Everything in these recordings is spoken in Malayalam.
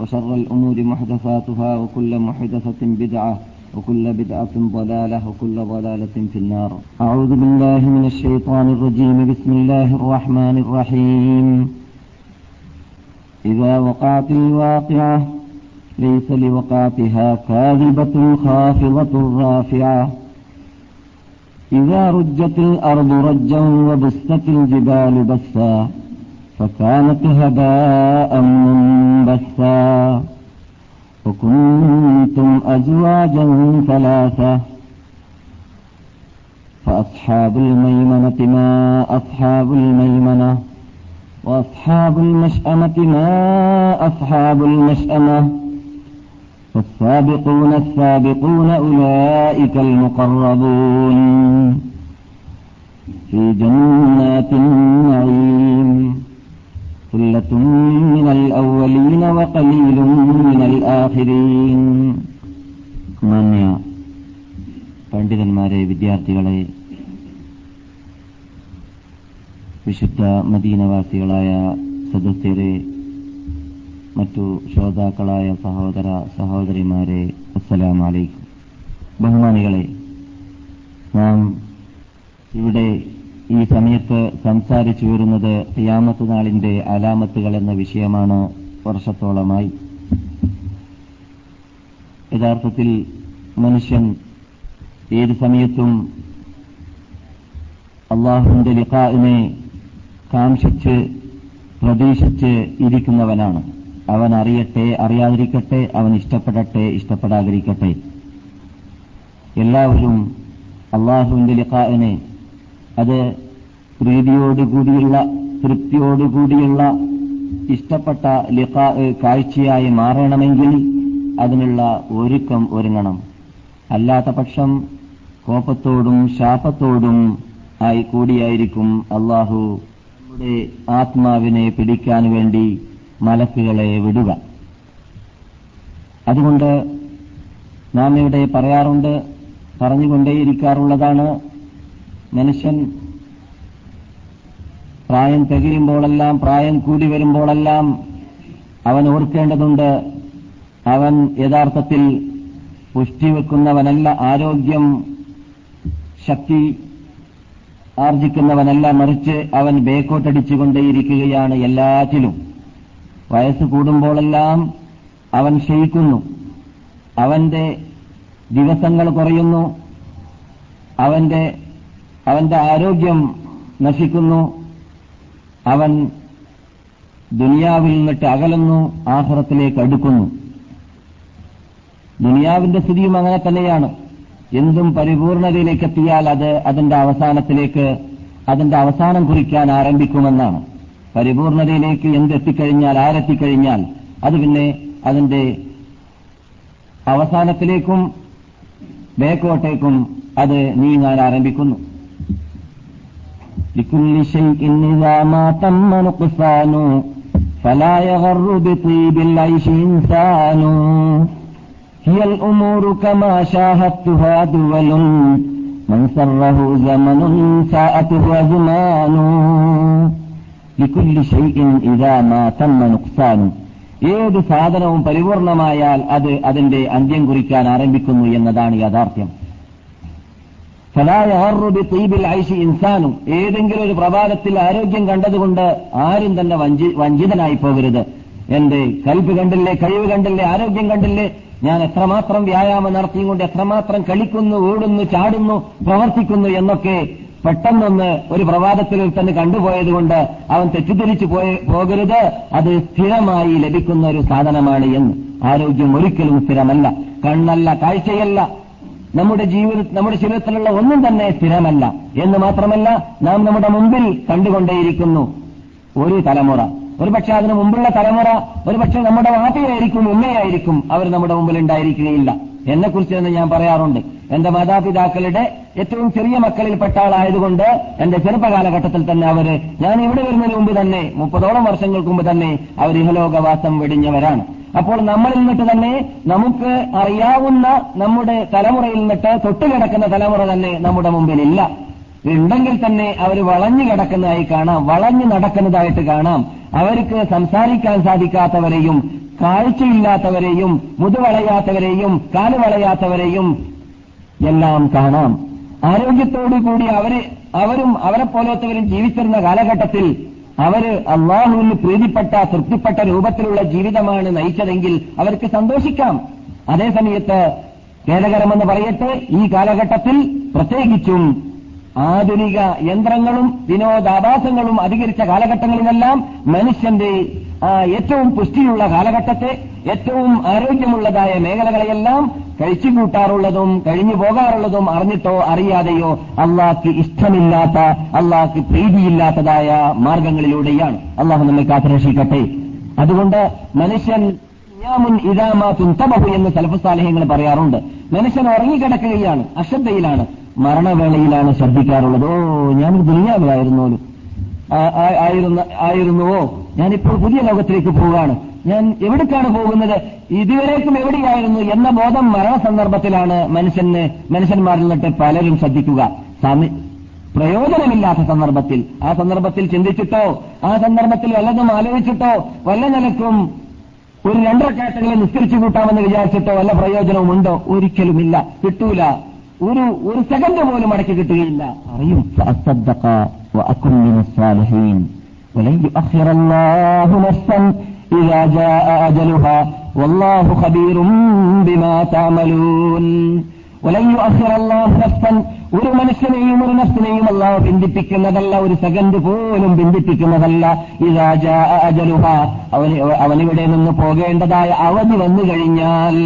وشر الأمور محدثاتها وكل محدثة بدعة وكل بدعة ضلالة وكل ضلالة في النار. أعوذ بالله من الشيطان الرجيم. بسم الله الرحمن الرحيم. إذا وقعت الواقعة ليس لوقعتها كاذبة خافضة رافعة. إذا رجت الأرض رجا وبست الجبال بسا. فكانت هباء منبثا وكنتم أزواجا ثلاثة فأصحاب الميمنة ما أصحاب الميمنة وأصحاب المشأمة ما أصحاب المشأمة والسابقون السابقون أولئك المقربون في جنات النعيم. ثلة من الأولين وقليل من الآخرين മാന്യ പണ്ഡിതന്മാരെ വിദ്യാർത്ഥികളെ വിശുദ്ധ മദീനവാസികളായ സദസ്യരെ മറ്റു ശ്രോതാക്കളായ സഹോദര സഹോദരിമാരെ അസ്സലാമലൈക്കും ബഹുമാനികളെ നാം ഇവിടെ ഈ സമയത്ത് സംസാരിച്ചു വരുന്നത് ഖിയാമത്ത് നാളിന്റെ അലാമത്തുകൾ എന്ന വിഷയമാണ് വർഷത്തോളമായി. യഥാർത്ഥത്തിൽ മനുഷ്യൻ ഏത് സമയത്തും അള്ളാഹുവിന്റെ ലിഖാവിനെ കാംക്ഷിച്ച് പ്രതീക്ഷിച്ച് ഇരിക്കുന്നവനാണ്. അവൻ അറിയട്ടെ അറിയാതിരിക്കട്ടെ അവൻ ഇഷ്ടപ്പെടട്ടെ ഇഷ്ടപ്പെടാതിരിക്കട്ടെ. എല്ലാവരും അള്ളാഹുവിന്റെ ലിഖാവിനെ അത് പ്രീതിയോടുകൂടിയുള്ള തൃപ്തിയോടുകൂടിയുള്ള ഇഷ്ടപ്പെട്ട ലിഖാ കാഴ്ചയായി മാറണമെങ്കിൽ അതിനുള്ള ഒരുക്കം ഒരുങ്ങണം. അല്ലാത്ത പക്ഷം കോപത്തോടും ശാപത്തോടും ആയി കൂടിയായിരിക്കും അള്ളാഹു നമ്മുടെ ആത്മാവിനെ പിടിക്കാൻ വേണ്ടി മലക്കുകളെ വിടുക. അതുകൊണ്ട് നാം ഇവിടെ പറയാറുണ്ട് പറഞ്ഞുകൊണ്ടേയിരിക്കാറുള്ളതാണ് മനുഷ്യൻ പ്രായം തികയുമ്പോഴെല്ലാം പ്രായം കൂടി വരുമ്പോഴെല്ലാം അവൻ ഓർക്കേണ്ടതുണ്ട്. അവൻ യഥാർത്ഥത്തിൽ പുഷ്ടിവെക്കുന്നവനല്ല ആരോഗ്യം ശക്തി ആർജിക്കുന്നവനല്ല മറിച്ച് അവൻ ബേക്കോട്ടടിച്ചുകൊണ്ടേയിരിക്കുകയാണ് എല്ലാറ്റിലും. വയസ്സ് കൂടുമ്പോഴെല്ലാം അവൻ ക്ഷയിക്കുന്നു. അവന്റെ ദിവസങ്ങൾ കുറയുന്നു. അവന്റെ അവന്റെ ആരോഗ്യം നശിക്കുന്നു. അവൻ ദുനിയാവിൽ നിന്നിട്ട് അകലുന്നു ആഹ്റത്തിലേക്ക് അടുക്കുന്നു. ദുനിയാവിന്റെ സ്ഥിതിയും അങ്ങനെ തന്നെയാണ്. എന്തും പരിപൂർണതയിലേക്ക് എത്തിയാൽ അത് അതിന്റെ അവസാനത്തിലേക്ക് അതിന്റെ അവസാനം കുറിക്കാൻ ആരംഭിക്കുമെന്നാണ്. പരിപൂർണതയിലേക്ക് എന്തെത്തിക്കഴിഞ്ഞാൽ ആരെത്തിക്കഴിഞ്ഞാൽ അത് പിന്നെ അതിന്റെ അവസാനത്തിലേക്കും ബേക്കോട്ടേക്കും അത് നീങ്ങാൻ ആരംഭിക്കുന്നു. لكل شيء إذا ما تم نقصان فلا يغر بطيب العيش إنسان هي الأمور كما شاهدتها دول من سره زمن ساءته أزمان لكل شيء إذا ما تم نقصان ഏത് സാധനവും പരിപൂർണമായാൽ അത് അതിന്റെ അന്ത്യം കുറിക്കാൻ ആരംഭിക്കുന്നു എന്നതാണ് യാഥാർത്ഥ്യം ഇൻസാനും. ഏതെങ്കിലും ഒരു പ്രഭാതത്തിൽ ആരോഗ്യം കണ്ടതുകൊണ്ട് ആരും തന്നെ വഞ്ചിതനായി പോകരുത്. എന്റെ കൽപ്പ് കണ്ടില്ലേ കഴിവ് കണ്ടില്ലേ ആരോഗ്യം കണ്ടില്ലേ ഞാൻ എത്രമാത്രം വ്യായാമം നടത്തിയും കൊണ്ട് എത്രമാത്രം കളിക്കുന്നു ഓടുന്നു ചാടുന്നു പ്രവർത്തിക്കുന്നു എന്നൊക്കെ പെട്ടെന്നൊന്ന് ഒരു പ്രഭാതത്തിൽ തന്നെ കണ്ടുപോയതുകൊണ്ട് അവൻ തെറ്റിദ്ധരിച്ചു പോകരുത്. അത് സ്ഥിരമായി ലഭിക്കുന്ന ഒരു സാധനമാണ് എന്ന്. ആരോഗ്യം ഒരിക്കലും സ്ഥിരമല്ല. കണ്ണല്ല കാഴ്ചയല്ല. നമ്മുടെ ജീവിത നമ്മുടെ ജീവിതത്തിലുള്ള ഒന്നും തന്നെ സ്ഥിരമല്ല. എന്ന് മാത്രമല്ല നാം നമ്മുടെ മുമ്പിൽ കണ്ടുകൊണ്ടേയിരിക്കുന്നു ഒരു തലമുറ. ഒരുപക്ഷെ അതിനു മുമ്പുള്ള തലമുറ ഒരുപക്ഷെ നമ്മുടെ നാട്ടിലായിരിക്കും ഉമ്മയായിരിക്കും അവർ നമ്മുടെ മുമ്പിൽ ഉണ്ടായിരിക്കുകയില്ല. എന്നെക്കുറിച്ച് തന്നെ ഞാൻ പറയാറുണ്ട്. എന്റെ മാതാപിതാക്കളുടെ ഏറ്റവും ചെറിയ മക്കളിൽപ്പെട്ട ആളായതുകൊണ്ട് എന്റെ ചെറുപ്പകാലഘട്ടത്തിൽ തന്നെ അവർ ഞാൻ ഇവിടെ വരുന്നതിന് മുമ്പ് തന്നെ മുപ്പതോളം വർഷങ്ങൾക്ക് മുമ്പ് തന്നെ അവർ ഇഹലോകവാസം വെടിഞ്ഞവരാണ്. അപ്പോൾ നമ്മളിൽ നിന്നിട്ട് തന്നെ നമുക്ക് അറിയാവുന്ന നമ്മുടെ തലമുറയിൽ നിന്നിട്ട് തൊട്ടുകിടക്കുന്ന തലമുറ തന്നെ നമ്മുടെ മുമ്പിലില്ല. ഉണ്ടെങ്കിൽ തന്നെ അവർ വളഞ്ഞു കിടക്കുന്നതായി കാണാം വളഞ്ഞു നടക്കുന്നതായിട്ട് കാണാം. അവർക്ക് സംസാരിക്കാൻ സാധിക്കാത്തവരെയും കാഴ്ചയില്ലാത്തവരെയും മുതുവളയാത്തവരെയും കാലുവളയാത്തവരെയും എല്ലാം കാണാം. ആരോഗ്യത്തോടു കൂടി അവർ അവരും അവരെ പോലത്തെവരും ജീവിച്ചിരുന്ന കാലഘട്ടത്തിൽ അവർ അള്ളാഹുവിന് പ്രീതിപ്പെട്ട തൃപ്തിപ്പെട്ട രൂപത്തിലുള്ള ജീവിതമാണ് നയിച്ചതെങ്കിൽ അവർക്ക് സന്തോഷിക്കാം. അതേസമയത്ത് ഖേദകരമെന്ന് പറയട്ടെ ഈ കാലഘട്ടത്തിൽ പ്രത്യേകിച്ചും ആധുനിക യന്ത്രങ്ങളും വിനോദാഭാസങ്ങളും അധികരിച്ച കാലഘട്ടങ്ങളിലെല്ലാം മനുഷ്യന്റെ ഏറ്റവും പുഷ്ടിയുള്ള കാലഘട്ടത്തെ ഏറ്റവും ആരോഗ്യമുള്ളതായ മേഖലകളെയെല്ലാം കഴിച്ചുകൂട്ടാറുള്ളതും കഴിഞ്ഞു പോകാറുള്ളതും അറിഞ്ഞിട്ടോ അറിയാതെയോ അള്ളാഹ്ക്ക് ഇഷ്ടമില്ലാത്ത അള്ളാഹ്ക്ക് പ്രീതിയില്ലാത്തതായ മാർഗങ്ങളിലൂടെയാണ് അള്ളാഹു നമ്മെ കാത്തുരക്ഷിക്കട്ടെ. അതുകൊണ്ട് മനുഷ്യൻ ഞാമുൻ ഇതാമാത്തുൻ തബഹു എന്ന് സലഫസാലഹ്യങ്ങൾ പറയാറുണ്ട്. മനുഷ്യൻ ഉറങ്ങിക്കിടക്കുകയാണ് അശ്രദ്ധയിലാണ്. മരണവേളയിലാണ് ശ്രദ്ധിക്കാറുള്ളത്. ഓ ഞാൻ ദുനിയാവിലായിരുന്നോലും. ആയിരുന്നു ആയിരുന്നുവോ? ഞാനിപ്പോൾ പുതിയ ലോകത്തിലേക്ക് പോവുകയാണ്. ഞാൻ എവിടേക്കാണ് പോകുന്നത് ഇതുവരേക്കും എവിടെയായിരുന്നു എന്ന ബോധം മരണസന്ദർഭത്തിലാണ് മനുഷ്യന് മനുഷ്യന്മാരിൽ നിന്നിട്ട് പലരും ശ്രദ്ധിക്കുക സമി- പ്രയോജനമില്ലാത്ത സന്ദർഭത്തിൽ ആ സന്ദർഭത്തിൽ ചിന്തിച്ചിട്ടോ ആ സന്ദർഭത്തിൽ വല്ലതും ആലോചിച്ചിട്ടോ വല്ല നിലക്കും ഒരു രണ്ടരക്കാറ്റങ്ങളെ നിസ്കരിച്ചു കൂട്ടാമെന്ന് വിചാരിച്ചിട്ടോ വല്ല പ്രയോജനവുമുണ്ടോ ഒരിക്കലുമില്ല കിട്ടൂല ഒരു ഒരു സെക്കൻഡ് പോലും മടക്കി കിട്ടുകയില്ല അറിയും فأصدق وأكن من الصالحين ولن يؤخر الله نفسا إذا جاء أجلها والله خبير بما تعملون ولن يؤخر الله نفسا ഒരു മനുഷ്യനെയും ഒരു നഫ്സിനെയും അള്ളാഹു ബന്ധിപ്പിക്കുന്നതല്ല ഒരു സെക്കൻഡ് പോലും ബന്ധിപ്പിക്കുന്നതല്ല ഇതാ ജാ അജലുഹ അവന് അവനിവിടെ നിന്ന് പോകേണ്ടതായ അവധി വന്നു കഴിഞ്ഞാൽ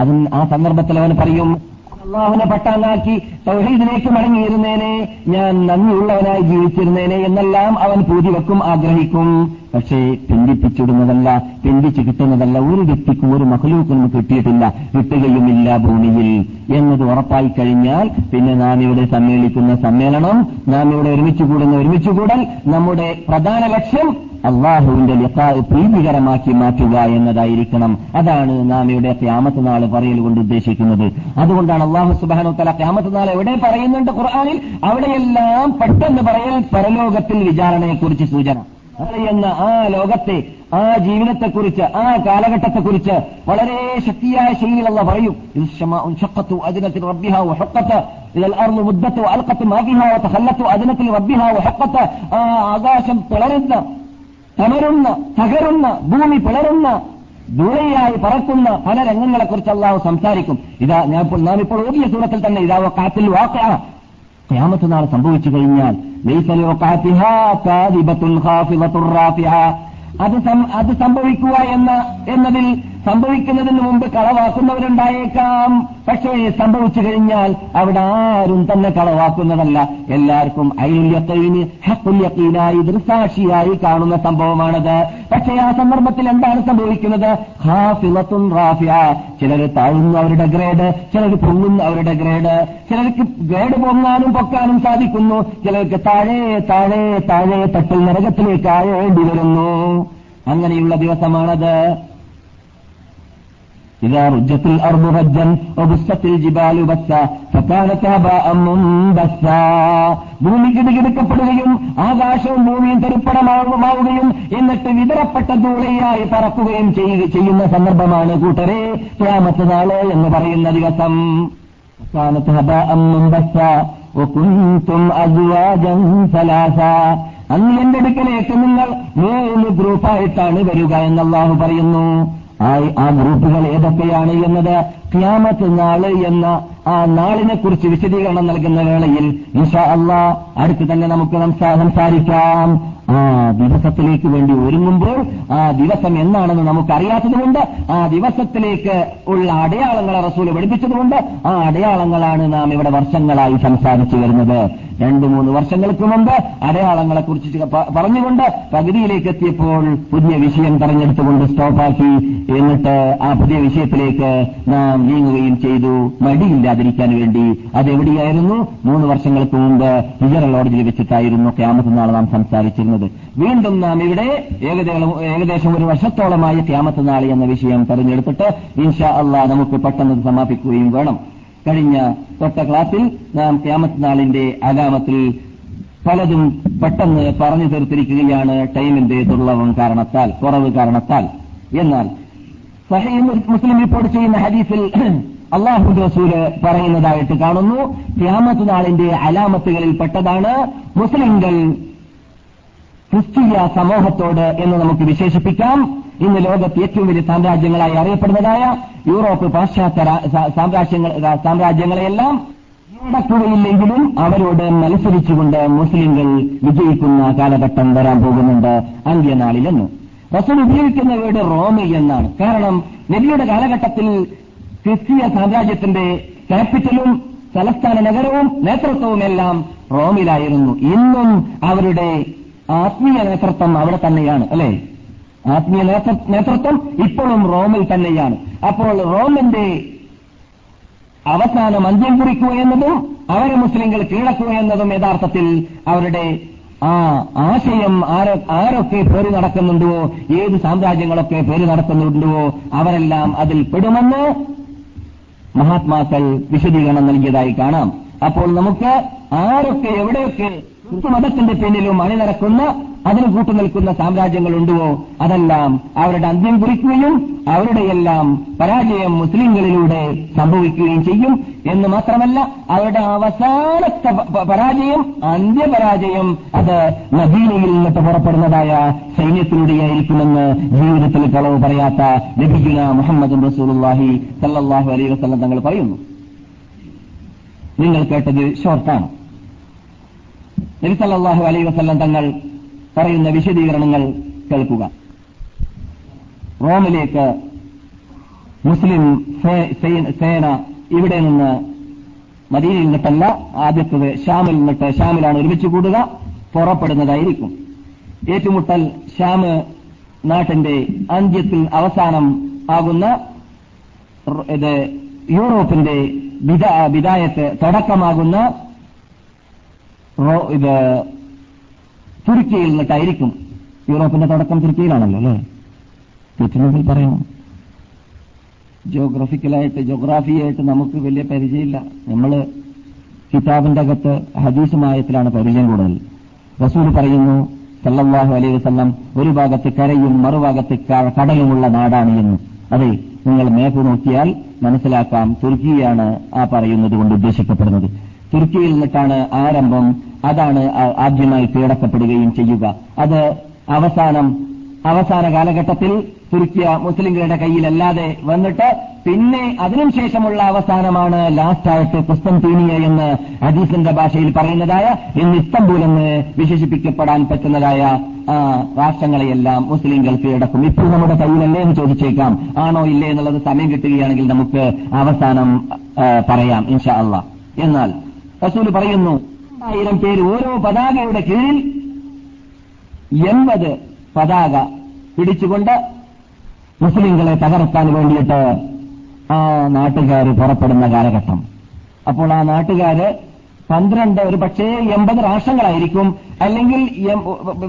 അതിന് ആ സന്ദർഭത്തിൽ അവൻ പറയും അള്ളാഹുനെ പട്ടാനാക്കി തൗഹീദിലേക്ക് മടങ്ങിയിരുന്നേനെ ഞാൻ നന്ദിയുള്ളവനായി ജീവിച്ചിരുന്നേനെ എന്നെല്ലാം അവൻ പൂതിവെക്കും ആഗ്രഹിക്കും പക്ഷേ പിന്തിപ്പിച്ചിടുന്നതല്ല പിന്തിച്ച് കിട്ടുന്നതല്ല ഒരു വ്യക്തിക്കും ഒരു മഹലൂക്കൊന്നും കിട്ടിയിട്ടില്ല. കിട്ടുകയുമില്ല ഭൂമിയിൽ. എന്നത് ഉറപ്പായി കഴിഞ്ഞാൽ പിന്നെ നാം ഇവിടെ സമ്മേളിക്കുന്ന സമ്മേളനം നാം ഇവിടെ ഒരുമിച്ച് കൂടുന്ന ഒരുമിച്ച് കൂടൽ നമ്മുടെ പ്രധാന ലക്ഷ്യം അള്ളാഹുവിന്റെ പ്രീതികരമാക്കി മാറ്റുക എന്നതായിരിക്കണം. അതാണ് നാം ഇവിടെ ക്യാമത്ത് നാൾ പറയൽ കൊണ്ട് ഉദ്ദേശിക്കുന്നത്. അതുകൊണ്ടാണ് അള്ളാഹു സുബാനു തല ക്യാമത്ത് നാൾ എവിടെ പറയുന്നുണ്ട് ഖുർആാനിൽ? അവിടെയെല്ലാം പെട്ടെന്ന് പറയൽ പരലോകത്തിൽ വിചാരണയെക്കുറിച്ച് സൂചന. എന്ന ആ ലോകത്തെ ആ ജീവിതത്തെക്കുറിച്ച് ആ കാലഘട്ടത്തെക്കുറിച്ച് വളരെ ശക്തിയായ ശൈലിയിലുള്ള പറയും. അതിനത്തിൽ റബ്ബിഹ ഇതിൽ അർന്നു മുദ്ദത്തു അൽക്കത്ത് മാഫിഹ വതഖല്ലത്തു അതിനത്തിൽ റബ്ബിഹ വഹക്കത്ത് ആ ആകാശം പിളരുന്ന തമരുന്ന തകരുന്ന ഭൂമി പിളരുന്ന ദൂരയായി പറക്കുന്ന പല രംഗങ്ങളെക്കുറിച്ച് അള്ളാഹു സംസാരിക്കും. ഇതാ ഞാൻ നാം ഇപ്പോൾ ഓടിയ സൂറത്തിൽ തന്നെ ഇതാ കാത്തിൽ വാക്ക ഖിയാമത്ത് നാൾ സംഭവിച്ചു കഴിഞ്ഞാൽ അത് അത് സംഭവിക്കുക എന്ന എന്നതിൽ സംഭവിക്കുന്നതിന് മുമ്പ് കളവാക്കുന്നവരുണ്ടായേക്കാം. പക്ഷേ സംഭവിച്ചു കഴിഞ്ഞാൽ അവിടെ ആരും തന്നെ കളവാക്കുന്നതല്ല. എല്ലാവർക്കും അയുല്യത്തൈന് ഹക്കുല്യക്കീനായി ദൃസാക്ഷിയായി കാണുന്ന സംഭവമാണത്. പക്ഷേ ആ സന്ദർഭത്തിൽ എന്താണ് സംഭവിക്കുന്നത്? ഹാഫിളത്തുൻ റാഫിയ. ചിലർ താഴുന്നു അവരുടെ ഗ്രേഡ് ചിലർ പൊങ്ങുന്നു അവരുടെ ഗ്രേഡ്. ചിലർക്ക് ഗ്രേഡ് പൊങ്ങാനും പൊക്കാനും സാധിക്കുന്നു. ചിലർക്ക് താഴെ താഴെ താഴെ തട്ടിൽ നരകത്തിലേക്ക് ആഴേണ്ടി വരുന്നു. അങ്ങനെയുള്ള ദിവസമാണത്. إذا رجت الأرض رجا وبست الجبال بسا فكانت هباء منبثا ഭൂമി കിടുകിടുക്കപ്പെടുകയും ആകാശവും ഭൂമിയും തെരുപ്പടമാവുകയും എന്നിട്ട് വിതരപ്പെട്ട ധൂളയായി പറക്കുകയും ചെയ്യുക ചെയ്യുന്ന സന്ദർഭമാണ് കൂട്ടരെ ക്യാമത്ത് നാള് എന്ന് പറയുന്ന ദിവസം فكانت هباء منبثا وكنتم أزواجا ثلاثا അന്ന് എന്റെ അടുക്കലേക്ക് നിങ്ങൾ മൂന്ന് ഗ്രൂപ്പായിട്ടാണ് വരിക എന്ന് അള്ളാഹു പറയുന്നു ആ ഗ്രൂപ്പുകൾ ഏതൊക്കെയാണ് എന്നത് ക്യാമത്ത് നാൾ എന്ന ആ നാളിനെ കുറിച്ച് വിശദീകരണം നൽകുന്ന വേളയിൽ ഇൻഷാ അള്ളാ അടുത്ത് തന്നെ നമുക്ക് സംസാ- സംസാരിക്കാം. ആ ദിവസത്തിലേക്ക് വേണ്ടി ഒരുങ്ങുമ്പോൾ ആ ദിവസം എന്നാണെന്ന് നമുക്കറിയാത്തതുകൊണ്ട് ആ ദിവസത്തിലേക്ക് ഉള്ള അടയാളങ്ങളെ റസൂൽ പഠിപ്പിച്ചതുകൊണ്ട് ആ അടയാളങ്ങളാണ് നാം ഇവിടെ വർഷങ്ങളായി സംസാരിച്ചു വരുന്നത്. രണ്ടു മൂന്ന് വർഷങ്ങൾക്ക് മുമ്പ് അടയാളങ്ങളെ കുറിച്ച് പറഞ്ഞുകൊണ്ട് പകുതിയിലേക്ക് എത്തിയപ്പോൾ പുതിയ വിഷയം തെരഞ്ഞെടുത്തുകൊണ്ട് സ്റ്റോപ്പാക്കി എന്നിട്ട് ആ പുതിയ വിഷയത്തിലേക്ക് നാം നീങ്ങുകയും ചെയ്തു. മടിയില്ലാതിരിക്കാൻ വേണ്ടി. അതെവിടെയായിരുന്നു? മൂന്ന് വർഷങ്ങൾക്ക് മുമ്പ് ഹിജറ ലോഡ്ജിൽ വെച്ചിട്ടായിരുന്നു ക്യാമത്ത് നാൾ നാം സംസാരിച്ചിരുന്നത്. വീണ്ടും നാം ഇവിടെ ഏകദേശം ഏകദേശം ഒരു വർഷത്തോളമായി ക്യാമത്ത് നാൾ എന്ന വിഷയം തെരഞ്ഞെടുത്തിട്ട് ഇൻഷാ അള്ളാഹ് നമുക്ക് പെട്ടെന്ന് സമാപിക്കുകയും വേണം. കഴിഞ്ഞ തൊട്ട ക്ലാസ്സിൽ നാം ക്യാമത്ത് നാളിന്റെ പലതും പെട്ടെന്ന് പറഞ്ഞു തീർത്തിരിക്കുകയാണ് ടൈമിന്റെ ദുർലഭം കാരണത്താൽ കുറവ് കാരണത്താൽ. എന്നാൽ സഹീ മുസ്ലിം റിപ്പോർട്ട് ചെയ്യുന്ന ഹദീസിൽ അള്ളാഹു റസൂൽ പറയുന്നതായിട്ട് കാണുന്നു ക്യാമത്ത് നാളിന്റെ അലാമത്തുകളിൽ പെട്ടതാണ് മുസ്ലിംകൾ ക്രിസ്തീയ സമൂഹത്തോട് എന്ന് നമുക്ക് വിശേഷിപ്പിക്കാം. ഇന്ന് ലോകത്ത് ഏറ്റവും വലിയ സാമ്രാജ്യങ്ങളായി അറിയപ്പെടുന്നതായ യൂറോപ്പ് പാശ്ചാത്യ സാമ്രാജ്യങ്ങൾ സാമ്രാജ്യങ്ങളെയെല്ലാം ില്ലെങ്കിലും അവരോട് മത്സരിച്ചുകൊണ്ട് മുസ്ലിങ്ങൾ വിജയിക്കുന്ന കാലഘട്ടം വരാൻ പോകുന്നുണ്ട് അന്ത്യനാളിലെന്ന്. റസൂൽ ഉപയോഗിക്കുന്ന വീട് റോമി എന്നാണ്. കാരണം നബിയുടെ കാലഘട്ടത്തിൽ ക്രിസ്തീയ സാമ്രാജ്യത്തിന്റെ ക്യാപിറ്റലും തലസ്ഥാന നഗരവും നേതൃത്വവും എല്ലാം റോമിലായിരുന്നു. ഇന്നും അവരുടെ ആത്മീയ നേതൃത്വം അവിടെ തന്നെയാണ് അല്ലെ? ആത്മീയ നേതൃത്വം ഇപ്പോഴും റോമിൽ തന്നെയാണ്. അപ്പോൾ റോമിന്റെ അവസാനം അന്ത്യം കുറിക്കുക എന്നതും അവരെ മുസ്ലിങ്ങൾ കീഴക്കുക എന്നതും യഥാർത്ഥത്തിൽ അവരുടെ ആ ആശയം ആരോ ആരൊക്കെ പേര് നടക്കുന്നുണ്ടോ ഏത് സാമ്രാജ്യങ്ങളൊക്കെ പേര് നടക്കുന്നുണ്ടോ അവരെല്ലാം അതിൽ പെടുമെന്ന് മഹാത്മാക്കൾ വിശദീകരണം നൽകിയതായി കാണാം. അപ്പോൾ നമുക്ക് ആരൊക്കെ എവിടെയൊക്കെ ക്രിസ്തുമതത്തിന്റെ പിന്നിലും അണിനിരക്കുന്ന അതിന് കൂട്ടുനിൽക്കുന്ന സാമ്രാജ്യങ്ങളുണ്ടോ? അതെല്ലാം അവരുടെ അന്ത്യം കുറിക്കുകയും അവരുടെയെല്ലാം പരാജയം മുസ്ലിങ്ങളിലൂടെ സംഭവിക്കുകയും ചെയ്യും. എന്ന് മാത്രമല്ല അവരുടെ അവസാന പരാജയം അന്ത്യപരാജയം അത് നദീനയിൽ നിന്നിട്ട് പുറപ്പെടുന്നതായ സൈന്യത്തിലൂടെയായിരിക്കുമെന്ന് ജീവിതത്തിൽ കളവ് പറയാത്ത ലഭിക്കുന്ന മുഹമ്മദ് റസൂലുല്ലാഹി സല്ലാഹു അലൈ വസ്ലം തങ്ങൾ പറയുന്നു. നിങ്ങൾ കേട്ടത് ഷോർട്ടാണ് നബി സല്ലാഹു അലൈ വസ്ലം തങ്ങൾ പറയുന്ന വിശദീകരണങ്ങൾ കേൾക്കുക. റോമിലേക്ക് മുസ്ലിം സേന ഇവിടെ നിന്ന് മദീനയിൽ നിന്നിട്ടല്ല ആദ്യത്തത് ഷാമിൽ നിന്നിട്ട് ഷാമിലാണ് ഒരുമിച്ച് കൂടുക പുറപ്പെടുന്നതായിരിക്കും. ഏറ്റുമുട്ടൽ ഷാമ് നാട്ടിന്റെ അന്ത്യത്തിൽ അവസാനം ആകുന്ന ഇത് യൂറോപ്പിന്റെ വിദായത്ത് തുടക്കമാകുന്ന ഇത് തുർക്കിയിൽ നിന്നിട്ടായിരിക്കും യൂറോപ്പിന്റെ തുടക്കം തുർക്കിയിലാണല്ലോ അല്ലേ? തെറ്റിനെങ്കിൽ പറയാം ജോഗ്രഫിക്കലായിട്ട് ജോഗ്രാഫിയായിട്ട് നമുക്ക് വലിയ പരിചയമില്ല. നമ്മൾ കിതാബിന്റെ അകത്ത് ഹദീസുമായത്തിലാണ് പരിചയം കൂടുതൽ. റസൂൽ പറയുന്നു സല്ലാഹു അലൈഹി വസ്ലം ഒരു ഭാഗത്ത് കരയും മറുഭാഗത്ത് കടലുമുള്ള നാടാണ് എന്ന്. അതെ നിങ്ങൾ മേപ്പ് നോക്കിയാൽ മനസ്സിലാക്കാം തുർക്കിയാണ് ആ പറയുന്നത് കൊണ്ട് ഉദ്ദേശിക്കപ്പെടുന്നത്. തുർക്കിയിൽ നിന്നിട്ടാണ് ആരംഭം അതാണ് ആദ്യമായി കീഴടക്കപ്പെടുകയും ചെയ്യുക. അത് അവസാനം അവസാന കാലഘട്ടത്തിൽ തുർക്കിയ മുസ്ലിംകളുടെ കയ്യിലല്ലാതെ വന്നിട്ട് പിന്നെ അതിനുശേഷമുള്ള അവസാനമാണ് ലാസ്റ്റായിട്ട് കുസ്തന്തീനിയ എന്ന് ഹദീസിന്റെ ഭാഷയിൽ പറയുന്നതായ ഇന്ന് ഇസ്തംബൂൽ എന്ന് വിശേഷിപ്പിക്കപ്പെടാൻ പറ്റുന്നതായ രാഷ്ട്രങ്ങളെയെല്ലാം മുസ്ലിങ്ങൾ കീഴടക്കും ഇപ്പോൾ നമ്മുടെ കയ്യിലല്ലേ എന്ന് ചോദിച്ചേക്കാം. ആണോ ഇല്ലേ എന്നുള്ളത് സമയം കിട്ടുകയാണെങ്കിൽ നമുക്ക് അവസാനം പറയാം ഇൻഷാ അള്ളാഹ് എന്നാൽ റസൂൽ പറയുന്നു ആയിരം പേര് ഓരോ പതാകയുടെ കീഴിൽ എൺപത് പതാക പിടിച്ചുകൊണ്ട് മുസ്ലിങ്ങളെ തകർത്താൻ വേണ്ടിയിട്ട് ആ നാട്ടുകാർ പുറപ്പെടുന്ന കാലഘട്ടം. അപ്പോൾ ആ നാട്ടുകാര് പന്ത്രണ്ട് ഒരു പക്ഷേ എൺപത് രാഷ്ട്രങ്ങളായിരിക്കും. അല്ലെങ്കിൽ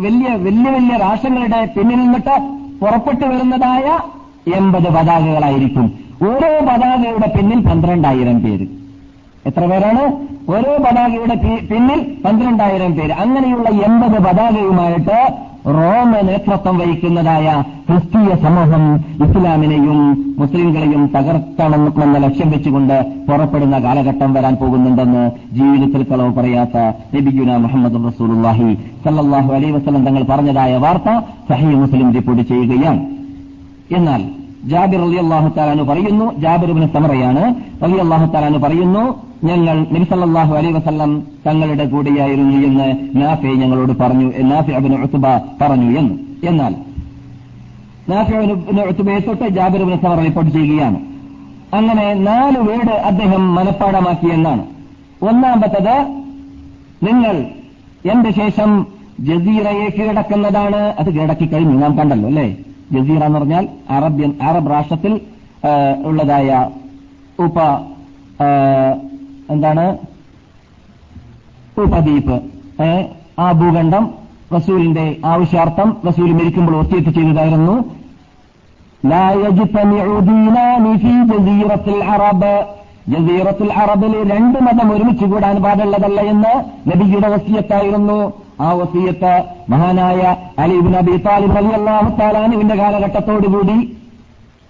വലിയ വലിയ വലിയ രാഷ്ട്രങ്ങളുടെ പിന്നിൽ നിന്നിട്ട് പുറപ്പെട്ടു വരുന്നതായ എൺപത് പതാകകളായിരിക്കും. ഓരോ പതാകയുടെ പിന്നിൽ പന്ത്രണ്ടായിരം പേര്. എത്ര പേരാണ്? ഓരോ പതാകയുടെ പിന്നിൽ പന്ത്രണ്ടായിരം പേര്. അങ്ങനെയുള്ള എൺപത് പതാകയുമായിട്ട് റോമ നേതൃത്വം വഹിക്കുന്നതായ ക്രിസ്തീയ സമൂഹം ഇസ്ലാമിനെയും മുസ്ലിങ്ങളെയും തകർക്കണമെന്ന ലക്ഷ്യം വെച്ചുകൊണ്ട് പുറപ്പെടുന്ന കാലഘട്ടം വരാൻ പോകുന്നുണ്ടെന്ന് ജീവിതത്തിൽ കളവ് പറയാത്ത നബിഗുന മുഹമ്മദ് റസൂലുല്ലാഹി സല്ലാഹു അലൈ വസ്ലം തങ്ങൾ പറഞ്ഞതായ വാർത്ത സഹി മുസ്ലിം റിപ്പോർട്ട് ചെയ്യുകയാണ്. എന്നാൽ ജാബിർ അലി അള്ളാഹു താലാന് പറയുന്നു ജാബിറുബിന് സമറയാണ് അലി അള്ളാഹു താലാന് പറയുന്നു ഞങ്ങൾ നബിസല്ലാഹു അലൈ വസല്ലം തങ്ങളുടെ കൂടെയായിരുന്നു എന്ന് നാഫെ ഞങ്ങളോട് പറഞ്ഞു. നാഫി അബിന് ഉത്തുബ പറഞ്ഞു എന്ന്. എന്നാൽ നാഫി ഉത്തുബയെ തൊട്ട് ജാബിർ സമറ റിപ്പോർട്ട് ചെയ്യുകയാണ്. അങ്ങനെ നാല് വീട് അദ്ദേഹം മനഃപ്പാടമാക്കി എന്നാണ്. ഒന്നാമത്തത് നിങ്ങൾ എന്റെ ശേഷം ജസീറയെ കീഴടക്കുന്നതാണ്. അത് കീഴടക്കി കഴിഞ്ഞു. നാം കണ്ടല്ലോ അല്ലേ? ജസീറ എന്ന് പറഞ്ഞാൽ അറബ്യൻ അറബ് രാഷ്ട്രത്തിൽ ഉള്ളതായ ഉപ എന്താണ്? ഉപദീപ് ആ ഭൂഖണ്ഡം റസൂലിന്റെ ആവശ്യാർത്ഥം റസൂൽ മരിക്കുമ്പോൾ ഒത്തിയിട്ട് ചെയ്തതായിരുന്നു ജസീറത്തുൽ അറബിൽ രണ്ട് മതം ഒരുമിച്ച് കൂടാൻ പാടുള്ളതല്ല എന്ന് നബിയുടെ വസീയത്തായിരുന്നു. ആ വസീയത്ത് മഹാനായ അലിബിൻ നബി താലിബ് അലി അള്ളാഹു താലാനുവിന്റെ കാലഘട്ടത്തോടുകൂടി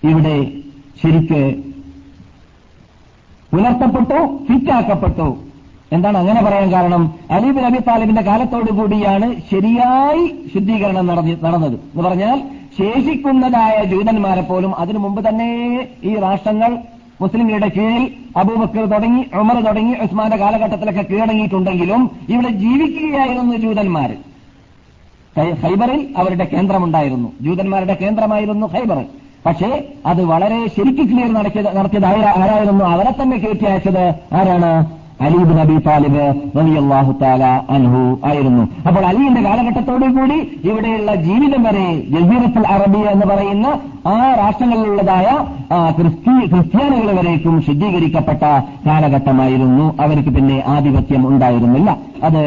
ഇവിടെ ശരിക്ക് പുലർത്തപ്പെട്ടു ഫിറ്റാക്കപ്പെട്ടു. എന്താണ് അങ്ങനെ പറയാൻ കാരണം? അലീബ് നബി താലിബിന്റെ കാലത്തോടുകൂടിയാണ് ശരിയായി ശുദ്ധീകരണം നടന്നി- നടന്നത്. എന്ന് പറഞ്ഞാൽ ശേഷിക്കുന്നതായ ജൂതന്മാരെ പോലും അതിനു മുമ്പ് തന്നെ ഈ രാഷ്ട്രങ്ങൾ മുസ്ലിങ്ങളുടെ കീഴിൽ അബൂബക്കർ തുടങ്ങി ഉമർ തുടങ്ങി ഉസ്മാന്റെ കാലഘട്ടത്തിലൊക്കെ കീഴടങ്ങിയിട്ടുണ്ടെങ്കിലും ഇവിടെ ജീവിക്കുകയായിരുന്നു ജൂതന്മാർ. ഖൈബറിൽ അവരുടെ കേന്ദ്രമുണ്ടായിരുന്നു. ജൂതന്മാരുടെ കേന്ദ്രമായിരുന്നു ഹൈബർ പക്ഷേ അത് വളരെ ശരിക്ക് ക്ലിയർ നടത്തിയത് നടത്തിയത് ആരായിരുന്നു? അവരെ തന്നെ കയറ്റി അയച്ചത് ആരാണ്? അലീബ് നബി താലിബ് റളിയല്ലാഹു താല അൻഹു ആയിരുന്നു. അപ്പോൾ അലിയുടെ കാലഘട്ടത്തോടു കൂടി ഇവിടെയുള്ള ജീവിതം വരെ ജസീറത്തുൽ അറബി എന്ന് പറയുന്ന ആ രാഷ്ട്രങ്ങളിലുള്ളതായ ക്രിസ്തി ക്രിസ്ത്യാനികൾ വരേക്കും ശുദ്ധീകരിക്കപ്പെട്ട കാലഘട്ടമായിരുന്നു. അവർക്ക് പിന്നെ ആധിപത്യം ഉണ്ടായിരുന്നില്ല. അത്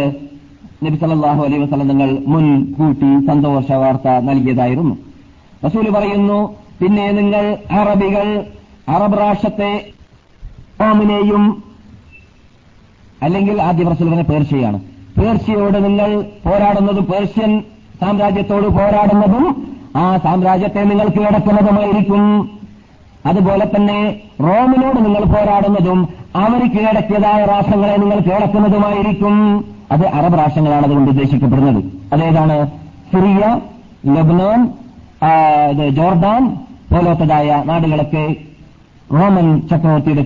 നബി സല്ലല്ലാഹു അലൈഹി വസല്ലം നിങ്ങൾ മുൻകൂട്ടി സന്തോഷ വാർത്ത നൽകിയതായിരുന്നു. റസൂൽ പറയുന്നു പിന്നെ നിങ്ങൾ അറബികൾ അറബ് രാഷ്ട്രത്തെ ഓമിനെയും അല്ലെങ്കിൽ ആദ്യ പ്രസിഡന്റ് പേർഷ്യയാണ്. പേർഷ്യയോട് നിങ്ങൾ പോരാടുന്നതും പേർഷ്യൻ സാമ്രാജ്യത്തോട് പോരാടുന്നതും ആ സാമ്രാജ്യത്തെ നിങ്ങൾ കീഴടക്കുന്നതുമായിരിക്കും. അതുപോലെ തന്നെ റോമിനോട് നിങ്ങൾ പോരാടുന്നതും അവർ കീഴടക്കിയതായ രാഷ്ട്രങ്ങളെ നിങ്ങൾ കീഴടക്കുന്നതുമായിരിക്കും. അത് അറബ് രാഷ്ട്രങ്ങളാണ് അതുകൊണ്ട് ഉദ്ദേശിക്കപ്പെടുന്നത്. അതേതാണ് സിറിയ ഇത് ജോർദാൻ പോലത്തതായ നാടുകളൊക്കെ റോമൻ ചക്രവർത്തിയുടെ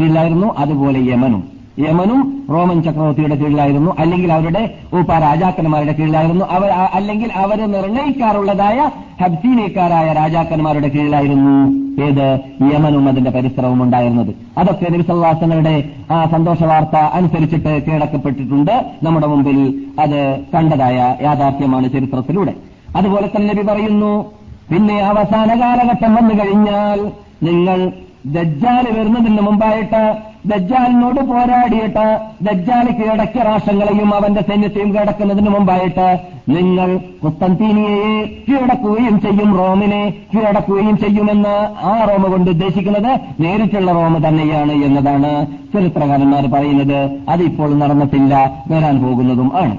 കീഴിലായിരുന്നു. അതുപോലെ യമനും. യമനും റോമൻ ചക്രവർത്തിയുടെ കീഴിലായിരുന്നു. അല്ലെങ്കിൽ അവരുടെ ഉപ രാജാക്കന്മാരുടെ കീഴിലായിരുന്നു. അവർ അല്ലെങ്കിൽ അവർ നിർണയിക്കാറുള്ളതായ ഹബ്സീനേക്കാരായ രാജാക്കന്മാരുടെ കീഴിലായിരുന്നു ഏത് യമനും അതിന്റെ പരിസരവും ഉണ്ടായിരുന്നത്. അതൊക്കെ നബിസല്ലാസങ്ങളുടെ ആ സന്തോഷ വാർത്ത അനുസരിച്ചിട്ട് കീഴടക്കപ്പെട്ടിട്ടുണ്ട്. നമ്മുടെ മുമ്പിൽ അത് കണ്ടതായ യാഥാർത്ഥ്യമാണ് ചരിത്രത്തിലൂടെ. അതുപോലെ തന്നെ നബി പറയുന്നു പിന്നെ അവസാന കാലഘട്ടം വന്നു കഴിഞ്ഞാൽ നിങ്ങൾ ദജ്ജാൽ വരുന്നതിന് മുമ്പായിട്ട് ദജ്ജാലിനോട് പോരാടിയിട്ട് ദജ്ജാൽ കീഴടക്കിയ രാഷ്ട്രങ്ങളെയും അവന്റെ സൈന്യത്തെയും കീഴടക്കുന്നതിന് മുമ്പായിട്ട് നിങ്ങൾ കുസ്തന്തീനിയയെ കീഴടക്കുകയും ചെയ്യും റോമിനെ കീഴടക്കുകയും ചെയ്യുമെന്ന് ആ റോമ കൊണ്ട് ഉദ്ദേശിക്കുന്നത് നേരിട്ടുള്ള റോമ തന്നെയാണ് എന്നതാണ് ചരിത്രകാരന്മാർ പറയുന്നത്. അതിപ്പോൾ നടന്നിട്ടില്ല വരാൻ പോകുന്നതും ആണ്.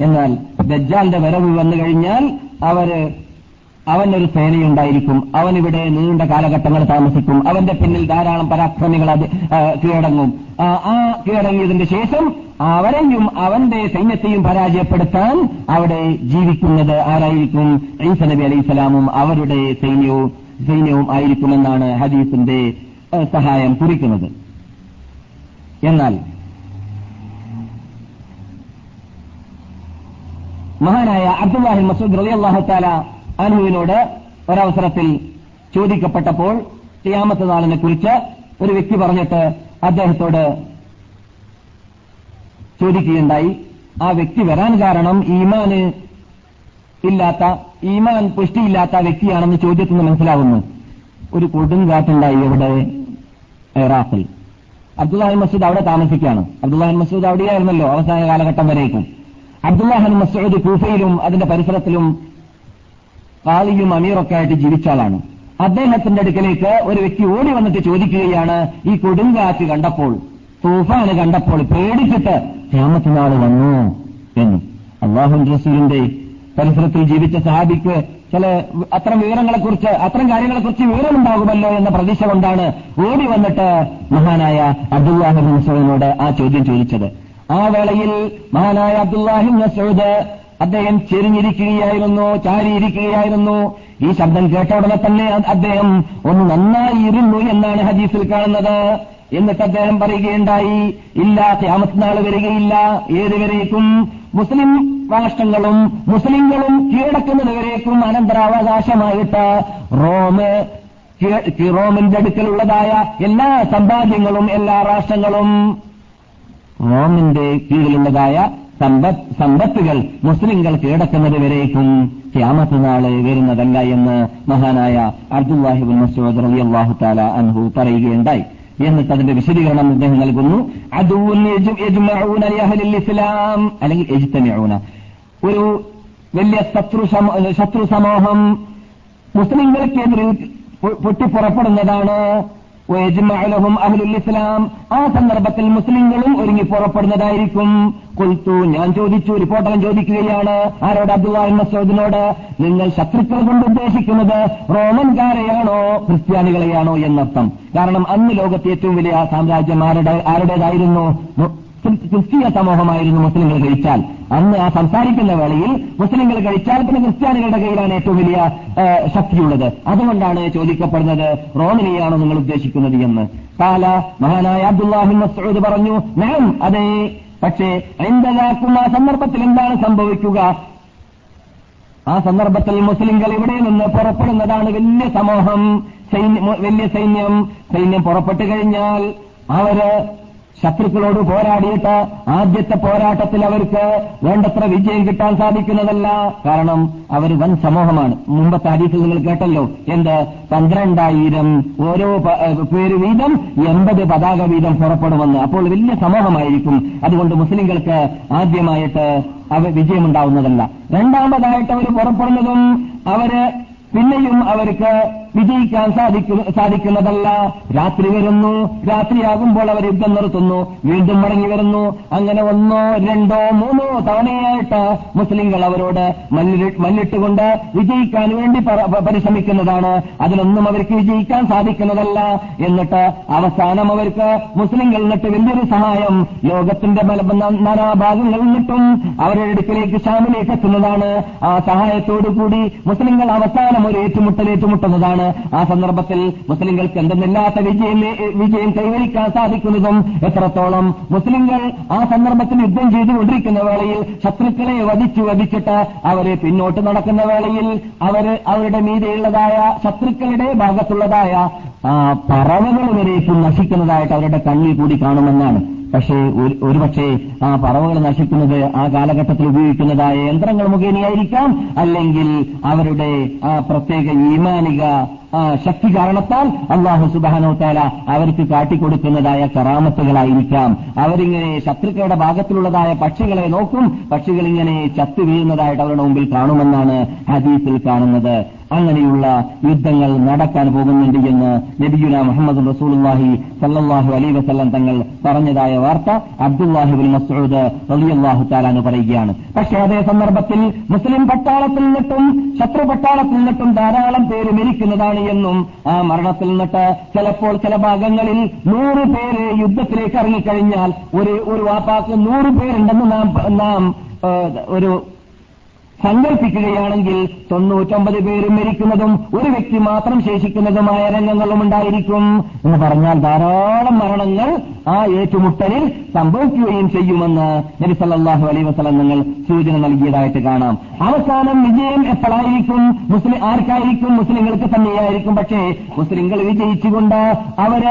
എന്നാൽ ദജ്ജാലിന്റെ വരവ് വന്നു കഴിഞ്ഞാൽ അവർ അവനൊരു സേനയുണ്ടായിരിക്കും. അവനിവിടെ നീണ്ട കാലഘട്ടങ്ങൾ താമസിക്കും. അവന്റെ പിന്നിൽ ധാരാളം പരാക്രമികൾ കീഴടങ്ങും. ആ, ആ കീഴടങ്ങിയതിന്റെ ശേഷം അവരെയും അവന്റെ സൈന്യത്തെയും പരാജയപ്പെടുത്താൻ അവിടെ ജീവിക്കുന്നത് ആരായിരിക്കും? ഈസ നബി അലൈഹി സ്വലാമും അവരുടെ സൈന്യവും സൈന്യവും ആയിരിക്കുമെന്നാണ് ഹദീസിന്റെ സഹായം കുറിക്കുന്നത്. എന്നാൽ മഹാനായ അബ്ദുല്ലാഹിൻ മസൂദ് റലി അള്ളാഹു താല അനുവിനോട് ഒരവസരത്തിൽ ചോദിക്കപ്പെട്ടപ്പോൾ ഖിയാമത്ത് നാളിനെ കുറിച്ച് ഒരു വ്യക്തി പറഞ്ഞിട്ട് അദ്ദേഹത്തോട് ചോദിക്കുകയുണ്ടായി. ആ വ്യക്തി വരാൻ കാരണം ഈമാന് ഇല്ലാത്ത ഈമാൻ പുഷ്ടിയില്ലാത്ത വ്യക്തിയാണെന്ന് ചോദ്യത്തിൽ നിന്ന് മനസ്സിലാവുന്നു. ഒരു കൊടുങ്കാറ്റുണ്ടായി ഇവിടെ ഇറാഖിൽ. അബ്ദുല്ലാഹിൻ മസൂദ് അവിടെ താമസിക്കുകയാണ്. അബ്ദുല്ലാഹിൻ മസൂദ് അവിടെയായിരുന്നല്ലോ അവസാന കാലഘട്ടം വരേക്കും. അബ്ദുല്ലാഹിൻ മസൂദ് കൂഫയിലും അതിന്റെ പരിസരത്തിലും കാളിയും അമീറൊക്കെ ആയിട്ട് ജീവിച്ച ആളാണ്. അദ്ദേഹത്തിന്റെ അടുക്കലേക്ക് ഒരു വ്യക്തി ഓടി വന്നിട്ട് ചോദിക്കുകയാണ് ഈ കൊടുങ്കാറ്റ് കണ്ടപ്പോൾ തൂഫാന് കണ്ടപ്പോൾ പേടിച്ചിട്ട് ക്യാമത്തിനാൾ വന്നു? എന്ന്. അള്ളാഹുൻ റസൂലിന്റെ പരിസരത്തിൽ ജീവിച്ച സഹാബിക്ക് ചില അത്തരം വിവരങ്ങളെക്കുറിച്ച് അത്തരം കാര്യങ്ങളെക്കുറിച്ച് വിവരമുണ്ടാകുമല്ലോ എന്ന പ്രതീക്ഷ കൊണ്ടാണ് ഓടി വന്നിട്ട് മഹാനായ അബ്ദുല്ലാഹിബിൻ മസൂദിനോട് ആ ചോദ്യം ചോദിച്ചത്. ആ വേളയിൽ മഹാനായ അബ്ദുല്ലാഹിം മസൂദ് അദ്ദേഹം ചെരിഞ്ഞിരിക്കുകയായിരുന്നു ചാരിയിരിക്കുകയായിരുന്നു. ഈ ശബ്ദം കേട്ട ഉടനെ തന്നെ അദ്ദേഹം ഒന്ന് നന്നായി ഇരുന്നു എന്നാണ് ഹദീസിൽ കാണുന്നത്. എന്നിട്ട് അദ്ദേഹം പറയുകയുണ്ടായി ഇല്ല ക്യാമത്നാൾ വരികയില്ല. ഏതുവരേക്കും മുസ്ലിം രാഷ്ട്രങ്ങളും മുസ്ലിങ്ങളും കീഴടക്കുന്നത് വരേക്കും അനന്തരാവകാശമായിട്ട് റോമ് റോമിന്റെ അടുക്കലുള്ളതായ എല്ലാ സമ്പാദ്യങ്ങളും എല്ലാ രാഷ്ട്രങ്ങളും റോമിന്റെ കീഴിലുള്ളതായ സമ്പത്ത് സമ്പത്തുകൾ മുസ്ലിങ്ങൾ കീഴടക്കുന്നത് വരേക്കും ക്യാമത്ത് നാൾ വരുന്നതല്ല എന്ന് മഹാനായ അബ്ദുല്ലാഹിബുൽ മസൂദ് റലി അള്ളാഹു താല അൻഹു പറയുകയുണ്ടായി. എന്നിട്ട് അതിന്റെ വിശദീകരണം അദ്ദേഹം നൽകുന്നു. അല്ലെങ്കിൽ ഒരു വലിയ ശത്രു ശത്രു സമൂഹം മുസ്ലിങ്ങൾക്കെതിരിൽ പൊട്ടിപ്പുറപ്പെടുന്നതാണ് വയജ്മഅലഹും അഹ്ലുൽ ഇസ്ലാം ആ സന്ദർഭത്തിൽ മുസ്ലിങ്ങളും ഒരുങ്ങി പുറപ്പെടുന്നതായിരിക്കും. കൊൽത്തു ഞാൻ ചോദിച്ചു റിപ്പോർട്ടറൻ ചോദിക്കുകയാണ്. ആരോട്? അബ്ദുല്ലാഹി മസൂദിനോട് നിങ്ങൾ ശത്രുക്കൾ കൊണ്ട് ഉദ്ദേശിക്കുന്നത് റോമൻകാരെയാണോ ക്രിസ്ത്യാനികളെയാണോ എന്നർത്ഥം. കാരണം അന്ന് ലോകത്തെ ഏറ്റവും വലിയ സാമ്രാജ്യം ആരുടെ ആരുടേതായിരുന്നു? ക്രിസ്തീയ സമൂഹമായിരുന്നു മുസ്ലിങ്ങൾ കഴിച്ചാൽ അന്ന് ആ സംസാരിക്കുന്ന വേളയിൽ മുസ്ലിങ്ങൾ കഴിച്ചാൽ പിന്നെ ക്രിസ്ത്യാനികളുടെ കയ്യിലാണ് ഏറ്റവും വലിയ ശക്തിയുള്ളത്. അതുകൊണ്ടാണ് ചോദിക്കപ്പെടുന്നത് റോമിനെയാണോ നിങ്ങൾ ഉദ്ദേശിക്കുന്നത് എന്ന്. കാല മഹാനായ അബ്ദുല്ലാഹി മസ്ഊദ് പറഞ്ഞു ഞാൻ അതെ. പക്ഷേ എന്തലാക്കും ആ സന്ദർഭത്തിൽ എന്താണ് സംഭവിക്കുക? ആ സന്ദർഭത്തിൽ മുസ്ലിങ്ങൾ ഇവിടെ നിന്ന് പുറപ്പെടുന്നതാണ് വലിയ സമൂഹം വലിയ സൈന്യം. സൈന്യം പുറപ്പെട്ടു കഴിഞ്ഞാൽ അവർ ശത്രുക്കളോട് പോരാടിയിട്ട് ആദ്യത്തെ പോരാട്ടത്തിൽ അവർക്ക് വേണ്ടത്ര വിജയം കിട്ടാൻ സാധിക്കുന്നതല്ല. കാരണം അവർ വൻ സമൂഹമാണ്. മുമ്പത്തെ ഹദീസിൽ നിങ്ങൾ കേട്ടല്ലോ. എന്ത്? പന്ത്രണ്ടായിരം ഓരോ പേര് വീതം എൺപത് പതാക വീതം പുറപ്പെടുമെന്ന്. അപ്പോൾ വലിയ സമൂഹമായിരിക്കും. അതുകൊണ്ട് മുസ്ലിങ്ങൾക്ക് ആദ്യമായിട്ട് അവ വിജയമുണ്ടാവുന്നതല്ല. രണ്ടാമതായിട്ട് അവർ പുറപ്പെടുന്നതും അവർ പിന്നെയും അവർക്ക് വിജയിക്കാൻ സാധിക്കുന്ന സാധിക്കുന്നതല്ല. രാത്രി വരുന്നു. രാത്രിയാകുമ്പോൾ അവർ യുദ്ധം നിർത്തുന്നു. വീണ്ടും മടങ്ങി വരുന്നു. അങ്ങനെ ഒന്നോ രണ്ടോ മൂന്നോ തവണയായിട്ട് മുസ്ലിങ്ങൾ അവരോട് മല്ലിട്ട് മല്ലിട്ടുകൊണ്ട് വിജയിക്കാൻ വേണ്ടി പരിശ്രമിക്കുന്നതാണ്. അതിലൊന്നും അവർക്ക് വിജയിക്കാൻ സാധിക്കുന്നതല്ല. എന്നിട്ട് അവസാനം അവർക്ക് മുസ്ലിങ്ങൾ നിന്നിട്ട് വലിയൊരു സഹായം ലോകത്തിന്റെ നാനാഭാഗങ്ങളിൽ നിന്നിട്ടും അവരുടെ അടുക്കിലേക്ക് ഷാമിലേക്ക് എത്തുന്നതാണ്. ആ സഹായത്തോടു കൂടി മുസ്ലിങ്ങൾ അവസാനം ഒരു ഏറ്റുമുട്ടൽ ഏറ്റുമുട്ടുന്നതാണ്. ആ സന്ദർഭത്തിൽ മുസ്ലിങ്ങൾക്ക് എന്തെന്നില്ലാത്ത വിജയം വിജയം കൈവരിക്കാൻ സാധിക്കുന്നതും എത്രത്തോളം മുസ്ലിങ്ങൾ ആ സന്ദർഭത്തിൽ യുദ്ധം ചെയ്തുകൊണ്ടിരിക്കുന്ന വേളയിൽ ശത്രുക്കളെ വധിച്ചു വധിച്ചിട്ട് അവരെ പിന്നോട്ട് നടക്കുന്ന വേളയിൽ അവർ അവരുടെ മീതെയുള്ളതായ ശത്രുക്കളുടെ ഭാഗത്തുള്ളതായ പറവകൾ വരേക്കും നശിക്കുന്നതായിട്ട് അവരുടെ കണ്ണിൽ കൂടി കാണുമെന്നാണ്. പക്ഷേ ഒരുപക്ഷെ ആ പറവുകൾ നശിക്കുന്നത് ആ കാലഘട്ടത്തിൽ ഉപയോഗിക്കുന്നതായ യന്ത്രങ്ങൾ മുഖേനയായിരിക്കാം. അല്ലെങ്കിൽ അവരുടെ ആ പ്രത്യേക ഈമാനിക ശക്തി കാരണത്താൽ അള്ളാഹു സുബാനോ താല അവർക്ക് കാട്ടിക്കൊടുക്കുന്നതായ കറാമത്തുകളായിരിക്കാം. അവരിങ്ങനെ ശത്രുക്കളുടെ ഭാഗത്തിലുള്ളതായ പക്ഷികളെ നോക്കും. പക്ഷികളിങ്ങനെ ചത്തു വീഴുന്നതായിട്ട് അവരുടെ മുമ്പിൽ കാണുമെന്നാണ് ഹദീസിൽ കാണുന്നത്. അങ്ങനെയുള്ള യുദ്ധങ്ങൾ നടക്കാൻ പോകുന്നുണ്ട് എന്ന് നബിയുല മുഹമ്മദ് റസൂലുള്ളാഹി സല്ലാഹു അലൈഹി വസല്ലം തങ്ങൾ പറഞ്ഞതായ വാർത്ത അബ്ദുല്ലാഹിബുൽ മസൂദ് റളിയല്ലാഹു താലാന്ന് പറയുകയാണ്. പക്ഷേ അതേ സന്ദർഭത്തിൽ മുസ്ലിം പട്ടാളത്തിൽ നിന്നിട്ടും ശത്രു പട്ടാളത്തിൽ നിന്നിട്ടും ധാരാളം പേര് മരിക്കുന്നതാണ് എന്നും ആ മരണത്തിൽ നിന്നിട്ട് ചിലപ്പോൾ ചില ഭാഗങ്ങളിൽ നൂറ് പേര് യുദ്ധത്തിലേക്ക് ഇറങ്ങിക്കഴിഞ്ഞാൽ ഒരു ഒരു വാപ്പാക്ക് നൂറ് പേരുണ്ടെന്ന് നാം നാം ഒരു സങ്കല്പിക്കുകയാണെങ്കിൽ തൊണ്ണൂറ്റൊമ്പത് പേരും മരിക്കുന്നതും ഒരു വ്യക്തി മാത്രം ശേഷിക്കുന്നതുമായ രംഗങ്ങളും ഉണ്ടായിരിക്കും എന്ന് പറഞ്ഞാൽ ധാരാളം മരണങ്ങൾ ആ ഏറ്റുമുട്ടലിൽ സംഭവിക്കുകയും ചെയ്യുമെന്ന് നബി സല്ലല്ലാഹു അലൈഹി വസ്ലം നിങ്ങൾ സൂചന നൽകിയതായിട്ട് കാണാം. അവസാനം വിജയം എപ്പോഴായിരിക്കും? മുസ്ലിം ആർക്കായിരിക്കും? മുസ്ലിങ്ങൾക്ക് തന്നെയായിരിക്കും. പക്ഷേ മുസ്ലിങ്ങൾ വിജയിച്ചുകൊണ്ട് അവർ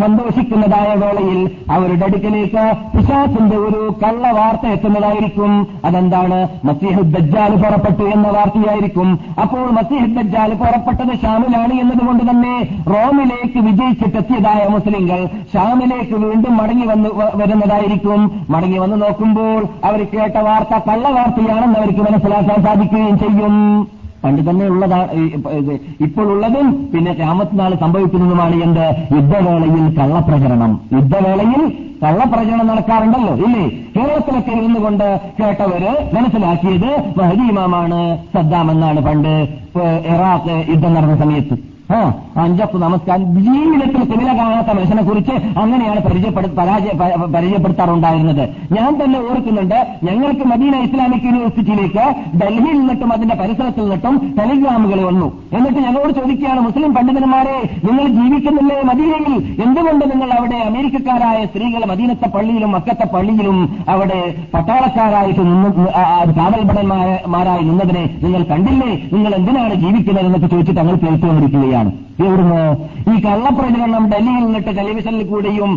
സന്തോഷിക്കുന്നതായ വേളയിൽ അവരുടെ അടുക്കലേക്ക് പിശാസിന്റെ ഒരു കള്ള വാർത്ത എത്തുന്നതായിരിക്കും. അതെന്താണ്? മസീഹ് ദജ്ജാൽ പുറപ്പെട്ടു എന്ന വാർത്തയായിരിക്കും. അപ്പോൾ മസീഹ് ദജ്ജാൽ പുറപ്പെട്ടത് ഷാമിലാണ് എന്നതുകൊണ്ട് തന്നെ റോമിലേക്ക് വിജയിച്ചിട്ടെത്തിയതായ മുസ്ലിങ്ങൾ ഷാമിലേക്ക് വീണ്ടും മടങ്ങി വന്ന് വരുന്നതായിരിക്കും. മടങ്ങി വന്ന് നോക്കുമ്പോൾ അവർ കേട്ട വാർത്ത കള്ള വാർത്തയാണെന്ന് അവർക്ക് മനസ്സിലാക്കാൻ സാധിക്കുകയും ചെയ്യും. പണ്ട് തന്നെ ഉള്ളതാണ് ഇപ്പോൾ ഉള്ളതും പിന്നെ രാമത്ത് നാൾ സംഭവിക്കുന്നതുമാണ് എന്ത്? യുദ്ധവേളയിൽ കള്ളപ്രചരണം. യുദ്ധവേളയിൽ കള്ളപ്രചരണം നടക്കാറുണ്ടല്ലോ ഇല്ലേ? കേരളത്തിലൊക്കെ ഇരുന്നുകൊണ്ട് കേട്ടവര് മനസ്സിലാക്കിയത് മഹദീമാണ് സദ്ദാം എന്നാണ് പണ്ട് ഇറാഖ് യുദ്ധം നടന്ന സമയത്ത്. ആ അഞ്ചപ്പ് നമസ്കാരം. ജീവിതത്തിൽ സിനിമ കാണാത്ത മനുഷ്യനെ കുറിച്ച് അങ്ങനെയാണ് പരിചയപ്പെടുത്താറുണ്ടായിരുന്നത്. ഞാൻ തന്നെ ഓർക്കുന്നുണ്ട് ഞങ്ങൾക്ക് മദീന ഇസ്ലാമിക് യൂണിവേഴ്സിറ്റിയിലേക്ക് ഡൽഹിയിൽ നിന്നിട്ടും അതിന്റെ പരിസരത്തിൽ നിന്നിട്ടും ടെലിഗ്രാമുകൾ വന്നു. എന്നിട്ട് ഞങ്ങളോട് ചോദിക്കുകയാണ് മുസ്ലിം പണ്ഡിതന്മാരെ നിങ്ങൾ ജീവിക്കുന്നില്ലേ മദീനയിൽ? എന്തുകൊണ്ട് നിങ്ങൾ അവിടെ അമേരിക്കക്കാരായ സ്ത്രീകൾ മദീനത്തെ പള്ളിയിലും മക്കത്തെ പള്ളിയിലും അവിടെ പട്ടാളക്കാരായിട്ട് നിന്ന് കാവൽഭടന്മാരായി നിന്നതിനെ നിങ്ങൾ കണ്ടില്ലേ? നിങ്ങൾ എന്തിനാണ് ജീവിക്കുന്നത് എന്നൊക്കെ ചോദിച്ചിട്ട് ഞങ്ങൾ കേട്ടുകൊണ്ടിരിക്കുകയാണ് വരികയാണ് എവിടുന്ന്? ഈ കള്ളപ്രചരണം ഡൽഹിയിൽ നിന്നിട്ട് ടെലിവിഷനിൽ കൂടിയും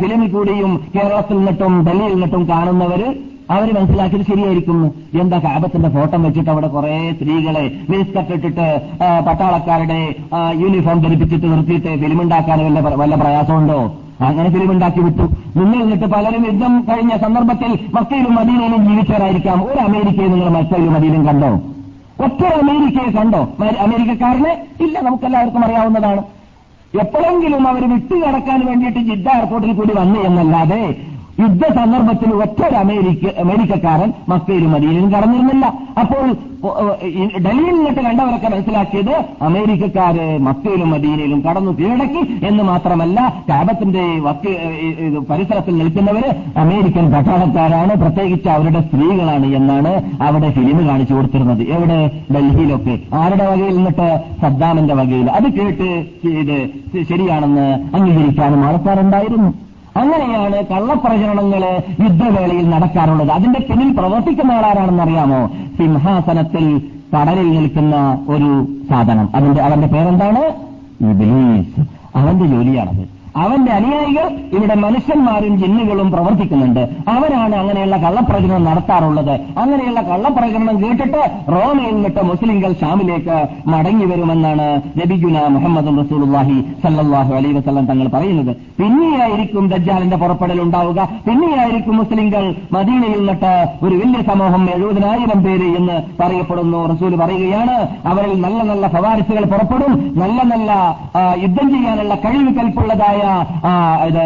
ഫിലിമിൽ കൂടിയും കേരളത്തിൽ നിന്നിട്ടും ഡൽഹിയിൽ നിന്നിട്ടും കാണുന്നവര് അവർ മനസ്സിലാക്കിയത് ശരിയായിരിക്കും എന്താ കാബത്തിന്റെ ഫോട്ടോ വെച്ചിട്ട് അവിടെ കുറെ സ്ത്രീകളെ മിനിസ്കർട്ട് ഇട്ടിട്ട് പട്ടാളക്കാരുടെ യൂണിഫോം ധരിപ്പിച്ചിട്ട് നിർത്തിയിട്ട് ഫിലിം ഉണ്ടാക്കാൻ വല്ല വല്ല പ്രയാസമുണ്ടോ? അങ്ങനെ ഫിലിം ഉണ്ടാക്കി വിട്ടു. നിങ്ങൾ എന്നിട്ട് പലരും യുദ്ധം കഴിഞ്ഞ സന്ദർഭത്തിൽ മക്കയിലും മദീനയിലും ജീവിച്ചവരായിരിക്കാം. ഒരു അമേരിക്കയിൽ നിങ്ങൾ മക്കയിലും മദീനയും കണ്ടോ? ഒറ്റ അമേരിക്കയെ കണ്ടോ? അമേരിക്കക്കാരനെ ഇല്ല നമുക്കെല്ലാവർക്കും അറിയാവുന്നതാണ്. എപ്പോഴെങ്കിലും അവർ വിട്ടുകിടക്കാൻ വേണ്ടിയിട്ട് ജിദ്ദ എയർപോർട്ടിൽ കൂടി വന്നു എന്നല്ലാതെ യുദ്ധ സന്ദർഭത്തിൽ ഒറ്റ ഒരു അമേരിക്ക അമേരിക്കക്കാരൻ മക്കയിലും മദീനയിലും കടന്നിരുന്നില്ല. അപ്പോൾ ഡൽഹിയിൽ നിന്നിട്ട് കണ്ടവരൊക്കെ മനസ്സിലാക്കിയത് അമേരിക്കക്കാര് മക്കയിലും മദീനയിലും കടന്നു കീഴടക്കി എന്ന് മാത്രമല്ല കാബത്തിന്റെ പരിസരത്തിൽ നിൽക്കുന്നവര് അമേരിക്കൻ പട്ടാളക്കാരാണ്. പ്രത്യേകിച്ച് അവരുടെ സ്ത്രീകളാണ് എന്നാണ് അവിടെ ഫിലിം കാണിച്ചു കൊടുത്തിരുന്നത്. എവിടെ? ഡൽഹിയിലൊക്കെ. ആരുടെ വകയിൽ? നിന്നിട്ട് സദ്ദാമിന്റെ വകയിൽ. അത് കേട്ട് ഇത് ശരിയാണെന്ന് അംഗീകരിക്കാനും ആൾക്കാരുണ്ടായിരുന്നു. അങ്ങനെയാണ് കള്ളപ്രചരണങ്ങൾ യുദ്ധവേളയിൽ നടക്കാറുള്ളത്. അതിന്റെ പിന്നിൽ പ്രവർത്തിക്കുന്ന ആളാരാണെന്ന് അറിയാമോ? സിംഹാസനത്തിൽ കടലിൽ നിൽക്കുന്ന ഒരു സാധനം. അതിന്റെ അവന്റെ പേരെന്താണ്? ഇബിലീസ്. അവന്റെ ജോലിയാണത്. അവന്റെ അനുയായികൾ ഇവിടെ മനുഷ്യന്മാരും ജിന്നുകളും പ്രവർത്തിക്കുന്നുണ്ട്. അവരാണ് അങ്ങനെയുള്ള കള്ളപ്രചരണം നടത്താറുള്ളത്. അങ്ങനെയുള്ള കള്ളപ്രചരണം കേട്ടിട്ട് റോമയിൽ നിന്നിട്ട് മുസ്ലിംകൾ ഷാമിലേക്ക് മടങ്ങി വരുമെന്നാണ് നബിഗുന മുഹമ്മദ് റസൂലുള്ളാഹി സല്ലാഹു അലൈ വസല്ലം തങ്ങൾ പറയുന്നത്. പിന്നെയായിരിക്കും ദജ്ജാലിന്റെ പുറപ്പെടൽ ഉണ്ടാവുക. പിന്നെയായിരിക്കും മുസ്ലിംകൾ മദീനയിൽ നിട്ട് ഒരു വലിയ സമൂഹം എഴുപതിനായിരം പേര് എന്ന് പറയപ്പെടുന്നു. റസൂൽ പറയുകയാണ് അവരിൽ നല്ല നല്ല ഫവാരിസുകൾ പുറപ്പെടും. നല്ല നല്ല യുദ്ധം ചെയ്യാനുള്ള കഴിവ് കൽപ്പുള്ളതായ ആ, ഇത്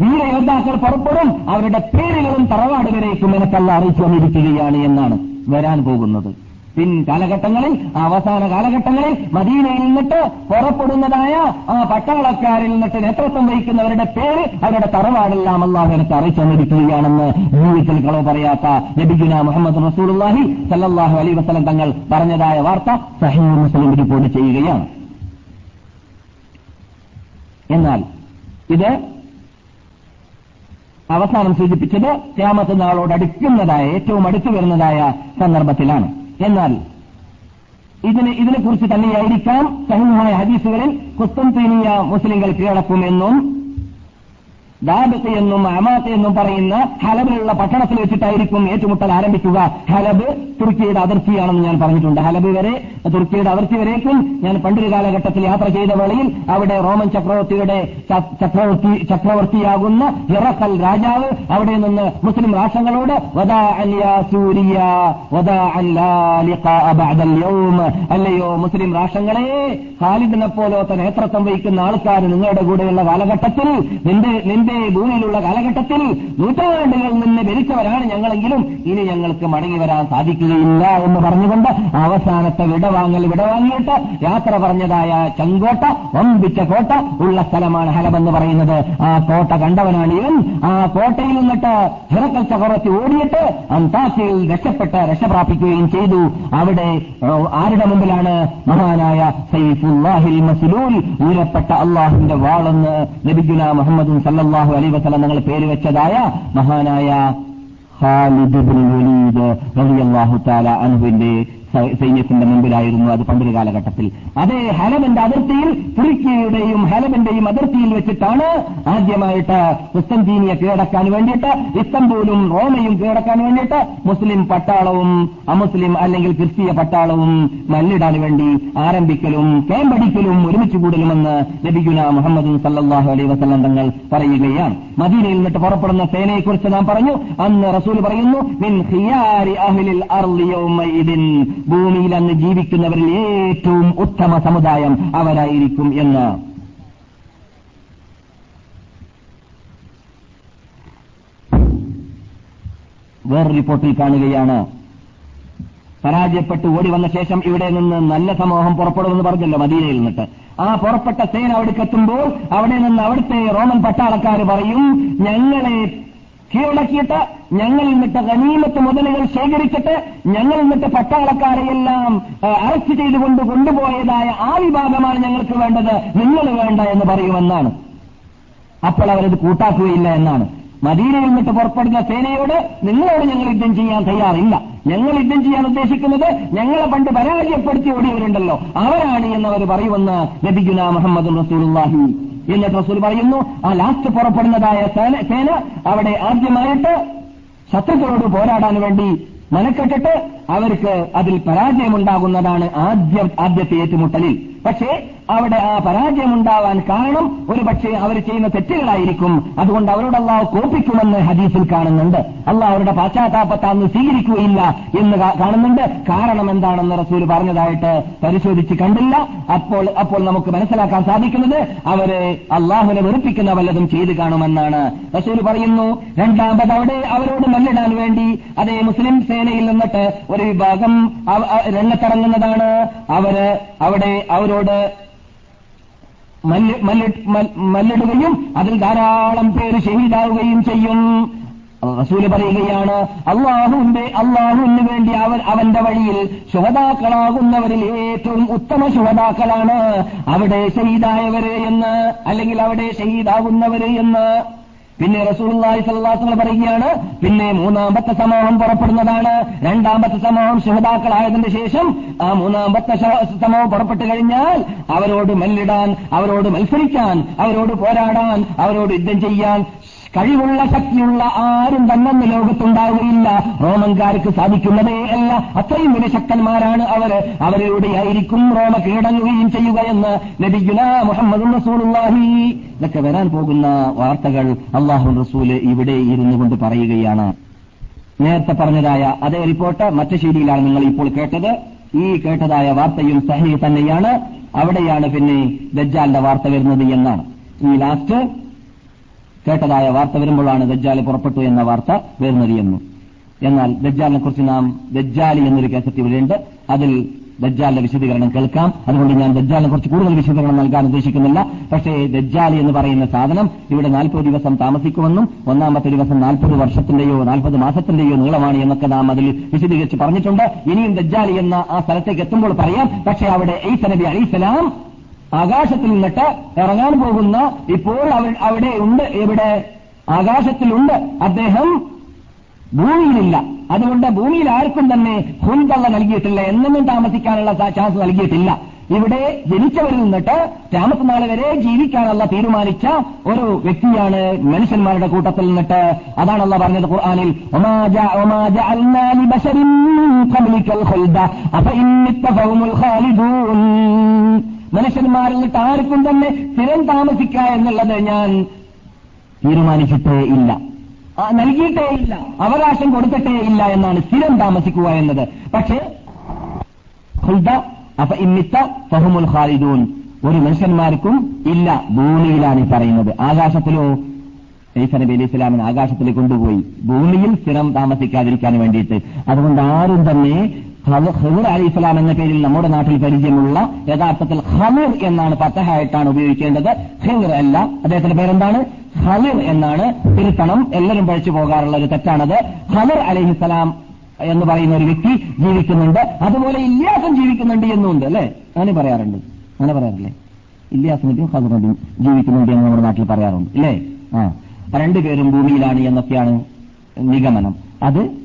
വീരയോദ്ധാക്കൾ പുറപ്പെടും അവരുടെ പേരുകളും തറവാട് വരേക്കും എനിക്കല്ല അറിയിച്ചു വന്നിരിക്കുകയാണ് എന്നാണ് വരാൻ പോകുന്നത്. പിൻ കാലഘട്ടങ്ങളിൽ അവസാന കാലഘട്ടങ്ങളിൽ മദീനയിൽ നിന്നിട്ട് പുറപ്പെടുന്നതായ ആ പട്ടാളക്കാരിൽ നിന്നിട്ട് നേതൃത്വം വഹിക്കുന്നവരുടെ പേര് അവരുടെ തറവാടെല്ലാം അള്ളാഹു എനിക്ക് അറിയിച്ചു വന്നിരിക്കുകയാണെന്ന് ജീവിതത്തിൽ കളവ് പറയാത്ത നബിഗുന മുഹമ്മദ് റസൂലുള്ളാഹി സല്ലാഹു അലൈഹി വസ്ലം തങ്ങൾ പറഞ്ഞതായ വാർത്ത സഹീ മുസ്ലിം റിപ്പോർട്ട് ചെയ്യുകയാണ്. എന്നാൽ ഇത് അവസാനം സൂചിപ്പിച്ചത് ക്യാമത്ത് നാളോട് അടുക്കുന്നതായ ഏറ്റവും അടുത്തു വരുന്നതായ സന്ദർഭത്തിലാണ്. എന്നാൽ ഇതിന് ഇതിനെക്കുറിച്ച് തന്നെയായിരിക്കാം സഹിമായ ഹദീസുകളിൽ കുസ്തംതീനിയ മുസ്ലിങ്ങൾ കീഴടക്കുമെന്നും ദാബത്ത് എന്നും അമാത്ത് എന്നും പറയുന്ന ഹലബിലുള്ള പട്ടണത്തിൽ വെച്ചിട്ടായിരിക്കും ഏറ്റുമുട്ടൽ ആരംഭിക്കുക. ഹലബ് തുർക്കിയുടെ അതിർത്തിയാണെന്ന് ഞാൻ പറഞ്ഞിട്ടുണ്ട്. ഹലബ് വരെ തുർക്കിയുടെ അതിർത്തി വരേക്കും ഞാൻ പണ്ടൊരു കാലഘട്ടത്തിൽ യാത്ര ചെയ്ത വേളയിൽ അവിടെ റോമൻ ചക്രവർത്തിയുടെ ചക്രവർത്തി ചക്രവർത്തിയാകുന്ന ഇറക്കൽ രാജാവ് അവിടെ നിന്ന് മുസ്ലിം രാഷ്ട്രങ്ങളോട് അല്ലയോ മുസ്ലിം രാഷ്ട്രങ്ങളെ ഖാലിദിനെ പോലത്തെ നേതൃത്വം വഹിക്കുന്ന ആൾക്കാർ നിങ്ങളുടെ കൂടെയുള്ള കാലഘട്ടത്തിൽ നിന്റെ നിന്റെ ഭൂമിയിലുള്ള കാലഘട്ടത്തിൽ നൂറ്റാണ്ടുകൾ നിന്ന് ഭരിച്ചവരാണ് ഞങ്ങളെങ്കിലും. ഇനി ഞങ്ങൾക്ക് മടങ്ങി വരാൻ സാധിക്കുകയില്ല എന്ന് പറഞ്ഞുകൊണ്ട് അവസാനത്തെ വിടവാങ്ങൽ വിടവാങ്ങിയിട്ട് യാത്ര പറഞ്ഞതായ ചെങ്കോട്ട വമ്പിച്ച കോട്ട ഉള്ള സ്ഥലമാണ് ഹലമെന്ന് പറയുന്നത്. ആ കോട്ട കണ്ടവനാണ് ഇവൻ. ആ കോട്ടയിൽ നിന്നിട്ട് ഹിറക്കൽ ചക്രവർത്തി ഓടിയിട്ട് അന്താസിയിൽ രക്ഷപ്പെട്ട് രക്ഷപ്രാപിക്കുകയും ചെയ്തു. അവിടെ ആരുടെ മുമ്പിലാണ് മഹാനായ സൈഫുല്ലാഹിൽ മസിലൂൽ ഊരപ്പെട്ട അള്ളാഹുവിന്റെ വാളെന്ന് നബിഗുന മുഹമ്മദും സല്ലല്ലാഹു അലൈഹി വസ്ലം തങ്ങൾ പേര് വെച്ചതായ മഹാനായ ഖാലിദ് ബിൻ വലീദ് റളിയല്ലാഹു തആല അൻഹുവിന്റെ സൈ- സൈന്യത്തിന്റെ മുമ്പിലായിരുന്നു അത് പണ്ടൊരു കാലഘട്ടത്തിൽ. അതേ ഹലബന്റെ അതിർത്തിയിൽ തുർക്കിയുടെയും ഹലബന്റെയും അതിർത്തിയിൽ വെച്ചിട്ടാണ് ആദ്യമായിട്ട് കുസ്തഞ്ചീനിയെ കീഴടക്കാൻ വേണ്ടിയിട്ട് ഇസ്തംബൂലും റോമയും കീഴടക്കാൻ വേണ്ടിയിട്ട് മുസ്ലിം പട്ടാളവും അമുസ്ലിം അല്ലെങ്കിൽ ക്രിസ്തീയ പട്ടാളവും മല്ലിടാൻ വേണ്ടി ആരംഭിക്കലും കേമ്പടിക്കലും ഒരുമിച്ച് കൂടലുമെന്ന് നബിഗുന മുഹമ്മദ് സല്ലാഹു അലൈ വസ്ലം തങ്ങൾ പറയുകയാണ്. മദീനയിൽ നിന്നിട്ട് പുറപ്പെടുന്ന സേനയെക്കുറിച്ച് നാം പറഞ്ഞു. അന്ന് റസൂൽ പറയുന്നു ഭൂമിയിൽ അന്ന് ജീവിക്കുന്നവരിൽ ഏറ്റവും ഉത്തമ സമുദായം അവരായിരിക്കും എന്ന്. വേറെ റിപ്പോർട്ടിൽ കാണുകയാണ്. പരാജയപ്പെട്ട് ഓടി വന്ന ശേഷം ഇവിടെ നിന്ന് നല്ല സമൂഹം പുറപ്പെടുമെന്ന് പറഞ്ഞല്ലോ മദീനയിൽ നിന്നിട്ട്. ആ പുറപ്പെട്ട സേന അവിടേക്കെത്തുമ്പോൾ അവിടെ നിന്ന് അവിടുത്തെ റോമൻ പട്ടാളക്കാർ പറയും ഞങ്ങളെ കീഴടക്കിയിട്ട് ഞങ്ങൾ നിന്നിട്ട് ഗനീമത്ത് മുതലുകൾ ശേഖരിച്ചിട്ട് ഞങ്ങൾ നിന്നിട്ട് പട്ടാളക്കാരെയെല്ലാം അറസ്റ്റ് ചെയ്തുകൊണ്ട് കൊണ്ടുപോയതായ ആ വിഭാഗമാണ് ഞങ്ങൾക്ക് വേണ്ടത് നിങ്ങൾ വേണ്ട എന്ന് പറയുമെന്നാണ്. അപ്പോൾ അവരത് കൂട്ടാക്കുകയില്ല എന്നാണ്. മദീനയിൽ നിന്നിട്ട് പുറപ്പെടുന്ന സേനയോട് നിങ്ങളോട് ഞങ്ങൾ യുദ്ധം ചെയ്യാൻ തയ്യാറില്ല. ഞങ്ങൾ യുദ്ധം ചെയ്യാൻ ഉദ്ദേശിക്കുന്നത് ഞങ്ങളെ പണ്ട് പരാജയപ്പെടുത്തി ഓടിയവരുണ്ടല്ലോ അവരാണ് എന്നവർ പറയുമെന്ന് നബിഗുന മുഹമ്മദ് റസൂലുള്ളാഹി എന്നിട്ട് റസൂൽ പറയുന്നു ആ ലാസ്റ്റ് പുറപ്പെടുന്നതായ സേന- അവിടെ ആദ്യമായിട്ട് ശത്രുക്കളോട് പോരാടാൻ വേണ്ടി മനക്കെട്ടിട്ട് അവർക്ക് അതിൽ പരാജയമുണ്ടാകുന്നതാണ് ആദ്യ ആദ്യത്തെ ഏറ്റുമുട്ടലിൽ. പക്ഷേ അവിടെ ആ പരാജയമുണ്ടാവാൻ കാരണം ഒരു പക്ഷേ അവർ ചെയ്യുന്ന തെറ്റുകളായിരിക്കും. അതുകൊണ്ട് അവരോട് അള്ളാഹ് കോപ്പിക്കുമെന്ന് ഹദീസിൽ കാണുന്നുണ്ട്. അള്ളാഹ് അവരുടെ പാശ്ചാത്താപത്തെ അന്ന് സ്വീകരിക്കുകയില്ല എന്ന് കാണുന്നുണ്ട്. കാരണം എന്താണെന്ന് റസൂൽ പറഞ്ഞതായിട്ട് പരിശോധിച്ച് കണ്ടില്ല. അപ്പോൾ അപ്പോൾ നമുക്ക് മനസ്സിലാക്കാൻ സാധിക്കുന്നത് അവർ അള്ളാഹുനെ വെറുപ്പിക്കുന്ന വല്ലതും ചെയ്തു കാണുമെന്നാണ്. റസൂൽ പറയുന്നു രണ്ടാമത് അവിടെ അവരോട് മല്ലിടാൻ വേണ്ടി അതേ മുസ്ലിം സേനയിൽ നിന്നിട്ട് ഒരു വിഭാഗം രംഗത്തിറങ്ങുന്നതാണ്. അവർ അവിടെ അവരോട് മല്ലിടുകയും അതിൽ ധാരാളം പേര് ഷഹീദാവുകയും ചെയ്യും. റസൂൽ പറയുകയാണ് അള്ളാഹുവിന്റെ അള്ളാഹുവിന് വേണ്ടി അവൻ അവന്റെ വഴിയിൽ ശുഹതാക്കളാകുന്നവരിൽ ഏറ്റവും ഉത്തമ ശുഹതാക്കളാണ് അവിടെ ഷഹീദായവര് എന്ന് അല്ലെങ്കിൽ അവിടെ ഷഹീദാകുന്നവര് എന്ന്. പിന്നെ അലൈഹി വസല്ലം പറയുകയാണ് പിന്നെ മൂന്നാമത്തെ സമൂഹം പുറപ്പെടുന്നതാണ്. രണ്ടാമത്തെ സമൂഹം ശുഹദാക്കളായതിന് ശേഷം ആ മൂന്നാമത്തെ സമൂഹം പുറപ്പെട്ടു കഴിഞ്ഞാൽ അവരോട് മല്ലിടാൻ അവരോട് മത്സരിക്കാൻ അവരോട് പോരാടാൻ അവരോട് യുദ്ധം ചെയ്യാൻ കഴിവുള്ള ശക്തിയുള്ള ആരും തന്നെ ലോകത്തുണ്ടാവുകയില്ല. റോമൻകാർക്ക് സാധിക്കുന്നതേ അല്ല. അത്രയും വിനശക്തന്മാരാണ് അവർ അവരിലൂടെയായിരിക്കും റോമ കീഴടങ്ങുകയും ചെയ്യുക എന്ന് നബിഗുല മുഹമ്മദ് റസൂലുള്ളാഹി. ഇതൊക്കെ വരാൻ പോകുന്ന വാർത്തകൾ അള്ളാഹു റസൂൽ ഇവിടെ ഇരുന്നു കൊണ്ട് പറയുകയാണ്. നേരത്തെ പറഞ്ഞതായ അതേ റിപ്പോർട്ട് മറ്റു ശൈലിയിലാണ് നിങ്ങൾ ഇപ്പോൾ കേട്ടത്. ഈ കേട്ടതായ വാർത്തയും സഹി തന്നെയാണ്. അവിടെയാണ് പിന്നെ ദജ്ജാലിന്റെ വാർത്ത വരുന്നത് എന്നാണ്. ഈ ലാസ്റ്റ് കേട്ടതായ വാർത്ത വരുമ്പോഴാണ് ദജ്ജാൽ പുറപ്പെട്ടു എന്ന വാർത്ത വരുന്നത് എന്ന്. എന്നാൽ ദജ്ജാലിനെ കുറിച്ച് നാം ദജ്ജാലി എന്നൊരു കേസറ്റ് ഇവിടെയുണ്ട് അതിൽ ദജ്ജാലിന്റെ വിശദീകരണം കേൾക്കാം. അതുകൊണ്ട് ഞാൻ ദജ്ജാലിനെ കുറിച്ച് കൂടുതൽ വിശദീകരണം നൽകാൻ ഉദ്ദേശിക്കുന്നില്ല. പക്ഷേ ദജ്ജാലി എന്ന് പറയുന്ന സാധനം ഇവിടെ നാൽപ്പത് ദിവസം താമസിക്കുമെന്നും ഒന്നാമത്തെ ദിവസം നാൽപ്പത് വർഷത്തിന്റെയോ നാൽപ്പത് മാസത്തിന്റെയോ നീളമാണ് എന്നൊക്കെ നാം അതിൽ വിശദീകരിച്ച് പറഞ്ഞിട്ടുണ്ട്. ഇനിയും ദജ്ജാലി എന്ന ആ സ്ഥലത്തേക്ക് എത്തുമ്പോൾ പറയാം. പക്ഷേ അവിടെ ഈസ നബി അലിസ്ലാം ആകാശത്തിൽ നിന്നിട്ട് ഇറങ്ങാൻ പോകുന്ന ഇപ്പോൾ അവ- അവിടെ ഉണ്ട് എവിടെ ആകാശത്തിലുണ്ട്. അദ്ദേഹം ഭൂമിയിലില്ല. അതുകൊണ്ട് ഭൂമിയിൽ ആർക്കും തന്നെ ഹുൻതള്ള നൽകിയിട്ടില്ല. എന്നൊന്നും താമസിക്കാനുള്ള ചാൻസ് നൽകിയിട്ടില്ല. ഇവിടെ ജനിച്ചവരിൽ നിന്നിട്ട് താമസനാൾ വരെ ജീവിക്കാനുള്ള തീരുമാനിച്ച ഒരു വ്യക്തിയാണ് മനുഷ്യന്മാരുടെ കൂട്ടത്തിൽ നിന്നിട്ട്. അതാണല്ല പറഞ്ഞത് ഖുർആാനിൽ മനുഷ്യന്മാരിൽ ആർക്കും തന്നെ സ്ഥിരം താമസിക്ക എന്നുള്ളത് ഞാൻ തീരുമാനിച്ചിട്ടേ ഇല്ല. നൽകിയിട്ടേ ഇല്ല. അവകാശം കൊടുത്തിട്ടേ ഇല്ല എന്നാണ് സ്ഥിരം താമസിക്കുക എന്നത്. പക്ഷേ അപ്പൊ ഇന്നിത്ത ഫഹുമുൽ ഖാലിദൂൻ. ഒരു മനുഷ്യന്മാർക്കും ഇല്ല ഭൂമിയിലാണ് ഈ പറയുന്നത്. ആകാശത്തിലോ ഈസ നബി അലി ഇസ്ലാമിന് ആകാശത്തിൽ കൊണ്ടുപോയി ഭൂമിയിൽ സ്ഥിരം താമസിക്കാതിരിക്കാൻ വേണ്ടിയിട്ട്. അതുകൊണ്ട് ആരും തന്നെ ഖദർ അലി ഇസ്ലാം എന്ന പേരിൽ നമ്മുടെ നാട്ടിൽ പരിചയമുള്ള യഥാർത്ഥത്തിൽ ഹമീർ എന്നാണ് പത്തഹായിട്ടാണ് ഉപയോഗിക്കേണ്ടത്. ഹിങ്ർ അല്ല. അദ്ദേഹത്തിന്റെ പേരെന്താണ്? ഖലിർ എന്നാണ്. തിരുത്തണം. എല്ലാവരും പഴിച്ചു പോകാറുള്ള ഒരു തെറ്റാണത്. ഹമീർ അലി ഇസ്ലാം എന്ന് പറയുന്ന ഒരു വ്യക്തി ജീവിക്കുന്നുണ്ട്. അതുപോലെ ഇല്ലാസം ജീവിക്കുന്നുണ്ട് എന്നുണ്ട് അല്ലെ? അങ്ങനെ പറയാറുണ്ട്. അങ്ങനെ പറയാറില്ലേ? ഇല്ലാസിനും നബിയും ജീവിക്കുന്നുണ്ട് എന്ന് നമ്മുടെ നാട്ടിൽ പറയാറുണ്ട് ഇല്ലേ? ആ. രണ്ടുപേരും ഭൂമിയിലാണ് എന്നൊക്കെയാണ് നിഗമനം. അത്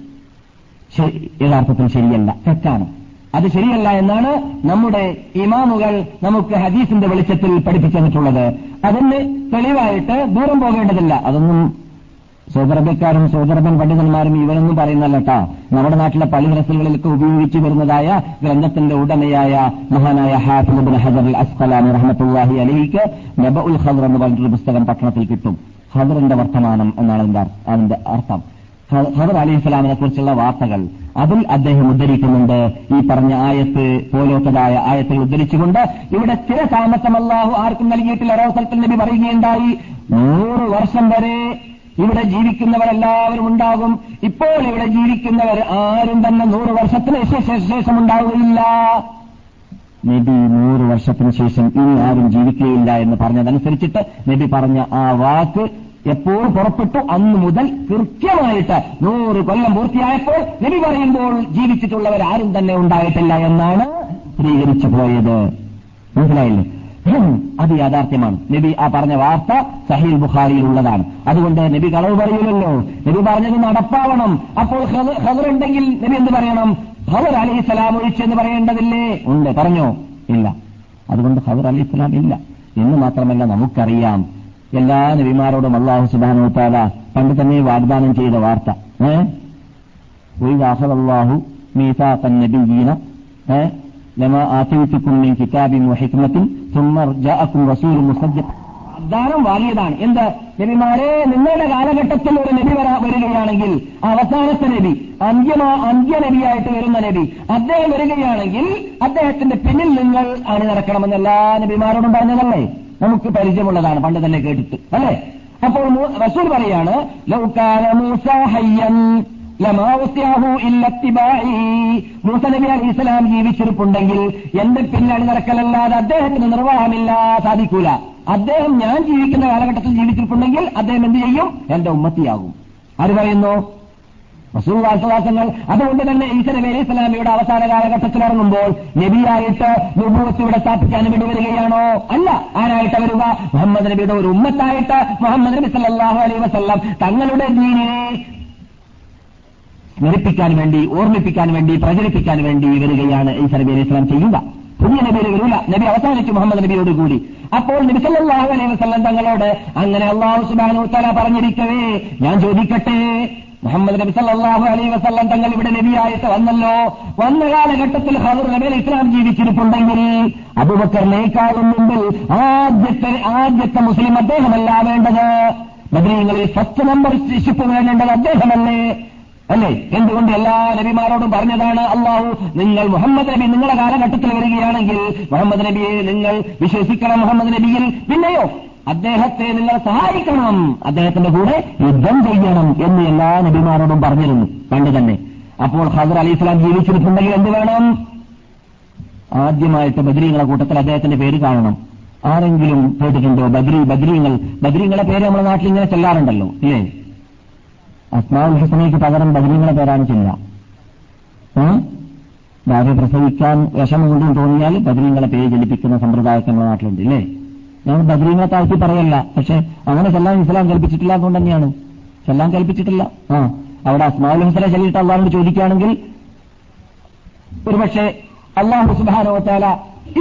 യഥാർത്ഥത്തിൽ ശരിയല്ല. തെറ്റാണ്. അത് ശരിയല്ല എന്നാണ് നമ്മുടെ ഇമാമുകൾ നമുക്ക് ഹദീസിന്റെ വെളിച്ചത്തിൽ പഠിപ്പിച്ചിട്ടുള്ളത് അതിന് തെളിവായിട്ട് ദൂരം പോകേണ്ടതില്ല. അതൊന്നും സൗദർഭക്കാരും സൗദർഭൻ പണ്ഡിതന്മാരും ഇവരൊന്നും പറയുന്നല്ല കേട്ടോ. നമ്മുടെ നാട്ടിലെ പല റസലുകളിലൊക്കെ ഉപയോഗിച്ചു വരുന്നതായ ഗ്രന്ഥത്തിന്റെ ഉടമയായ മഹാനായ ഹാഫിബിൻ ഹജർ അൽ അസ്ഖലാനി റഹ്മത്തുല്ലാഹി അലിഹിക്ക് നബ ഉൽ ഹദർ എന്ന് പറഞ്ഞിട്ടൊരു പുസ്തകം പട്ടണത്തിൽ കിട്ടും. ഹദറിന്റെ വർത്തമാനം എന്നാണ് അതിന്റെ അർത്ഥം. ഖദർ അലൈഹി സ്വലാമിനെ കുറിച്ചുള്ള വാർത്തകൾ. അതിൽ അദ്ദേഹം ഉദ്ധരിക്കുന്നുണ്ട്. ഈ പറഞ്ഞ ആയത്ത് പോലോത്തതായ ആയത്തുകൾ ഉദ്ധരിച്ചുകൊണ്ട് ഇവിടെ സ്ഥിര താമസം അല്ലാഹു ആർക്കും നൽകിയിട്ടില്ല. ഒരവസരത്തിൽ നബി പറയുകയുണ്ടായി. നൂറ് വർഷം വരെ ഇവിടെ ജീവിക്കുന്നവരെല്ലാവരും ഉണ്ടാകും. ഇപ്പോൾ ഇവിടെ ജീവിക്കുന്നവർ ആരും തന്നെ നൂറ് വർഷത്തിന് ശേഷം ഉണ്ടാവുകയില്ല നബി നൂറ് വർഷത്തിന് ശേഷം ഇനി ആരും ജീവിക്കുകയില്ല എന്ന് പറഞ്ഞതനുസരിച്ചിട്ട് നബി പറഞ്ഞ ആ വാക്ക് എപ്പോൾ പുറപ്പെട്ടു? അന്ന് മുതൽ കൃത്യമായിട്ട് നൂറ് കൊല്ലം പൂർത്തിയായപ്പോൾ നബി പറയുമ്പോൾ ജീവിച്ചിട്ടുള്ളവർ ആരും തന്നെ ഉണ്ടായിട്ടില്ല എന്നാണ് സ്ഥിരീകരിച്ചു പോയത്. മനസ്സിലായില്ലേ? അത് യാഥാർത്ഥ്യമാണ്. നബി ആ പറഞ്ഞ വാർത്ത സഹീൽ ബുഖാരിയിൽ ഉള്ളതാണ് അതുകൊണ്ട് നബി കളവ് പറയുമല്ലോ നബി പറഞ്ഞത് നടപ്പാവണം. അപ്പോൾ ഉണ്ടെങ്കിൽ നബി എന്ത് പറയണം? ഹവർ അലി ഇസ്ലാം ഒഴിച്ചെന്ന് പറയേണ്ടതില്ലേ? ഉണ്ട് പറഞ്ഞോ? ഇല്ല. അതുകൊണ്ട് ഹവർ അലി ഇസ്ലാം ഇല്ല. എന്ന് മാത്രമല്ല നമുക്കറിയാം. എല്ലാ നബിമാരോടും അള്ളാഹു സുബാനു താല പണ്ട് തന്നെ വാഗ്ദാനം ചെയ്ത വാർത്ത ഏഹ് അള്ളാഹു മീസാഖൻ നബിയീന ഏഹ് لما آتيتكم من كتاب وحكمة ثم جاءكم رسول مصدق വാഗ്ദാനം വാങ്ങിയതാണ്. എന്ത്? നബിമാരെ നിങ്ങളുടെ കാലഘട്ടത്തിൽ ഒരു നബി വരികയാണെങ്കിൽ അവസാനത്തെ നബി അന്ത്യമാ അന്ത്യ അന്ത്യനബിയായിട്ട് വരുന്ന നബി അദ്ദേഹം വരികയാണെങ്കിൽ അദ്ദേഹത്തിന്റെ പിന്നിൽ നിങ്ങൾ അണിനിറക്കണമെന്ന് എല്ലാ നബിമാരോടും പറഞ്ഞതല്ലേ? നമുക്ക് പരിചയമുള്ളതാണ് പണ്ട് തന്നെ കേട്ടിട്ട്. അല്ലേ? അപ്പോൾ റസൂൽ പറയാണ് ലൗകാന മൂസ മൂസ നബി അലി ഇസ്ലാം ജീവിച്ചിരിപ്പുണ്ടെങ്കിൽ എന്റെ പിന്നണി നടക്കലല്ലാതെ അദ്ദേഹത്തിന് നിർവാഹമില്ല സാധിക്കൂല. അദ്ദേഹം ഞാൻ ജീവിക്കുന്ന കാലഘട്ടത്തിൽ ജീവിച്ചിരിപ്പുണ്ടെങ്കിൽ അദ്ദേഹം എന്ത് ചെയ്യും? എന്റെ ഉമ്മത്തിയാകും. ആര് പറയുന്നു? വസൂവാസവാസങ്ങൾ അതുകൊണ്ട് തന്നെ നബി അലി ഇസ്ലാമിയുടെ അവസാന കാലഘട്ടത്തിൽ ഇറങ്ങുമ്പോൾ നബിയായിട്ട് നുബൂത്ത് ഇവിടെ സ്ഥാപിക്കാൻ വേണ്ടി വരികയാണോ? അല്ല. ആരായിട്ട് വരിക? മുഹമ്മദ് നബിയുടെ ഒരു ഉമ്മത്തായിട്ട് മുഹമ്മദ് നബി സല്ലാഹു അലൈ വസ്ല്ലാം തങ്ങളുടെ ദീനിനെ സ്മരിപ്പിക്കാൻ വേണ്ടി ഓർമ്മിപ്പിക്കാൻ വേണ്ടി പ്രചരിപ്പിക്കാൻ വേണ്ടി വരികയാണ് ഈ നബി അലൈഹി ചെയ്യുക. പുതിയ നബിയുടെ വരില്ല നബി അവസാനിച്ചു മുഹമ്മദ് നബിയോട് കൂടി. അപ്പോൾ നബി സല്ലാഹു അലൈഹി തങ്ങളോട് അങ്ങനെ അള്ളാഹു സുബാനു തല പറഞ്ഞിരിക്കവേ ഞാൻ ചോദിക്കട്ടെ മുഹമ്മദ് നബി സല്ലാഹു അലൈഹി വസ്ലം തങ്ങൾ ഇവിടെ നബിയായിട്ട് വന്നല്ലോ. വന്ന കാലഘട്ടത്തിൽ ഹദർ നബി ഇസ്ലാം ജീവിച്ചിരിപ്പുണ്ടെങ്കിൽ അബുബക്കറിനേക്കാളും മുമ്പിൽ ആദ്യത്തെ ആദ്യത്തെ മുസ്ലിം അദ്ദേഹമല്ല വേണ്ടത്. ബദ്രീങ്ങളിൽ ഫസ്റ്റ് നമ്പർ ശിപ്പ് വേണ്ടത് അദ്ദേഹമല്ലേ? അല്ലേ? എന്തുകൊണ്ട് എല്ലാ നബിമാരോടും പറഞ്ഞതാണ് അള്ളാഹു? നിങ്ങൾ മുഹമ്മദ് നബി നിങ്ങളുടെ കാലഘട്ടത്തിൽ വരികയാണെങ്കിൽ മുഹമ്മദ് നബിയെ നിങ്ങൾ വിശ്വസിക്കണം മുഹമ്മദ് നബിയിൽ പിന്നെയോ? അദ്ദേഹത്തെ നിങ്ങൾ സഹായിക്കണം അദ്ദേഹത്തിന്റെ കൂടെ യുദ്ധം ചെയ്യണം എന്ന് എല്ലാ നബിമാരോടും പറഞ്ഞിരുന്നു പണ്ട് തന്നെ. അപ്പോൾ ഹസർ അലി ഇസ്ലാം ജീവിച്ചിട്ടുണ്ടെങ്കിൽ എന്ത് വേണം? ആദ്യമായിട്ട് ബദ്രീങ്ങളെ കൂട്ടത്തിൽ അദ്ദേഹത്തിന്റെ പേര് കാണണം. ആരെങ്കിലും കേട്ടിട്ടുണ്ടോ? ബദ്രി ബദ്രീങ്ങൾ. ബദ്രീങ്ങളെ പേര് നമ്മുടെ നാട്ടിൽ ഇങ്ങനെ ചെല്ലാറുണ്ടല്ലോ ഇല്ലേ? അസ്മാഉൽ ഹുസനയ്ക്ക് പകരം ബദരീങ്ങളെ പേരാണ് ചില്ല ഭാര്യ പ്രസവിക്കാൻ വിഷമമുണ്ടെന്ന് തോന്നിയാൽ ബദ്രീങ്ങളെ പേര് ജലിപ്പിക്കുന്ന സമ്പ്രദായമൊക്കെ നമ്മുടെ നാട്ടിലുണ്ട് ഇല്ലേ? ഞാൻ ബദ്രീങ്ങളെ താഴ്ത്തി പറയല്ല പക്ഷെ അങ്ങനെ ചെല്ലാൻ ഇസ്ലാം കൽപ്പിച്ചിട്ടില്ല അതുകൊണ്ട് തന്നെയാണ്. ചെല്ലാൻ കൽപ്പിച്ചിട്ടില്ല. ആ അവിടെ അസ്മാഉൽ ഹസല ചൊല്ലിയിട്ട് അള്ളാഹിനോട് ചോദിക്കുകയാണെങ്കിൽ ഒരുപക്ഷെ അള്ളാഹു സുബാനോത്താല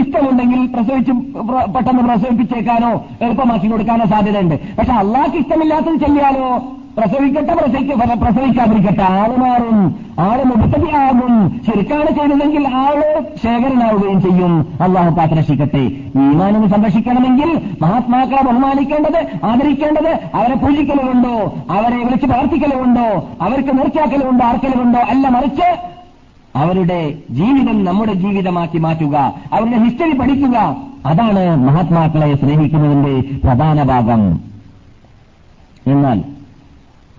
ഇഷ്ടമുണ്ടെങ്കിൽ പ്രസവിച്ച് പെട്ടെന്ന് പ്രസവിപ്പിച്ചേക്കാനോ എളുപ്പമാക്കി കൊടുക്കാനോ സാധ്യതയുണ്ട്. പക്ഷെ അള്ളാഹ്ക്ക് ഇഷ്ടമില്ലാത്തത് ചെയ്യാനോ പ്രസവിക്കട്ടെ പ്രസവിക്ക പ്രസവിക്കാതിരിക്കട്ടെ. ആൾ മാറും ആൾ മുഖത്തതിയാകും ശരിക്കാണ് ചെയ്തതെങ്കിൽ ആൾ ശേഖരനാവുകയും ചെയ്യും. അള്ളാഹു കാത്തരക്ഷിക്കട്ടെ ഈമാനിന് സംരക്ഷിക്കണമെങ്കിൽ മഹാത്മാക്കളെ ബഹുമാനിക്കേണ്ടത് ആദരിക്കേണ്ടത് അവരെ പൂജിക്കലുണ്ടോ അവരെ വിളിച്ച് പ്രവർത്തിക്കലുണ്ടോ അവർക്ക് നിർച്ചാക്കലുമുണ്ടോ ആർക്കലുണ്ടോ അല്ല മറിച്ച് അവരുടെ ജീവിതം നമ്മുടെ ജീവിതമാക്കി മാറ്റുക. അവരുടെ ഹിസ്റ്ററി പഠിക്കുക. അതാണ് മഹാത്മാക്കളെ സ്നേഹിക്കുന്നതിന്റെ പ്രധാന ഭാഗം. എന്നാൽ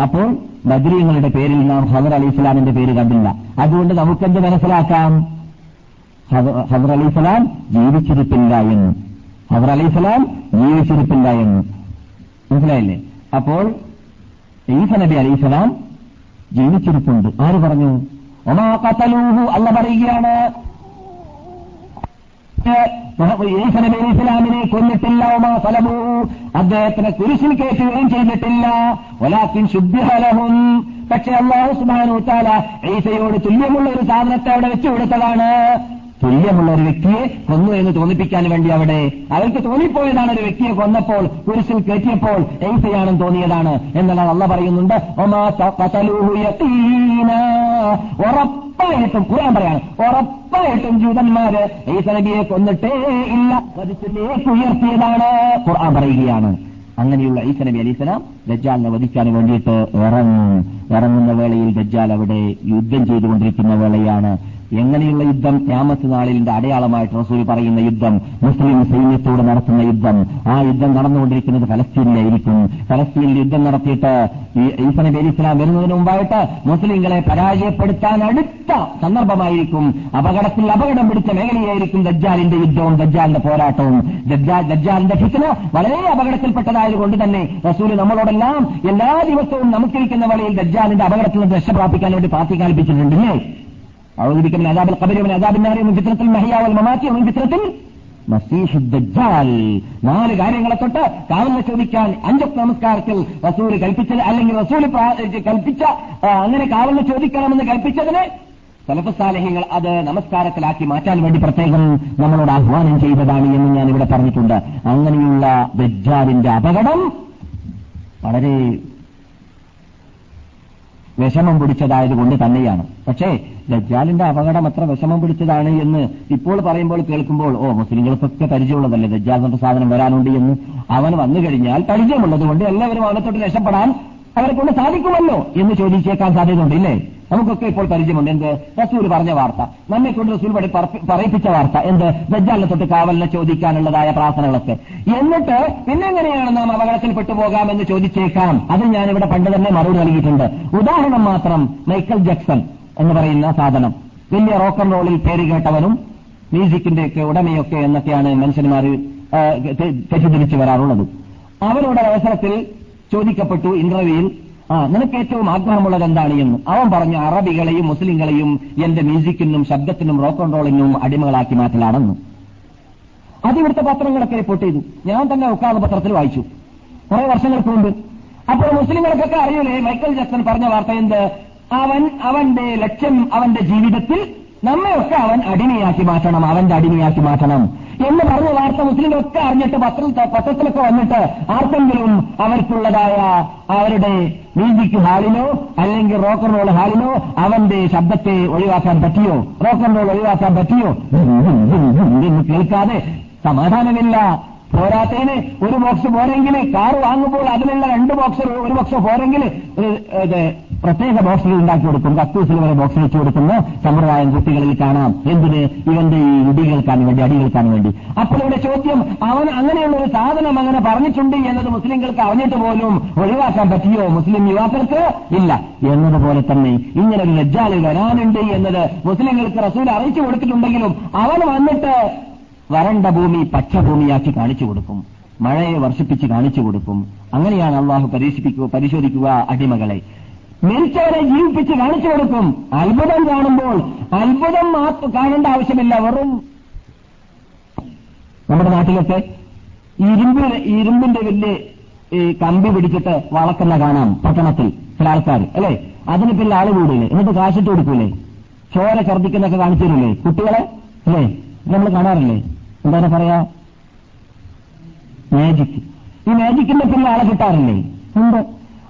അപ്പോൾ ബദ്രീങ്ങളുടെ പേരിൽ നാം ഹദർ അലി ഇസ്ലാമിന്റെ പേര് കണ്ടില്ല. അതുകൊണ്ട് നമുക്കെന്ത് മനസ്സിലാക്കാം? ഹദർ അലി ഇസ്ലാം ജീവിച്ചിരിപ്പില്ല എന്ന് ഹദർ അലി ഇസ്ലാം ജീവിച്ചിരിപ്പില്ല എന്ന് മനസ്സിലായില്ലേ? അപ്പോൾ ഈസ നബി അലി ഇസ്ലാം ജീവിച്ചിരിപ്പുണ്ട്. ആര് പറഞ്ഞു? ഒമാ കത്തലൂഹു അല്ല പറയുകയാണ് ഈസനബി ഇസ്ലാമിനെ കൊന്നിട്ടില്ല ഒമാ ഫലമൂ അദ്ദേഹത്തിനെ കുരിശിൽ കയറ്റുകയും ചെയ്തിട്ടില്ല. ഒലാക്കിൻ ശുദ്ധിഹലഹും പക്ഷെ അള്ളാഹു സുബാനൂത്താല താല ഈസയോട് തുല്യമുള്ള ഒരു സാധനത്തെ അവിടെ വെച്ചു കൊടുത്തതാണ്. തുല്യമുള്ള ഒരു വ്യക്തിയെ കൊന്നു എന്ന് തോന്നിപ്പിക്കാൻ വേണ്ടി അവിടെ അവർക്ക് തോന്നിപ്പോയതാണ് ഒരു വ്യക്തിയെ കൊന്നപ്പോൾ കുരിശിൽ കയറ്റിയപ്പോൾ എയ്സയാണെന്ന് തോന്നിയതാണ്. എന്നുള്ളത് അള്ള പറയുന്നുണ്ട് ഉറപ്പായിട്ടും ഖുർആൻ പറയാണ്. ഉറപ്പായിട്ടും ജൂതന്മാര് ഈസ നബിയെ കൊന്നിട്ടേ ഇല്ല. വധിച്ചിലേക്ക് ഉയർത്തിയതാണ് ഖുർആൻ പറയുകയാണ്. അങ്ങനെയുള്ള ഈസ നബി അലിസ്ലാം ദജ്ജാലിനെ വധിക്കാൻ വേണ്ടിയിട്ട് ഇറങ്ങും. ഇറങ്ങുന്ന വേളയിൽ ദജ്ജാൽ അവിടെ യുദ്ധം ചെയ്തുകൊണ്ടിരിക്കുന്ന വേളയാണ്. എങ്ങനെയുള്ള യുദ്ധം? ക്യാമത്ത് നാളിലിന്റെ അടയാളമായിട്ട് റസൂൽ പറയുന്ന യുദ്ധം മുസ്ലിം സൈന്യത്തോട് നടത്തുന്ന യുദ്ധം. ആ യുദ്ധം നടന്നുകൊണ്ടിരിക്കുന്നത് ഫലസ്തീനിലായിരിക്കും. ഫലസ്തീനിൽ യുദ്ധം നടത്തിയിട്ട് ഈ ഈസ നബി അലി ഇസ്ലാം വരുന്നതിന് മുമ്പായിട്ട് മുസ്ലിങ്ങളെ പരാജയപ്പെടുത്താൻ അടുത്ത സന്ദർഭമായിരിക്കും. അപകടത്തിൽ അപകടം പിടിച്ച മേഖലയായിരിക്കും ദജ്ജാലിന്റെ യുദ്ധവും ദജ്ജാലിന്റെ പോരാട്ടവും. ദജ്ജാലിന്റെ ഫിത്തിന വളരെ അപകടത്തിൽപ്പെട്ടതായതുകൊണ്ട് തന്നെ റസൂൽ നമ്മളോടെല്ലാം എല്ലാ ദിവസവും നമുക്കിരിക്കുന്ന വഴിയിൽ ദജ്ജാലിന്റെ അപകടത്തിൽ നിന്ന് രക്ഷപ്രാപിക്കാൻ വേണ്ടി പ്രാർത്ഥിക്കാൽപ്പിച്ചിട്ടുണ്ടല്ലേ أعوذ بك من عذاب القبر ومن عذاب النار ومن فتنة المحيا والممات ومن فتنة മസീഹ് ദജ്ജാൽ നാല് കാര്യങ്ങളെ തൊട്ട് കാവലിനെ ചോദിക്കാൻ അഞ്ചൊക്കെ നമസ്കാരത്തിൽ റസൂല് കൽപ്പിച്ചത് അല്ലെങ്കിൽ റസൂല് കൽപ്പിച്ച അങ്ങനെ കാവലിനെ ചോദിക്കണമെന്ന് കൽപ്പിച്ചതിന് സലഫസാലഹികൾ അത് നമസ്കാരത്തിലാക്കി മാറ്റാൻ വേണ്ടി പ്രത്യേകം നമ്മളോട് ആഹ്വാനം ചെയ്തതാണ് എന്ന് ഞാൻ ഇവിടെ പറഞ്ഞിട്ടുണ്ട് അങ്ങനെയുള്ള ദജ്ജാലിന്റെ അപകടം വളരെ വിഷമം പിടിച്ചതായതുകൊണ്ട് തന്നെയാണ്. പക്ഷേ ദജ്ജാലിന്റെ അപകടം അത്ര വിഷമം പിടിച്ചതാണ് എന്ന് ഇപ്പോൾ പറയുമ്പോൾ കേൾക്കുമ്പോൾ ഓ മുസ്ലിങ്ങൾക്കൊക്കെ പരിചയമുള്ളതല്ലേ ദജ്ജാൽ എന്ന സാധനം വരാനുണ്ട് എന്ന് അവൻ വന്നു കഴിഞ്ഞാൽ പരിചയമുള്ളതുകൊണ്ട് എല്ലാവരും അവനത്തോട്ട് രക്ഷപ്പെടാൻ അവരെ കൊണ്ട് സാധിക്കുമല്ലോ എന്ന് ചോദിച്ചേക്കാൻ സാധ്യതയുണ്ട് ഇല്ലേ? നമുക്കൊക്കെ ഇപ്പോൾ പരിചയമുണ്ട്. എന്ത്? റസൂൽ പറഞ്ഞ വാർത്ത. നമ്മെ കൊണ്ട് റസൂൽ പടി പറയിപ്പിച്ച വാർത്ത. എന്ത്? ദജ്ജാലിനെ തൊട്ട് കാവലിനെ ചോദിക്കാനുള്ളതായ പ്രാർത്ഥനകളൊക്കെ. എന്നിട്ട് പിന്നെങ്ങനെയാണ് നാം അപകടത്തിൽ പെട്ടുപോകാമെന്ന് ചോദിച്ചേക്കാം? അത് ഞാനിവിടെ പണ്ട് തന്നെ മറുപടി നൽകിയിട്ടുണ്ട്. ഉദാഹരണം മാത്രം മൈക്കൽ ജക്സൺ എന്ന് പറയുന്ന സാധനം. വലിയ റോക്ക് ആൻഡ് റോളിൽ പേര് കേട്ടവനും മ്യൂസിക്കിന്റെയൊക്കെ ഉടമയൊക്കെ എന്നൊക്കെയാണ് മനുഷ്യന്മാർ തെറ്റിദ്ധരിച്ചു വരാറുള്ളത്. അവരുടെ അവസരത്തിൽ ചോദിക്കപ്പെട്ടു ഇന്റർവ്യൂയിൽ ആ നിനക്ക് ഏറ്റവും ആഗ്രഹമുള്ളത് എന്താണ് എന്ന്? അവൻ പറഞ്ഞു അറബികളെയും മുസ്ലിങ്ങളെയും എന്റെ മ്യൂസിക്കിനും ശബ്ദത്തിനും റോക്ക് ആൻഡ് റോളിനും അടിമകളാക്കി മാറ്റലാണെന്ന്. അത് ഇവിടുത്തെ പത്രങ്ങളൊക്കെ റിപ്പോർട്ട് ചെയ്തു. ഞാൻ തന്നെ ഉക്കാദ് പത്രത്തിൽ വായിച്ചു. കുറെ വർഷങ്ങൾക്ക് മുമ്പ്. അപ്പോൾ മുസ്ലിങ്ങൾക്കൊക്കെ അറിയൂലേ മൈക്കൽ ജാക്സൺ പറഞ്ഞ വാർത്ത എന്ത്? അവൻ അവന്റെ ലക്ഷ്യം അവന്റെ ജീവിതത്തിൽ നമ്മയൊക്കെ അവൻ അടിമയാക്കി മാറ്റണം അവന്റെ അടിമയാക്കി മാറ്റണം എന്ന് പറഞ്ഞ വാർത്ത മുസ്ലിങ്ങളൊക്കെ അറിഞ്ഞിട്ട് പത്രത്തിൽ പത്രത്തിലൊക്കെ വന്നിട്ട് ആർക്കെങ്കിലും അവർക്കുള്ളതായ അവരുടെ മ്യൂസിക് ഹാളിനോ അല്ലെങ്കിൽ റോക്കൺ റോൾ ഹാളിനോ അവന്റെ ശബ്ദത്തെ ഒഴിവാക്കാൻ പറ്റിയോ? റോക്കൺ റോൾ ഒഴിവാക്കാൻ പറ്റിയോ? എന്ന് കേൾക്കാതെ സമാധാനമില്ല. പോരാത്തതിന് ഒരു ബോക്സ് പോരെങ്കിൽ കാർ വാങ്ങുമ്പോൾ അതിലുള്ള രണ്ട് ബോക്സ് ഒരു ബോക്സ് പോരെങ്കിൽ പ്രത്യേക ബോക്സിൽ ഉണ്ടാക്കി കൊടുക്കും. കക്കൂസിൽ വരെ ബോക്സ് വെച്ചു കൊടുക്കുന്ന സമ്പ്രദായം കുട്ടികളിൽ കാണാം. എന്തിന്? ഇവന്റെ ഈ ഇടികൾക്കാൻ വേണ്ടി അടി കേൾക്കാൻ വേണ്ടി. അപ്പോൾ ഇവിടെ ചോദ്യം അവൻ അങ്ങനെയുള്ള ഒരു സാധനം അങ്ങനെ പറഞ്ഞിട്ടുണ്ട് എന്നത് മുസ്ലിങ്ങൾക്ക് അറിഞ്ഞിട്ട് പോലും ഒഴിവാക്കാൻ പറ്റിയോ? മുസ്ലിം യുവാക്കൾക്ക് ഇല്ല. എന്നതുപോലെ തന്നെ ഇങ്ങനെ ഒരു ലജ്ജാൽ വരാനുണ്ട് എന്നത് മുസ്ലിങ്ങൾക്ക് റസൂൽ അറിയിച്ചു കൊടുത്തിട്ടുണ്ടെങ്കിലും അവൻ വന്നിട്ട് വരണ്ട ഭൂമി പച്ചഭൂമിയാക്കി കാണിച്ചു കൊടുക്കും. മഴയെ വർഷിപ്പിച്ച് കാണിച്ചു കൊടുക്കും. അങ്ങനെയാണ് അള്ളാഹു പരീക്ഷിപ്പിക്കുക പരിശോധിക്കുക അടിമകളെ. മരിച്ചവരെ ജീവിപ്പിച്ച് കാണിച്ചു കൊടുക്കും. അത്ഭുതം കാണുമ്പോൾ അത്ഭുതം കാണേണ്ട ആവശ്യമില്ല. വെറും നമ്മുടെ നാട്ടിലൊക്കെ ഇരുമ്പ് ഇരുമ്പിന്റെ വലിയ ഈ കമ്പി പിടിച്ചിട്ട് വളക്കുന്ന കാണാം പട്ടണത്തിൽ ചില ആൾക്കാർ അല്ലേ? അതിന് പിന്നെ ആൾ കൂടില്ലേ? എന്നിട്ട് കാശിട്ട് കൊടുക്കൂലേ? ചോര ഛർദിക്കുന്നൊക്കെ കാണിച്ചു തരില്ലേ? കുട്ടികളെ അല്ലേ? നമ്മൾ കാണാറില്ലേ? എന്താണ് പറയാ? മാജിക് ഈ മാജിക്കിന്റെ പിന്നെ ആളെ കിട്ടാറില്ലേ? ഉണ്ട്.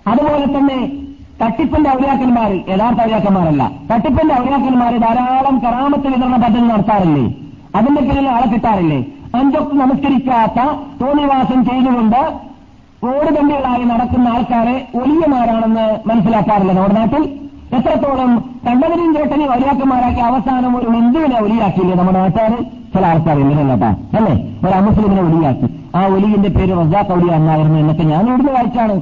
അതുപോലെ തന്നെ തട്ടിപ്പിന്റെ ഔര്യാക്കന്മാർ യഥാർത്ഥ ഔര്യാക്കന്മാരല്ല. തട്ടിപ്പിന്റെ ഔര്യാക്കന്മാർ ധാരാളം കറാമത്ത് വിതരണ പദ്ധതി നടത്താറില്ലേ? അതിന്റെ പിന്നിൽ ആളെ കിട്ടാറില്ലേ? അഞ്ചൊക്കെ നമസ്കരിക്കാത്ത തോന്നിവാസം ചെയ്തുകൊണ്ട് ഓടുതണ്ടികളായി നടക്കുന്ന ആൾക്കാരെ ഒലിയമാരാണെന്ന് മനസ്സിലാക്കാറില്ല നമ്മുടെ നാട്ടിൽ. എത്രത്തോളം കണ്ടവരും കേട്ടനെ വലിയാക്കന്മാരാക്കി അവസാനം ഒരു ഹിന്ദുവിനെ ഒലിയാക്കിയില്ലേ നമ്മുടെ നാട്ടുകാര് ചില ആൾക്കാർ ഇങ്ങനെയല്ലപ്പാ അല്ലേ? ഒരു അമുസ്ലിമിനെ ഒലിയാക്കി. ആ ഒലിയുടെ പേര് റസാഖ് ഔലിയ എന്നായിരുന്നു എന്നൊക്കെ ഞാൻ ഇവിടുന്ന് വായിച്ചാണ്.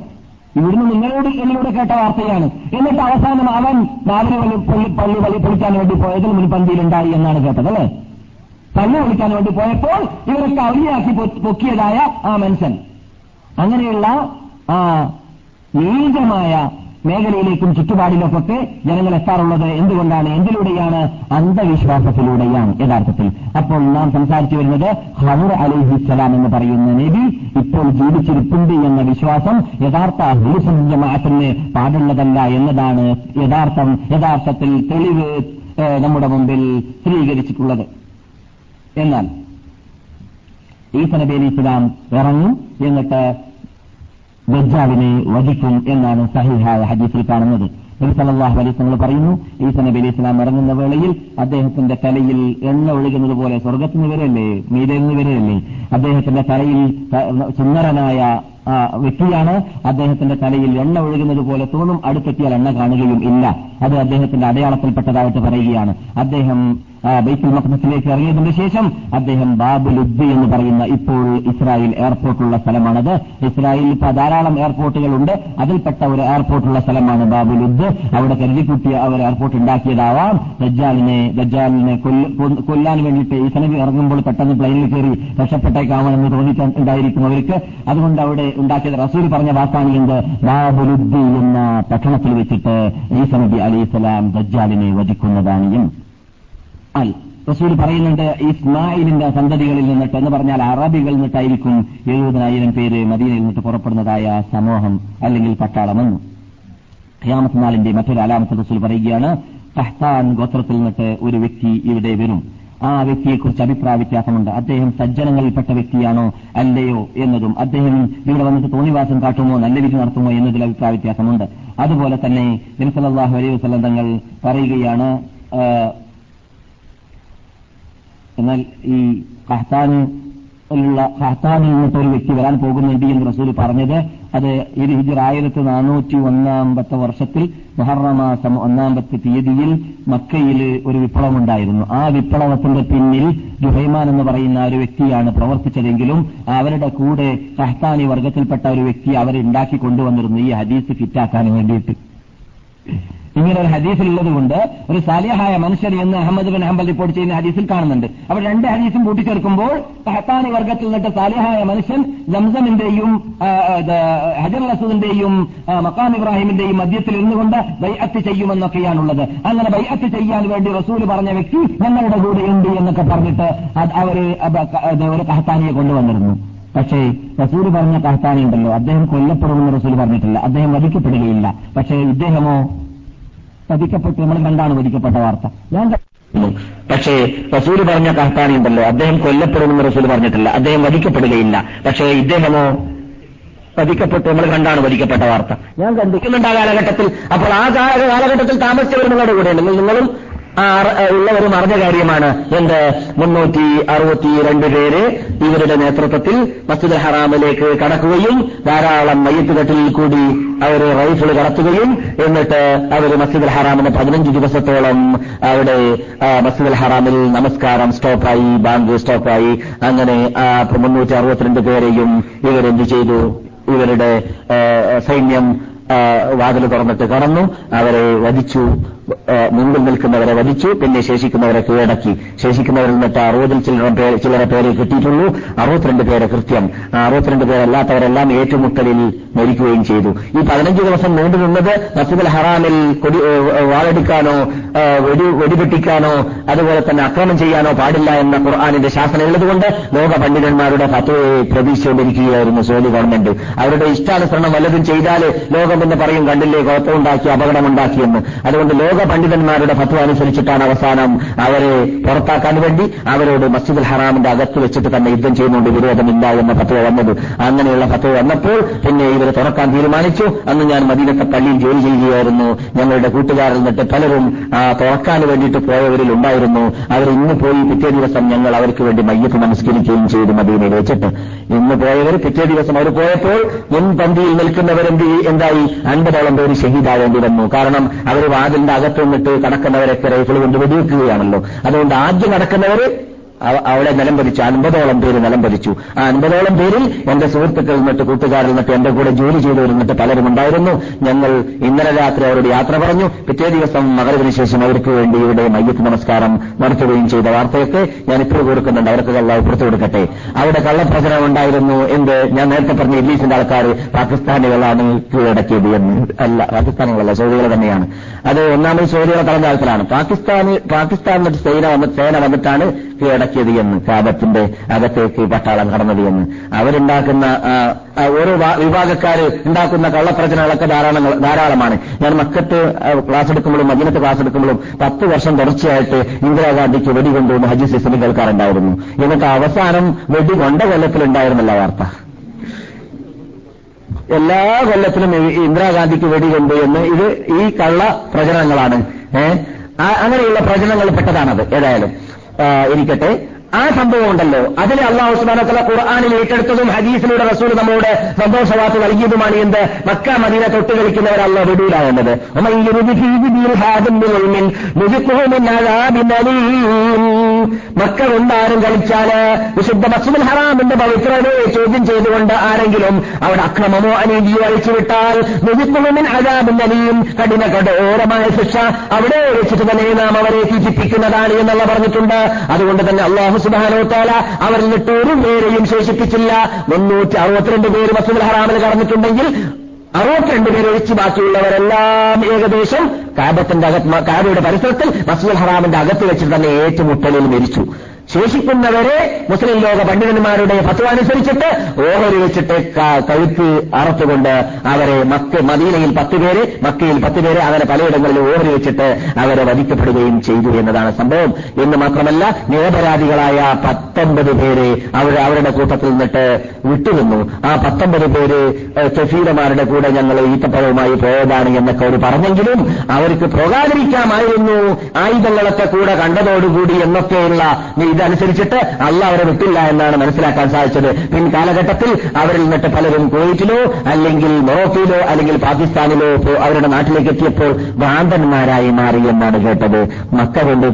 ഇവിടുന്ന് നിങ്ങളോട് എന്നിലൂടെ കേട്ട വാർത്തയാണ്. എന്നിട്ട് അവസാനം അവൻ രാവിലെ വലിയ പള്ളി പള്ളി വലി പൊളിക്കാൻ വേണ്ടി പോയതിൽ മുൻപന്തിയിലുണ്ടായി എന്നാണ് കേട്ടത് അല്ലേ? പള്ളി പൊളിക്കാൻ വേണ്ടി പോയപ്പോൾ ഇവരൊക്കെ അവലിയാക്കി പൊക്കിയതായ ആ മനുഷ്യൻ. അങ്ങനെയുള്ള ആ നീചമായ മേഖലയിലേക്കും ചുറ്റുപാടിലൊക്കെ ജനങ്ങൾ എത്താറുള്ളത് എന്തുകൊണ്ടാണ്? എന്തിലൂടെയാണ്? അന്ധവിശ്വാസത്തിലൂടെയാണ് യഥാർത്ഥത്തിൽ. അപ്പോൾ നാം സംസാരിച്ചു വരുന്നത് ഹവർ അലിഹിസ്സലാം എന്ന് പറയുന്ന നബി ഇപ്പോൾ ജീവിച്ചിരിപ്പുണ്ട് എന്ന വിശ്വാസം യഥാർത്ഥ ഹുലിസംജമാഅത്തിന് പാടുള്ളതല്ല എന്നതാണ് യഥാർത്ഥം യഥാർത്ഥത്തിൽ തെളിവ് നമ്മുടെ മുമ്പിൽ സ്ഥിരീകരിച്ചിട്ടുള്ളത്. എന്നാൽ ഈ നബി അലി ഇറങ്ങും എന്നിട്ട് ദജ്ജാലിനെ വധിക്കും എന്നാണ് സഹിഹായ ഹദീസിൽ കാണുന്നത്. നബി സല്ലല്ലാഹു അലൈഹി പറയുന്നു ഈസ നബി അലൈഹി ഇസ്ലാം ഇറങ്ങുന്ന വേളയിൽ അദ്ദേഹത്തിന്റെ തലയിൽ എണ്ണ ഒഴുകുന്നത് പോലെ സ്വർഗത്തിന് വരെയല്ലേ മീതെ നിന്ന് വരെയല്ലേ? അദ്ദേഹത്തിന്റെ തലയിൽ സുന്ദരനായ വ്യക്തിയാണ് അദ്ദേഹത്തിന്റെ തലയിൽ എണ്ണ ഒഴുകുന്നത് പോലെ തോന്നും അടുത്തെത്തിയാൽ എണ്ണ കാണുകയും ഇല്ല. അത് അദ്ദേഹത്തിന്റെ അടയാളത്തിൽപ്പെട്ടതായിട്ട് പറയുകയാണ്. അദ്ദേഹം ബൈത്തുൽ മഖ്ദസിലേക്ക് ഇറങ്ങിയതിനു ശേഷം അദ്ദേഹം ബാബുലുദ്ദ് എന്ന് പറയുന്ന ഇപ്പോൾ ഇസ്രായേൽ എയർപോർട്ടുള്ള സ്ഥലമാണത്. ഇസ്രായേലിൽ ഇപ്പോൾ ധാരാളം എയർപോർട്ടുകളുണ്ട്. അതിൽപ്പെട്ട ഒരു എയർപോർട്ടുള്ള സ്ഥലമാണ് ബാബുലുദ്ദ് അവിടെ കരുതിക്കുട്ടി അവർ എയർപോർട്ട് ഉണ്ടാക്കിയതാവാം. ദജ്ജാലിനെ ദജ്ജാലിനെ കൊല്ലാൻ വേണ്ടിയിട്ട് ഈ സ്ഥലം ഇറങ്ങുമ്പോൾ പെട്ടെന്ന് പ്ലെയിനിൽ കയറി രക്ഷപ്പെട്ടേക്കാവണമെന്ന് തോന്നിയിട്ടുണ്ടായിരിക്കും അവർക്ക് അതുകൊണ്ട് അവിടെ ഉണ്ടാക്കിയത് റസൂൽ പറഞ്ഞ വാക്കാണ് എന്ത് ബാബുലുദ്ദി എന്ന പട്ടണത്തിൽ വെച്ചിട്ട് ഈസ നബി അലൈഹിസ്സലാം ദജ്ജാലിനെ വധിക്കുന്നതാണ് അൽ റസൂൽ പറയുന്നുണ്ട് ഇസ്മായിലിന്റെ സന്തതികളിൽ നിന്നിട്ട് എന്ന് പറഞ്ഞാൽ അറബികളിൽ നിന്നിട്ടായിരിക്കും എഴുപതിനായിരം പേര് മദീനയിൽ നിന്നിട്ട് പുറപ്പെടുന്നതായ സമൂഹം അല്ലെങ്കിൽ പട്ടാളമെന്ന്. ഖിയാമത്ത് നാളിന്റെ മറ്റൊരു അലാമത്ത് റസൂൽ പറയുകയാണ് തഹ്താൻ ഗോത്രത്തിൽ നിന്നിട്ട് ഒരു വ്യക്തി ഇവിടെ വരും. ആ വ്യക്തിയെക്കുറിച്ച് അഭിപ്രായ വ്യത്യാസമുണ്ട്. അദ്ദേഹം സജ്ജനങ്ങളിൽപ്പെട്ട വ്യക്തിയാണോ അല്ലയോ എന്നതും അദ്ദേഹം ഇവിടെ വന്നിട്ട് തോന്നിവാസം കാട്ടുമോ നല്ല വിധി നടത്തുമോ എന്നതിൽ അഭിപ്രായ വ്യത്യാസമുണ്ട്. അതുപോലെ തന്നെ നബിസല്ലാഹു അലൈഹി വസ്ലം തങ്ങൾ പറയുകയാണ് എന്നാൽ ഈ കഹ്താന് ഉള്ള ഖഹ്താനിൽ നിന്നിട്ട് ഒരു വ്യക്തി വരാൻ പോകുന്നുണ്ട് എന്ന് റസൂൽ പറഞ്ഞത്. അത് ഇത് ഹിജർ ആയിരത്തി നാനൂറ്റി ഒന്നാമത്തെ വർഷത്തിൽ മഹർമാസം ഒന്നാമത്തെ തീയതിയിൽ മക്കയിൽ ഒരു വിപ്ലവം ഉണ്ടായിരുന്നു ആ വിപ്ലവത്തിന്റെ പിന്നിൽ ജുഹൈമാൻ എന്ന് പറയുന്ന ഒരു വ്യക്തിയാണ് പ്രവർത്തിച്ചതെങ്കിലും അവരുടെ കൂടെ സഹ്താനി വർഗത്തിൽപ്പെട്ട ഒരു വ്യക്തി അവരെ ഉണ്ടാക്കി കൊണ്ടുവന്നിരുന്നു ഈ ഹദീസ് ഫിറ്റാക്കാൻ വേണ്ടിയിട്ട്. ഇങ്ങനെ ഒരു ഹദീസിലുള്ളത് കൊണ്ട് ഒരു സാലിഹായ മനുഷ്യൻ എന്ന് അഹമ്മദ് ബിൻ ഹംബൽ റിപ്പോർട്ട് ചെയ്യുന്ന ഹദീസിൽ കാണുന്നുണ്ട്. അപ്പോൾ രണ്ട് ഹദീസും കൂട്ടിച്ചേർക്കുമ്പോൾ ഹത്താനി വർഗത്തിൽ നിന്നിട്ട് സാലിഹായ മനുഷ്യൻ ജംസമിന്റെയും ഹജർ അസദിന്റെയും മക്കാം ഇബ്രാഹിമിന്റെയും മദ്യത്തിൽ ഇരുന്നുകൊണ്ട് ബൈഅത്ത് ചെയ്യുമെന്നൊക്കെയാണുള്ളത്. അങ്ങനെ ബൈഅത്ത് ചെയ്യാൻ വേണ്ടി റസൂൽ പറഞ്ഞ വ്യക്തി ഞങ്ങളുടെ കൂടെയുണ്ട് എന്നൊക്കെ പറഞ്ഞിട്ട് അവർ ഒരു പഹത്താനിയെ കൊണ്ടുവന്നിരുന്നു. പക്ഷേ റസൂൽ പറഞ്ഞ കഹത്താനി ഉണ്ടല്ലോ. അദ്ദേഹം കൊല്ലപ്പെടുമെന്ന് റസൂൽ പറഞ്ഞിട്ടില്ല. അദ്ദേഹം വധിക്കപ്പെടുകയില്ല. പക്ഷേ ഇദ്ദേഹമോ വധിക്കപ്പെട്ടു നമ്മൾ കണ്ടാണ് വധിക്കപ്പെട്ട വാർത്ത. ഞാൻ പക്ഷേ റസൂൽ പറഞ്ഞ കഹത്താനി ഉണ്ടല്ലോ. അദ്ദേഹം കൊല്ലപ്പെടുമെന്ന് റസൂൽ പറഞ്ഞിട്ടില്ല. അദ്ദേഹം വധിക്കപ്പെടുകയില്ല. പക്ഷേ ഇദ്ദേഹമോ വധിക്കപ്പെട്ടു നമ്മൾ കണ്ടാണ് വധിക്കപ്പെട്ട വാർത്ത. ഞാൻ കണ്ടിരിക്കുന്നുണ്ട് ആ കാലഘട്ടത്തിൽ അപ്പോൾ ആ കാലഘട്ടത്തിൽ താമസിച്ചവർ നിങ്ങളുടെ കൂടെയുണ്ട്. നിങ്ങളും ഉള്ളവരും അറിഞ്ഞ കാര്യമാണ്. എന്ത്? മുന്നൂറ്റി അറുപത്തി രണ്ട് പേര് ഇവരുടെ നേതൃത്വത്തിൽ മസ്ജിദ് ഹറാമിലേക്ക് കടക്കുകയും ധാരാളം മയ്യത്തുകെട്ടിൽ കൂടി അവർ റൈഫിൾ കടത്തുകയും എന്നിട്ട് അവർ മസ്ജിദ് ഹറാമിന് പതിനഞ്ച് ദിവസത്തോളം അവിടെ മസ്ജിദ് ഹറാമിൽ നമസ്കാരം സ്റ്റോപ്പായി ബാങ്ക് സ്റ്റോപ്പായി. അങ്ങനെ മുന്നൂറ്റി അറുപത്തിരണ്ട് പേരെയും ഇവരെന്ത് ചെയ്തു? ഇവരുടെ സൈന്യം വാതിൽ തുറന്നിട്ട് കടന്നു. അവരെ വധിച്ചു. മുമ്പിൽ നിൽക്കുന്നവരെ വധിച്ചു പിന്നെ ശേഷിക്കുന്നവരെ കീഴടക്കി. ശേഷിക്കുന്നവരിൽ നിന്നിട്ട് അറുപതിൽ ചിലരെ പേര് കിട്ടിയിട്ടുള്ളൂ. അറുപത്തിരണ്ട് പേരെ കൃത്യം. അറുപത്തിരണ്ട് പേരല്ലാത്തവരെല്ലാം ഏറ്റുമുട്ടലിൽ മരിക്കുകയും ചെയ്തു. ഈ പതിനഞ്ച് ദിവസം നീണ്ടു നിന്നത് മസ്ജിദുൽ ഹറാമിൽ കൊടി വാളെടുക്കാനോ വെടി വെടിപെട്ടിക്കാനോ അതുപോലെ തന്നെ അക്രമം ചെയ്യാനോ പാടില്ല എന്ന ഖുർആാനിന്റെ ശാസനം ഉള്ളതുകൊണ്ട് ലോക പണ്ഡിതന്മാരുടെ ഫത്വയെ പ്രതീക്ഷിച്ചുകൊണ്ടിരിക്കുകയായിരുന്നു സോലി ഗവൺമെന്റ്. അവരുടെ ഇഷ്ടാനുസരണം വല്ലതും ചെയ്താൽ ലോകം എന്ന് പറയും കണ്ടില്ലേ കുഴപ്പമുണ്ടാക്കി അപകടമുണ്ടാക്കിയെന്ന് അതുകൊണ്ട് ലോക പണ്ഡിതന്മാരുടെ ഫത്വ അനുസരിച്ചിട്ടാണ് അവസാനം അവരെ പുറത്താക്കാൻ വേണ്ടി അവരോട് മസ്ജിദുൽ ഹറാമിന്റെ അകത്ത് വെച്ചിട്ട് തന്നെ യുദ്ധം ചെയ്യുന്നുണ്ട് വിരോധമില്ല എന്ന ഫത്വ വന്നത്. അങ്ങനെയുള്ള ഫത്വ വന്നപ്പോൾ പിന്നെ ഇവരെ തുറക്കാൻ തീരുമാനിച്ചു. അന്ന് ഞാൻ മദീനത്തെ പള്ളിയിൽ ജോലി ചെയ്യുകയായിരുന്നു. ഞങ്ങളുടെ കൂട്ടുകാരിൽ നിന്നിട്ട് പലരും തുറക്കാൻ വേണ്ടിയിട്ട് പോയവരിൽ ഉണ്ടായിരുന്നു. അവർ ഇന്ന് പോയി പിറ്റേ ദിവസം ഞങ്ങൾ അവർക്ക് വേണ്ടി മയ്യത്ത് നമസ്കരിക്കുകയും ചെയ്തു മദീനയിൽ വെച്ചിട്ട്. ഇന്ന് പോയവർ പിറ്റേ ദിവസം അവർ പോയപ്പോൾ മുൻപന്തിയിൽ നിൽക്കുന്നവരെന്ത് എന്തായി? അൻപതോളം പേര് ഷഹീദാകേണ്ടി വന്നു. കാരണം അവർ വാതിലിന്റെ അകത്തു നിന്നിട്ട് കടക്കുന്നവരൊക്കെ റൈഫിൾ കൊണ്ട് വെടിവെക്കുകയാണല്ലോ. അതുകൊണ്ട് ആദ്യം നടക്കുന്നവർ അവിടെ നിലം പതിച്ചു അൻപതോളം പേര് നിലം പതിച്ചു ആ അൻപതോളം പേരിൽ എന്റെ സുഹൃത്തുക്കൾ നിന്നിട്ട് കൂട്ടുകാരിൽ നിന്നിട്ട് എന്റെ കൂടെ ജോലി ചെയ്തവരിന്നിട്ട് പലരും ഉണ്ടായിരുന്നു. ഞങ്ങൾ ഇന്നലെ രാത്രി അവരോട് യാത്ര പറഞ്ഞു. പിറ്റേ ദിവസം മകരവിന് ശേഷം അവർക്ക് വേണ്ടി ഇവിടെ മയ്യത്ത് നമസ്കാരം നടത്തുകയും ചെയ്ത വാർത്തയൊക്കെ ഞാൻ ഇപ്പോൾ കൊടുക്കുന്നുണ്ട് അവർക്ക് കള്ള പുറത്തു കൊടുക്കട്ടെ. അവിടെ കള്ളപ്രചരണം ഉണ്ടായിരുന്നു എന്ത് ഞാൻ നേരത്തെ പറഞ്ഞ ഇംഗ്ലീഷിന്റെ ആൾക്കാർ പാകിസ്ഥാനികളാണ് കീഴടക്കിയത് എന്ന്. അല്ല പാകിസ്ഥാനികളല്ല സൗദികൾ തന്നെയാണ്. അത് ഒന്നാമത് സൗദിയുടെ കളഞ്ഞ ആൾക്കാരാണ് പാകിസ്ഥാന് പാകിസ്ഥാനിൽ സേന വന്ന് സേന വന്നിട്ടാണ് കീഴടക്കിയത് എന്ന് കാബത്തിന്റെ അകത്തേക്ക് പട്ടാളം കടന്നത് എന്ന്. അവരുണ്ടാക്കുന്ന ഓരോ വിഭാഗക്കാർ ഉണ്ടാക്കുന്ന കള്ളപ്രചനകളൊക്കെ ധാരാളം ധാരാളമാണ്. ഞാൻ മക്കത്ത് ക്ലാസ് എടുക്കുമ്പോഴും മദീനത്ത് ക്ലാസ് എടുക്കുമ്പോഴും പത്ത് വർഷം തുടർച്ചയായിട്ട് ഇന്ദിരാഗാന്ധിക്ക് വെടികൊണ്ടുവന്ന് ഹജ്ജ് സീസണിൽ കേൾക്കാറുണ്ടായിരുന്നു. എന്നിട്ട് അവസാനം വെടി കൊണ്ട കൊല്ലത്തിലുണ്ടായിരുന്നില്ല വാർത്ത. എല്ലാ കൊല്ലത്തിലും ഇന്ദിരാഗാന്ധിക്ക് വെടികൊണ്ട് എന്ന് ഇത് ഈ കള്ള പ്രചരണങ്ങളാണ്. അങ്ങനെയുള്ള പ്രചരണങ്ങൾ പെട്ടതാണത് ഏതായാലും. ഇരിക്കട്ടെ. ആ സംഭവം ഉണ്ടല്ലോ. അതിനെ അള്ളാഹു സുബാനത്തല ഖുർആാനിൽ ഏറ്റെടുത്തതും ഹദീസിലൂടെ റസൂൽ നമ്മളോട് സന്തോഷവാർത്ത നൽകിയതുമാണ് എന്ത്? മക്ക മദീന തൊട്ട് കളിക്കുന്നവർ വിടൂരാകുന്നത് മക്ക കൊണ്ടാരും കളിച്ചാൽ വിശുദ്ധ മസ്ജിദുൽ ഹറാമിന്റെ പവിത്രതയെ ചോദ്യം ചെയ്തുകൊണ്ട് ആരെങ്കിലും അവിടെ അക്രമമോ അനീതിയോ അഴിച്ചുവിട്ടാൽ മുജിക്കുമിൻ അജാബിൻ അലിയും കഠിന കഠോരമായ ശിക്ഷ അവിടെ വെച്ചിട്ട് തന്നെ നാം അവരെ തീറ്റിപ്പിക്കുന്നതാണ് എന്നുള്ള പറഞ്ഞിട്ടുണ്ട്. അതുകൊണ്ട് തന്നെ അള്ളാഹു സുബാനോത്താല അവരിൽ നിന്നിട്ട് ഒരു പേരെയും ശേഷിപ്പിച്ചില്ല. മുന്നൂറ്റി അറുപത്തിരണ്ട് പേര് മസൂദ് ഹറാമിൽ കടന്നിട്ടുണ്ടെങ്കിൽ അറുപത്തിരണ്ട് പേര് ഒഴിച്ച് ബാക്കിയുള്ളവരെല്ലാം ഏകദേശം കാബത്തിന്റെ അകത്ത് കാബയുടെ പരിസരത്തിൽ മസ്ജിദ് ഹറാമിന്റെ അകത്ത് വെച്ചിട്ട് തന്നെ ഏറ്റുമുട്ടലിൽ മരിച്ചു. ശേഷിക്കുന്നവരെ മുസ്ലിം ലോക പണ്ഡിതന്മാരുടെ ഫത്വ അനുസരിച്ചിട്ട് ഓഹരി വെച്ചിട്ട് കഴുത്ത് അറത്തുകൊണ്ട് അവരെ മക്ക മദീനയിൽ പത്ത് പേര് മക്കയിൽ പത്ത് പേര് അങ്ങനെ പലയിടങ്ങളിൽ ഓഹരി വെച്ചിട്ട് അവരെ വധിക്കപ്പെടുകയും ചെയ്തു എന്നതാണ് സംഭവം. എന്ന് മാത്രമല്ല നിരപരാധികളായ പത്തൊമ്പത് പേര് അവർ അവരുടെ കൂട്ടത്തിൽ നിന്നിട്ട് വിട്ടുനിന്നു. ആ പത്തൊമ്പത് പേര് കഫീരമാരുടെ കൂടെ ഞങ്ങൾ ഈത്തപ്പഴവുമായി പോയതാണ് എന്നൊക്കെ അവർ പറഞ്ഞെങ്കിലും അവർക്ക് പോകാതിരിക്കാമായിരുന്നു. ആയുധങ്ങളൊക്കെ കൂടെ കണ്ടതോടുകൂടി എന്നൊക്കെയുള്ള ഇതനുസരിച്ചിട്ട് അല്ല അവരെ വിട്ടില്ല എന്നാണ് മനസ്സിലാക്കാൻ സാധിച്ചത്. പിൻ കാലഘട്ടത്തിൽ അവരിൽ നിന്നിട്ട് പലരും കുവൈറ്റിലോ അല്ലെങ്കിൽ മൊറോക്കയിലോ അല്ലെങ്കിൽ പാകിസ്ഥാനിലോ അവരുടെ നാട്ടിലേക്ക് എത്തിയപ്പോൾ ഭ്രാന്തന്മാരായി മാറി എന്നാണ് കേട്ടത്. മക്ക കൊണ്ട്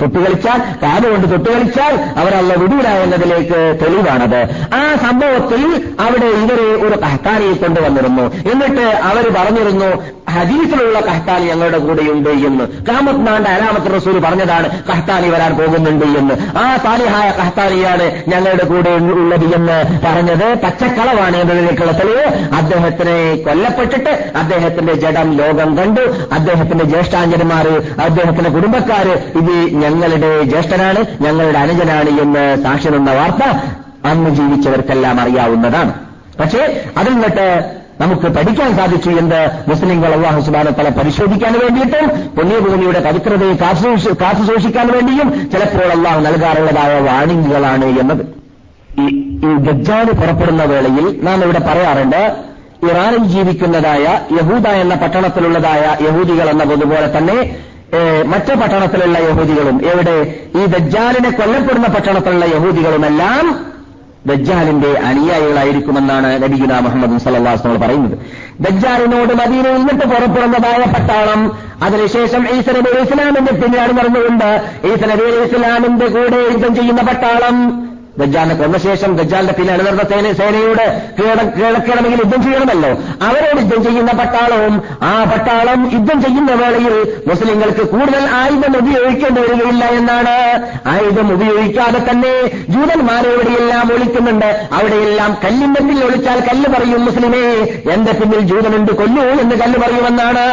തൊട്ടുകളിച്ചാൽ കാല കൊണ്ട് തൊട്ടുകളിച്ചാൽ അവരല്ല വിടൂല എന്നതിലേക്ക് തെളിവാണത്. ആ സംഭവത്തിൽ അവിടെ ഇവരെ ഒരു കഹ്താനിയെ കൊണ്ടുവന്നിരുന്നു. എന്നിട്ട് അവർ പറഞ്ഞിരുന്നു ഹദീസിലുള്ള കഹ്താനി ഞങ്ങളുടെ കൂടെയുണ്ട് എന്ന്. കാമത്ത് നാണ്ട അലാമത്ത് റസൂൽ പറഞ്ഞതാണ് കഹ്താനി വരാൻ പോകുന്നുണ്ട് എന്ന്. ആ സാലിഹായ കഹത്താലിയാണ് ഞങ്ങളുടെ കൂടെ ഉള്ളത് എന്ന് പറഞ്ഞത് പച്ചക്കളവാണ് എന്നതിലേക്കുള്ള തെളിവ്. അദ്ദേഹത്തിനെ കൊല്ലപ്പെട്ടിട്ട് അദ്ദേഹത്തിന്റെ ജഡം ലോകം കണ്ടു. അദ്ദേഹത്തിന്റെ ജ്യേഷ്ഠാഞ്ജന്മാര് അദ്ദേഹത്തിന്റെ കുടുംബക്കാർ ഇത് ഞങ്ങളുടെ ജ്യേഷ്ഠനാണ് ഞങ്ങളുടെ അനുജനാണ് എന്ന് സാക്ഷി നിന്ന വാർത്ത അന്ന് ജീവിച്ചവർക്കെല്ലാം അറിയാവുന്നതാണ്. പക്ഷേ അതിൽ നിന്നിട്ട് നമുക്ക് പഠിക്കാൻ സാധിച്ചു എന്ത് മുസ്ലിങ്ങൾ അള്ളാഹു സുബാനത്തല പരിശോധിക്കാൻ വേണ്ടിയിട്ടും പുണ്യഭൂമിയുടെ പവിത്രതയെ കാത്തു സൂക്ഷിക്കാൻ വേണ്ടിയും ചിലപ്പോൾ അള്ളാഹു നൽകാറുള്ളതായ വാണിംഗുകളാണ് എന്നത്. ഈ ഗജ്ജാന് പുറപ്പെടുന്ന വേളയിൽ നാം ഇവിടെ പറയാറുണ്ട് ഇറാനിൽ ജീവിക്കുന്നതായ യഹൂദ എന്ന പട്ടണത്തിലുള്ളതായ യഹൂദികൾ എന്നതുപോലെ തന്നെ മറ്റു പട്ടണത്തിലുള്ള യഹൂദികളും എവിടെ ഈ ദജ്ജാലിനെ കൊല്ലപ്പെടുന്ന പട്ടണത്തിലുള്ള യഹൂദികളുമെല്ലാം ദജ്ജാലിന്റെ അനുയായികളായിരിക്കുമെന്നാണ് നബിഗുന മുഹമ്മദ് സല്ലാസ് പറയുന്നത്. ദജ്ജാലിനോട് മദീനയിൽ നിന്നിട്ട് പുറപ്പെടുന്നതായ പട്ടാളം അതിനുശേഷം ഈസ നബി ഇസ്ലാമിന്റെ പിന്നിലാണ് നടന്നുകൊണ്ട് ഈസ നബി ഇസ്ലാമിന്റെ കൂടെ യുദ്ധം ചെയ്യുന്ന പട്ടാളം ദജ്ജാലിനെ കൊന്ന ശേഷം ദജ്ജാലിന്റെ പിന്നെ അണിനിർന്ന സേന സേനയോട് കിഴക്കണമെങ്കിൽ യുദ്ധം ചെയ്യണമല്ലോ. അവരോട് യുദ്ധം ചെയ്യുന്ന പട്ടാളവും ആ പട്ടാളം യുദ്ധം ചെയ്യുന്ന വേളയിൽ മുസ്ലിങ്ങൾക്ക് കൂടുതൽ ആയുധം ഉപയോഗിക്കേണ്ടി വരികയില്ല എന്നാണ്. ആയുധം ഉപയോഗിക്കാതെ തന്നെ ജൂതന്മാരെ എവിടെയെല്ലാം ഒളിക്കുന്നുണ്ട്. അവിടെയെല്ലാം കല്ലിന്റെ പിന്നിൽ ഒളിച്ചാൽ കല്ല് പറയും മുസ്ലിമേ എന്റെ പിന്നിൽ ജൂതനുണ്ട് കൊല്ലൂ എന്ന് കല്ല് പറയുമെന്നാണ്.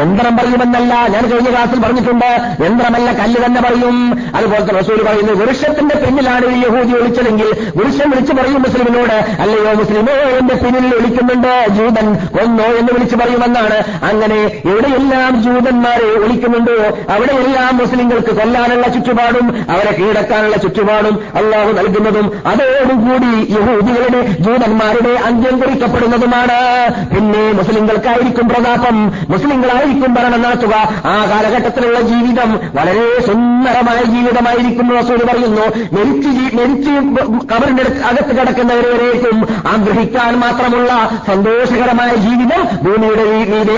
യന്ത്രം പറയുമെന്നല്ല ഞാൻ കഴിഞ്ഞ ക്ലാസ്സിൽ പറഞ്ഞിട്ടുണ്ട് യന്ത്രമല്ല കല്ല് തന്നെ പറയും. അതുപോലത്തെ റസൂൽ പറയുന്നത് വൃക്ഷത്തിന്റെ പിന്നിലാണ് യഹൂദി ഒളിച്ചതെങ്കിൽ പുരുഷൻ വിളിച്ചു പറയും മുസ്ലിമിനോട് അല്ലയോ മുസ്ലിമോ എന്റെ പിന്നിൽ വിളിക്കുന്നുണ്ട് ജൂതൻ? ഒന്നോ എന്ന് വിളിച്ചു പറയുമെന്നാണ്. അങ്ങനെ എവിടെയെല്ലാം ജൂതന്മാരെ വിളിക്കുന്നുണ്ടോ അവിടെയെല്ലാം മുസ്ലിങ്ങൾക്ക് കൊല്ലാനുള്ള ചുറ്റുപാടും അവരെ കീഴടക്കാനുള്ള ചുറ്റുപാടും അള്ളാഹു നൽകുന്നതും അതോടുകൂടി യഹൂദികളുടെ ജൂതന്മാരുടെ അന്ത്യം കുറിക്കപ്പെടുന്നതുമാണ്. പിന്നെ മുസ്ലിങ്ങൾക്കായിരിക്കും പ്രതാപം മുസ്ലിങ്ങളായിരിക്കും ഭരണം നടത്തുക ആ കാലഘട്ടത്തിലുള്ള ജീവിതം വളരെ സുന്ദരമായ ജീവിതമായിരിക്കും റസൂൽ പറയുന്നു. മെരിച്ചു മരിച്ച് കബറിന്റെ അകത്ത് കിടക്കുന്നവരേക്കും ആഗ്രഹിക്കാൻ മാത്രമുള്ള സന്തോഷകരമായ ജീവിതം ഭൂമിയുടെ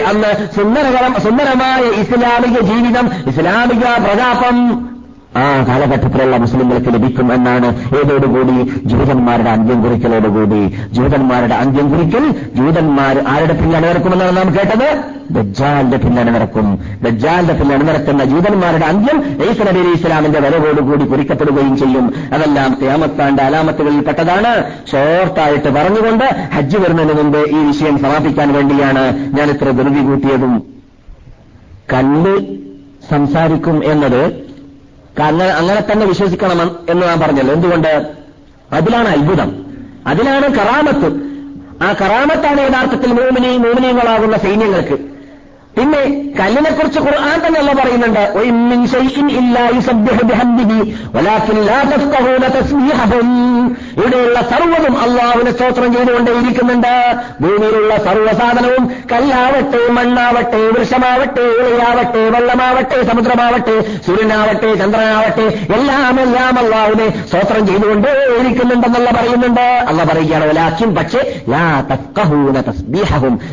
അന്ന് സുന്ദരകരം സുന്ദരമായ ഇസ്ലാമിക ജീവിതം ഇസ്ലാമിക പ്രതാപം ആ കാലഘട്ടത്തിലുള്ള മുസ്ലിങ്ങൾക്ക് ലഭിക്കും എന്നാണ് ഏതോടുകൂടി ജൂതന്മാരുടെ അന്ത്യം കുറിക്കലോടുകൂടി ജൂതന്മാരുടെ അന്ത്യം കുറിക്കൽ ജൂതന്മാർ ആരുടെ പിന്നാണ് നിറക്കുമെന്നാണ് നാം കേട്ടത്? ദജ്ജാലിന്റെ പിന്നാണ് നിറക്കും ദജ്ജാലിന്റെ പിന്നാണ് നിറക്കുന്ന ജൂതന്മാരുടെ അന്ത്യം ഈസ് അലി ഇസ്ലാമിന്റെ വരവോടുകൂടി കുറിക്കപ്പെടുകയും ചെയ്യും. അതെല്ലാം ക്യാമത്താണ്ട് അലാമത്തുകളിൽപ്പെട്ടതാണ്. ഷോർട്ടായിട്ട് പറഞ്ഞുകൊണ്ട് ഹജ്ജ് വരുന്നതിന് മുമ്പ് ഈ വിഷയം സമാപിക്കാൻ വേണ്ടിയാണ് ഞാൻ ഇത്ര ധൃതി കൂട്ടിയതും. കല്ല് സംസാരിക്കും എന്നത് അങ്ങനെ അങ്ങനെ തന്നെ വിശ്വസിക്കണം എന്ന് ഞാൻ പറഞ്ഞല്ലോ. എന്തുകൊണ്ട്? അതിലാണ് അത്ഭുതം. അതിലാണ് കറാമത്ത്. ആ കറാമത്താണ് യഥാർത്ഥത്തിൽ മൂമിനി മൂമിനിയങ്ങളാകുന്ന സൈന്യങ്ങൾക്ക് പിന്നെ കല്ലിനെ കുറിച്ച് ഖുർആൻ തന്നെ അല്ല പറയുന്നുണ്ട് ഇവിടെയുള്ള സർവതും അള്ളാഹുവിനെ സ്തോത്രം ചെയ്തുകൊണ്ടേയിരിക്കുന്നുണ്ട്. ഭൂമിയിലുള്ള സർവസാധനവും കല്ലാവട്ടെ മണ്ണാവട്ടെ വൃക്ഷമാവട്ടെ ഇളയാവട്ടെ വെള്ളമാവട്ടെ സമുദ്രമാവട്ടെ സൂര്യനാവട്ടെ ചന്ദ്രനാവട്ടെ എല്ലാം എല്ലാം അള്ളാഹുവിനെ സ്തോത്രം ചെയ്തുകൊണ്ടേ ഇരിക്കുന്നുണ്ടെന്നല്ല പറയുന്നുണ്ട്. അല്ല പറയുകയാണ് ഒലാക്കിൻ പക്ഷേ ലാ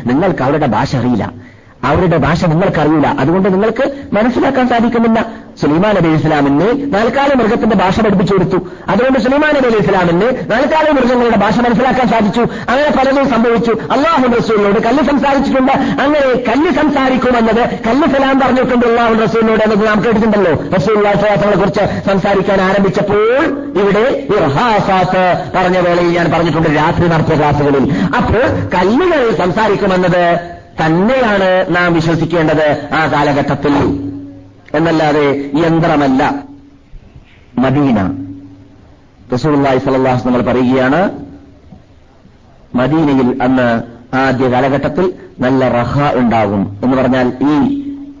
നിങ്ങൾക്ക് അവരുടെ ഭാഷ അറിയില്ല. അവരുടെ ഭാഷ നിങ്ങൾക്കറിയില്ല. അതുകൊണ്ട് നിങ്ങൾക്ക് മനസ്സിലാക്കാൻ സാധിക്കുന്നില്ല. സുലൈമാൻ നബി ഇസ്ലാമിന് നാൽക്കാല മൃഗത്തിന്റെ ഭാഷ പഠിപ്പിച്ചു കൊടുത്തു. അതുകൊണ്ട് സുലൈമാൻ നബി ഇസ്ലാമിന് നാൽക്കാല മൃഗങ്ങളുടെ ഭാഷ മനസ്സിലാക്കാൻ സാധിച്ചു. അങ്ങനെ പലതും സംഭവിച്ചു. അള്ളാഹു റസൂലിനോട് കല്ല് സംസാരിച്ചിട്ടുണ്ട്. അങ്ങനെ കല്ല് സംസാരിക്കുമെന്നത് കല്ല് സലാം പറഞ്ഞിട്ടുണ്ട് അള്ളാഹു റസൂലിനോട് എന്നത് നാം കേട്ടിട്ടുണ്ടല്ലോ. റസൂൽ സ്വലാസങ്ങളെ കുറിച്ച് സംസാരിക്കാൻ ആരംഭിച്ചപ്പോൾ ഇവിടെ പറഞ്ഞ വേളയിൽ ഞാൻ പറഞ്ഞിട്ടുണ്ട് രാത്രി നടത്തിയ ക്ലാസുകളിൽ അപ്പോൾ കല്ലുകൾ സംസാരിക്കുമെന്നത് തന്നെയാണ് നാം വിശ്വസിക്കേണ്ടത് ആ കാലഘട്ടത്തിൽ. എന്നല്ലാതെ യന്ത്രമല്ല. മദീന. റസൂർലായി സലല്ലാസ് നമ്മൾ പറയുകയാണ് മദീനയിൽ അന്ന് ആദ്യ കാലഘട്ടത്തിൽ നല്ല റഹ ഉണ്ടാകും എന്ന് പറഞ്ഞാൽ ഈ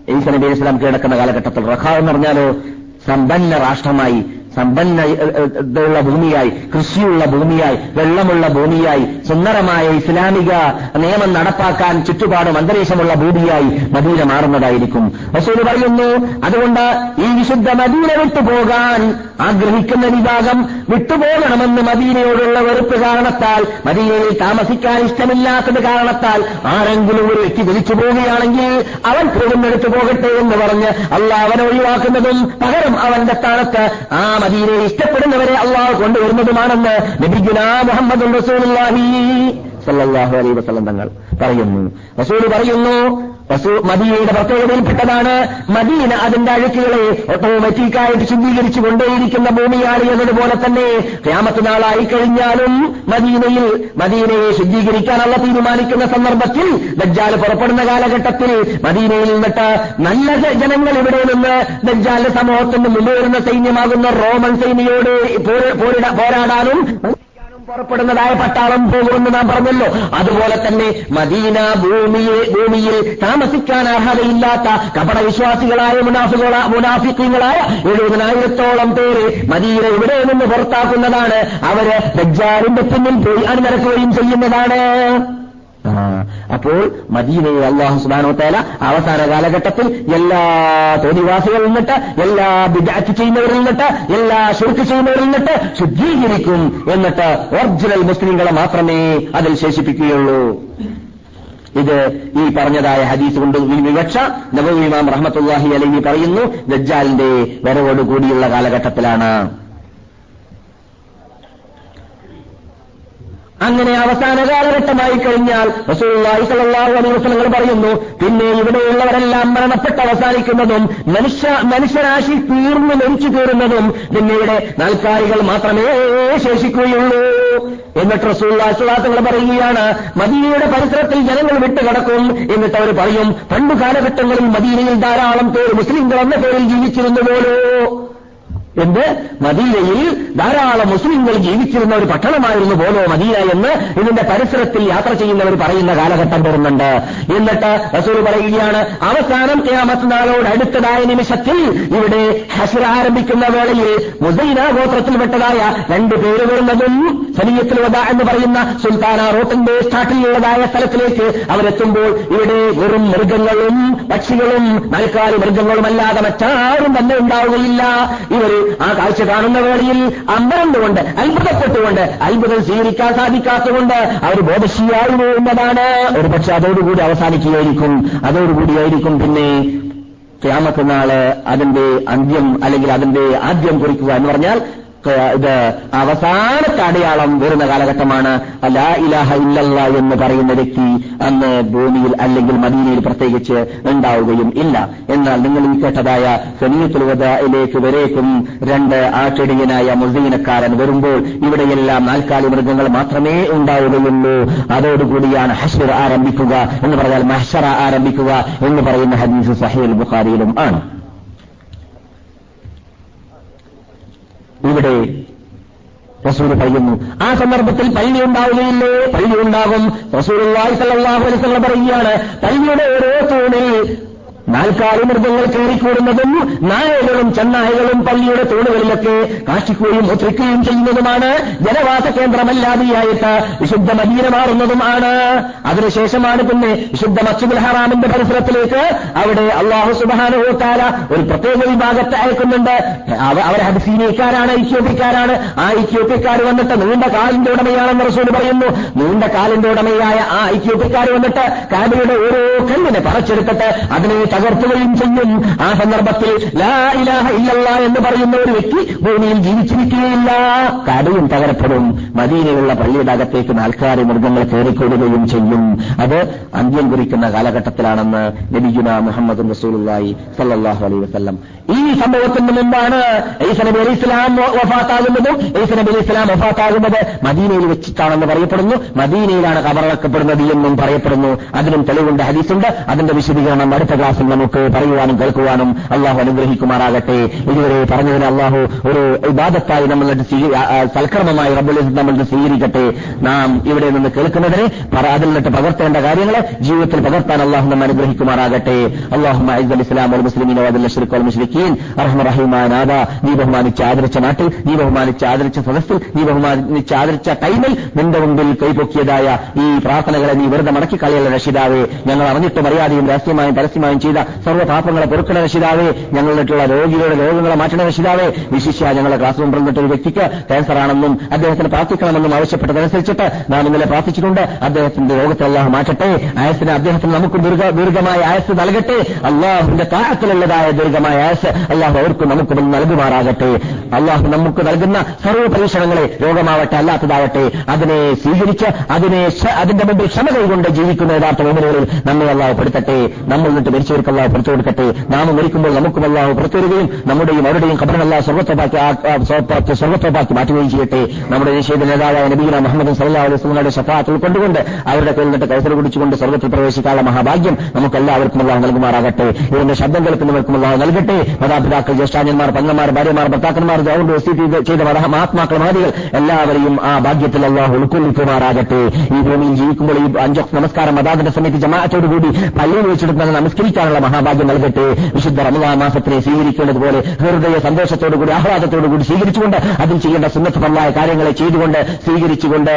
ഈസ നബി അലൈഹി കീഴടക്കുന്ന കാലഘട്ടത്തിൽ റഹ എന്ന് പറഞ്ഞാലോ സമ്പന്ന രാഷ്ട്രമായി സമ്പന്ന ഉള്ള ഭൂമിയായി കൃഷിയുള്ള ഭൂമിയായി വെള്ളമുള്ള ഭൂമിയായി സുന്ദരമായ ഇസ്ലാമിക നിയമം നടപ്പാക്കാൻ ചുറ്റുപാടും അന്തരീക്ഷമുള്ള ഭൂമിയായി മദീന മാറുന്നതായിരിക്കും. റസൂൽ പറയുന്നു അതുകൊണ്ട് ഈ വിശുദ്ധ മദീന വിട്ടുപോകാൻ ആഗ്രഹിക്കുന്ന വിഭാഗം വിട്ടുപോകണമെന്ന് മദീനയോടുള്ള വെറുപ്പ് കാരണത്താൽ മദീനയിൽ താമസിക്കാൻ ഇഷ്ടമില്ലാത്തത് കാരണത്താൽ ആരെങ്കിലും ഒരു വ്യക്തി വിളിച്ചു പോവുകയാണെങ്കിൽ അവൻ പോകുന്നിടത്ത് പോകട്ടെ എന്ന് പറഞ്ഞ് അല്ല അവനെ ഒഴിവാക്കുന്നതും പകരം അവന്റെ സ്ഥാനത്ത് ആ മദീനയെ ഇഷ്ടപ്പെടുന്നവരെ അള്ളാഹ് കൊണ്ടുവരുന്നതുമാണെന്ന് നബിഗുന മുഹമ്മദ് റസൂലുള്ളാഹി സല്ലല്ലാഹു അലൈഹി വസല്ലം തങ്ങൾ പറയുന്നു. റസൂൽ പറയുന്നു മദീനയുടെ പ്രത്യേകതയിൽപ്പെട്ടതാണ് മദീന അതിന്റെ അഴുക്കുകളെ ഓട്ടോമാറ്റിക്കായിട്ട് ശുദ്ധീകരിച്ചു കൊണ്ടേയിരിക്കുന്ന ഭൂമിയാണ് എന്നതുപോലെ തന്നെ ക്യാമത്ത് നാളായി കഴിഞ്ഞാലും മദീനയിൽ മദീനയെ ശുദ്ധീകരിക്കാനുള്ള തീരുമാനിക്കുന്ന സന്ദർഭത്തിൽ ദജ്ജാൽ പുറപ്പെടുന്ന കാലഘട്ടത്തിൽ മദീനയിൽ നിന്നിട്ട് നല്ല ജനങ്ങൾ ഇവിടെ നിന്ന് ദജ്ജാലിന്റെ സമൂഹത്തിന് മുന്നേറുന്ന സൈന്യമാകുന്ന റോമൻ സൈന്യയോട് പോരാടാനും പുറപ്പെടുന്നതായ പട്ടാളം പോകുമെന്ന് നാം പറഞ്ഞല്ലോ. അതുപോലെ തന്നെ മദീന ഭൂമിയെ ഭൂമിയിൽ താമസിക്കാൻ അർഹതയില്ലാത്ത കപടവിശ്വാസികളായ മുനാഫികള മുനാഫിക്കങ്ങളായ എഴുപതിനായിരത്തോളം പേര് മദീന ഇവിടെ നിന്ന് പുറത്താക്കുന്നതാണ്. അവർ ദജ്ജാലിന്റെ പിന്നിൽ പോയി അണിനിരക്കുകയും ചെയ്യുന്നതാണ്. അപ്പോൾ മദീനയിൽ അള്ളാഹു സുബാനോ തേല അവസാന കാലഘട്ടത്തിൽ എല്ലാ തോന്നിവാസികളിൽ നിന്നിട്ട് എല്ലാ വിദാറ്റ് ചെയ്യുന്നവരിൽ നിന്നിട്ട് എല്ലാ ശുർക്ക് ചെയ്യുന്നവരിൽ നിന്നിട്ട് ശുദ്ധീകരിക്കും എന്നിട്ട് ഒറിജിനൽ മുസ്ലിങ്ങളെ മാത്രമേ അതിൽ ശേഷിപ്പിക്കുകയുള്ളൂ. ഇത് ഈ പറഞ്ഞതായ ഹദീസ് കൊണ്ട് വിവക്ഷ. നബീമാം റഹ്മത്തുല്ലാഹി അലൈഹി പറയുന്നു ദജ്ജാലിന്റെ വരവോടുകൂടിയുള്ള കാലഘട്ടത്തിലാണ്. അങ്ങനെ അവസാന കാലഘട്ടമായി കഴിഞ്ഞാൽ സ്വല്ലല്ലാഹു അലൈഹി പറയുന്നു പിന്നെ ഇവിടെയുള്ളവരെല്ലാം മരണപ്പെട്ട് അവസാനിക്കുന്നതും മനുഷ്യ മനുഷ്യരാശി തീർന്നു മരിച്ചു തീരുന്നതും പിന്നീട് നാൽക്കാലികൾ മാത്രമേ ശേഷിക്കുകയുള്ളൂ. എന്നിട്ട് റസൂലുള്ളാഹി സ്വലാത്തുകൾ പറയുകയാണ് മദീനയുടെ പരിസരത്തിൽ ജനങ്ങൾ വിട്ടുകിടക്കും എന്നിട്ട് അവർ പറയും പണ്ടു കാലഘട്ടങ്ങളിൽ മദീനയിൽ ധാരാളം പേര് മുസ്ലിംകൾ എന്ന പേരിൽ ജീവിച്ചിരുന്നു പോലോ എന്ത് മദീനയിൽ ധാരാളം മുസ്ലിങ്ങൾ ജീവിച്ചിരുന്ന ഒരു പട്ടണമായിരുന്നു പോലോ മദീന എന്ന് ഇതിന്റെ പരിസരത്തിൽ യാത്ര ചെയ്യുന്നവർ പറയുന്ന കാലഘട്ടം വരുന്നുണ്ട് എന്നിട്ട് റസൂൽ പറയുകയാണ് അവസാനം ക്യാമത്ത് നാളോട് അടുത്തതായ നിമിഷത്തിൽ ഇവിടെ ഹസർ ആരംഭിക്കുന്ന വേളയിൽ മുസൈന ഗോത്രത്തിൽപ്പെട്ടതായ രണ്ട് പേര് വരുന്നതും വധ എന്ന് പറയുന്ന സുൽത്താന റോട്ടിന്റെ സ്റ്റാർട്ടിലുള്ളതായ സ്ഥലത്തിലേക്ക് അവരെത്തുമ്പോൾ ഇവിടെ വെറും മൃഗങ്ങളും പക്ഷികളും നാൽക്കാലി മൃഗങ്ങളുമല്ലാതെ മറ്റാരും തന്നെ ഉണ്ടാവുകയില്ല. ഇവർ ആ കാഴ്ച കാണുന്ന വേളയിൽ അമ്പരന്നുകൊണ്ട് അത്ഭുതപ്പെട്ടുകൊണ്ട് അത്ഭുതം സ്വീകരിക്കാൻ സാധിക്കാത്തതുകൊണ്ട് അവർ ബോധശീയായി പോകുന്നതാണ്. ഒരു പക്ഷെ അതോടുകൂടി അവസാനിക്കുകയായിരിക്കും. അതോടുകൂടിയായിരിക്കും പിന്നെ ക്യാമത്ത് നാൾ അതിന്റെ അന്ത്യം അല്ലെങ്കിൽ അതിന്റെ ആദ്യം കുറിക്കുക എന്ന് പറഞ്ഞാൽ ഇത് അവസാനത്തെ അടയാളം വരുന്ന കാലഘട്ടമാണ്. അലാ ഇലാഹ ഇല്ലല്ല എന്ന് പറയുന്ന വ്യക്തി അന്ന് ഭൂമിയിൽ അല്ലെങ്കിൽ മദീനയിൽ പ്രത്യേകിച്ച് ഉണ്ടാവുകയും ഇല്ല. എന്നാൽ നിങ്ങൾ ഈ കേട്ടതായ വദയിലേക്ക് വരേക്കും രണ്ട് ആക്ഷടികനായ മുസീനക്കാരൻ വരുമ്പോൾ ഇവിടെയെല്ലാം നാൽക്കാലി മൃഗങ്ങൾ മാത്രമേ ഉണ്ടാവുകയുള്ളൂ. അതോടുകൂടിയാണ് ഹഷർ ആരംഭിക്കുക എന്ന് പറഞ്ഞാൽ മഹ്ഷറ ആരംഭിക്കുക എന്ന് പറയുന്ന ഹദീസ് സഹീൽ ബുഖാരിയിലും ആണ്. ഇവിടെ റസൂൽ പറയുന്നു. ആ സന്ദർഭത്തിൽ പള്ളി ഉണ്ടാവുകയില്ലേ? പള്ളി ഉണ്ടാകും. റസൂൽ പറയുകയാണ് പള്ളിയുടെ ഓരോ തൂണിൽ നാൽക്കാലി മൃഗങ്ങൾ കയറിക്കൂടുന്നതും നായകളും ചെന്നായകളും പള്ളിയുടെ തോടുകളിലൊക്കെ കാഷ്ടിക്കുകയും മുദ്രിക്കുകയും ചെയ്യുന്നതുമാണ്. ജനവാസ കേന്ദ്രമല്ലാതെയായിട്ട് വിശുദ്ധ മദീന മാറുന്നതുമാണ്. അതിനുശേഷമാണ് പിന്നെ വിശുദ്ധ മസ്ജിദുൽ ഹറാമിന്റെ പരിസരത്തിലേക്ക് അവിടെ അള്ളാഹു സുബാനുഭവത്താല ഒരു പ്രത്യേക വിഭാഗത്തെ അയക്കുന്നുണ്ട്. അവരെ ഹബ്സീനിയക്കാരാണ് ഇത്യോപ്യക്കാരാണ് ആ ഇത്യോപ്യക്കാർ വന്നിട്ട് നീണ്ട കാലിന്റെ ഉടമയാണെന്ന് റസൂൽ പറയുന്നു. നീണ്ട കാലിന്റെ ഉടമയായ ആ ഇത്യോപ്യക്കാർ വന്നിട്ട് കാബയുടെ ഓരോ കണ്ണിനെ പറിച്ചെടുത്തിട്ട് അതിനെ തകർത്തുകയും ചെയ്യും. ആ സന്ദർഭത്തിൽ ലാ ഇലാഹ ഇല്ലല്ല എന്ന് പറയുന്ന ഒരു വ്യക്തി ഭൂമിയിൽ ജീവിച്ചിരിക്കുകയില്ല. കടയും തകരപ്പെടും മദീനയുള്ള പള്ളിയുടെ അകത്തേക്ക് നാൽക്കാരി മൃഗങ്ങൾ കയറിക്കൊടുകയും ചെയ്യും. അത് അന്ത്യം കുറിക്കുന്ന കാലഘട്ടത്തിലാണെന്ന് നബിജുന മുഹമ്മദ് റസൂലുള്ളാഹി സല്ലല്ലാഹു അലൈഹി വസല്ലം. ഈ സംഭവത്തിന് മുമ്പാണ് ഈസ നബി ഇസ്ലാം വഫാത്താകുന്നതും ഈസ നബി ഇസ്ലാം വഫാത്താകുന്നത് മദീനയിൽ വെച്ചിട്ടാണെന്ന് പറയപ്പെടുന്നു. മദീനയിലാണ് കബറക്കപ്പെടുന്നത് എന്നും പറയപ്പെടുന്നു. അതിനും തെളിവുണ്ട് ഹദീസുണ്ട്. അതിന്റെ വിശദീകരണം അടുത്ത ക്ലാസ്സിൽ നമുക്ക് പറയുവാനും കേൾക്കുവാനും അള്ളാഹു അനുഗ്രഹിക്കുമാറാകട്ടെ. ഇതുവരെ പറഞ്ഞതിന് അള്ളാഹു ഒരു ഇബാദത്തായി നമ്മൾ സൽക്കർമ്മമായി റബ്ബുൽ നമ്മൾ സ്വീകരിക്കട്ടെ. നാം ഇവിടെ നിന്ന് കേൾക്കുന്നതിന് അതിൽ നിന്നിട്ട് പകർത്തേണ്ട കാര്യങ്ങളെ ജീവിതത്തിൽ പകർത്താൻ അള്ളാഹു നമ്മെ അനുഗ്രഹിക്കുമാറാകട്ടെ. അള്ളാഹു ഇസ്ലാം മുസ്ലിമീൻ വൽ മുസ്ലിഖീൻ അറഹ്മറഹിമാനാദ നീ ബഹുമാനിച്ച് ആദരിച്ച നാട്ടിൽ നീ ബഹുമാനിച്ച് ആദരിച്ച സദസ്സിൽ നീ ബഹുമാനിച്ച് ആദരിച്ച ടൈമിൽ നിന്റെ മുമ്പിൽ കൈപൊക്കിയതായ ഈ പ്രാർത്ഥനകളെ നീ വെറുതെ മടക്കി കളയുള്ള രക്ഷിതാവേ. ഞങ്ങൾ അറിഞ്ഞിട്ടും അറിയാതെയും രഹസ്യമായും പരസ്യമായും ചെയ്ത സർവ പാപങ്ങളെ പൊറുക്കണ രക്ഷിതാവേ ഞങ്ങളിട്ടുള്ള രോഗികളുടെ രോഗങ്ങളെ മാറ്റണ രക്ഷിതാവേ വിശിഷ്യ ഞങ്ങളുടെ ക്ലാസ് മുമ്പിൽ നിന്നിട്ട് ഒരു വ്യക്തിക്ക് ക്യാൻസർ ആണെന്നും അദ്ദേഹത്തിന് പ്രാർത്ഥിക്കണമെന്നും ആവശ്യപ്പെട്ടതനുസരിച്ചിട്ട് നാം ഇന്നലെ പ്രാർത്ഥിച്ചിട്ടുണ്ട്. അദ്ദേഹത്തിന്റെ രോഗത്തെ അല്ലാഹ് മാറ്റട്ടെ. ആയസിന് അദ്ദേഹത്തിന് നമുക്ക് ദീർഘ ദീർഘമായ ആയസ് നൽകട്ടെ. അള്ളാഹുവിന്റെ താഴത്തിലുള്ളതായ ദീർഘമായ ആയസ് അള്ളാഹു അവർക്ക് നമുക്ക് നൽകുമാറാകട്ടെ. അള്ളാഹു നമുക്ക് നൽകുന്ന സർവ പരീക്ഷണങ്ങളെ രോഗമാവട്ടെ അല്ലാത്തതാവട്ടെ. അതിനെ സ്വീകരിച്ച് അതിനെ അതിന്റെ മുമ്പിൽ ക്ഷമ കൈകൊണ്ട് ജീവിക്കുന്ന യഥാർത്ഥ മോമിനുകളിൽ നമ്മെ അള്ളാഹ് പെടുത്തട്ടെ. നമ്മൾ നിന്നിട്ട് മരിച്ചവർക്ക് അള്ളാഹു പുറത്തു കൊടുക്കട്ടെ. നാം മരിക്കുമ്പോൾ നമുക്കും അള്ളാഹു പുറത്തു വരികയും നമ്മുടെയും അവരുടെയും ഖബറിനല്ല സ്വർഗത്തോപ്പാക്കി സ്വർഗത്തോപ്പാക്കി മാറ്റുകയും ചെയ്യട്ടെ. നമ്മുടെ നിഷേധ നേതാവായ നബീന മുഹമ്മദ് സല്ലാ അലൈസ്ലങ്ങളുടെ ഷഫാത്ത് ഉൾക്കൊണ്ടുകൊണ്ട് അവരുടെ കയ്യിൽ നിന്നിട്ട് കൗസര കുടിച്ചുകൊണ്ട് സ്വർഗത്തിൽ പ്രവേശിക്കാനുള്ള മഹാഭാഗ്യം നമുക്ക് എല്ലാവർക്കും അള്ളാഹു നൽകുമാറാകട്ടെ. ഇതിന്റെ ശബ്ദം കേൾക്കുന്നവർക്കും അള്ളാഹു നൽകട്ടെ. മാതാപിതാക്കൾ ജ്യേഷ്ഠാന്യന്മാർ പങ്ങന്മാർ ഭാര്യമാർ ഭർത്താക്കന്മാർ ഗവൺമെന്റ് വസീറ്റ് ചെയ്ത മഹാത്മാക്കൾ മാതികൾ എല്ലാവരെയും ആ ഭാഗ്യത്തിൽ അള്ളാഹു ഉൾക്കൊള്ളിക്കുമാറാകട്ടെ. ഈ ഭൂമിയിൽ ജീവിക്കുമ്പോൾ ഈ അഞ്ചോ നമസ്കാരം അതാതിന്റെ സമയത്ത് ജമാഅത്തോടുകൂടി പള്ളിയിൽ വെച്ചെടുത്ത് സ്വീകരിക്കാനുള്ള മഹാഭാഗ്യം നൽകട്ടെ. വിശുദ്ധ റമദാ മാസത്തിനെ സ്വീകരിക്കേണ്ടതുപോലെ ഹൃദയ സന്തോഷത്തോടുകൂടി ആഹ്ലാദത്തോടുകൂടി സ്വീകരിച്ചുകൊണ്ട് അതിൽ ചെയ്യേണ്ട സുന്നത്തമായ കാര്യങ്ങളെ ചെയ്തുകൊണ്ട് സ്വീകരിച്ചുകൊണ്ട്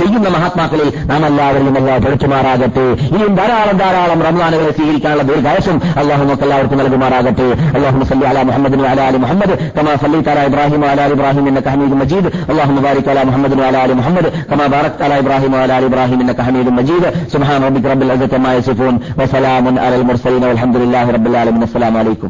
ചെയ്യുന്ന മഹാത്മാക്കളിൽ നാം എല്ലാവരെയും അല്ല പഠിച്ചുമാറാകട്ടെ ഇനിയും ധാരാളം ധാരാളം റമദാനുകളെ സ്വീകരിക്കാനുള്ള ദീർഘായുസും അള്ളാഹു നമുക്ക് എല്ലാവർക്കും നൽകുമാറാകട്ടെ. അള്ളാഹു സല്ലി അല മുഹമ്മദിന് അല അലി മുഹമ്മദ് കമാ സല്ലി താല ഇബ്രാഹിം അല ഇബ്രാഹിം എന്ന കഹമീദ് മജീദ്. അള്ളാഹു മുബാരിക് അല മുഹമ്മദിന് അല അലി മുഹമ്മദ് കമാ ബാറക് അല ഇബ്രാഹിം അല അലി ഇബ്രാഹിം എന്ന കഹമീദ് മജീദ്. സുഹാൻ റബിക് റബ്ബിൽ അജത്തമായ സുഫോൻ വസലാമുൻ على المرسلين والحمد لله رب العالمين السلام عليكم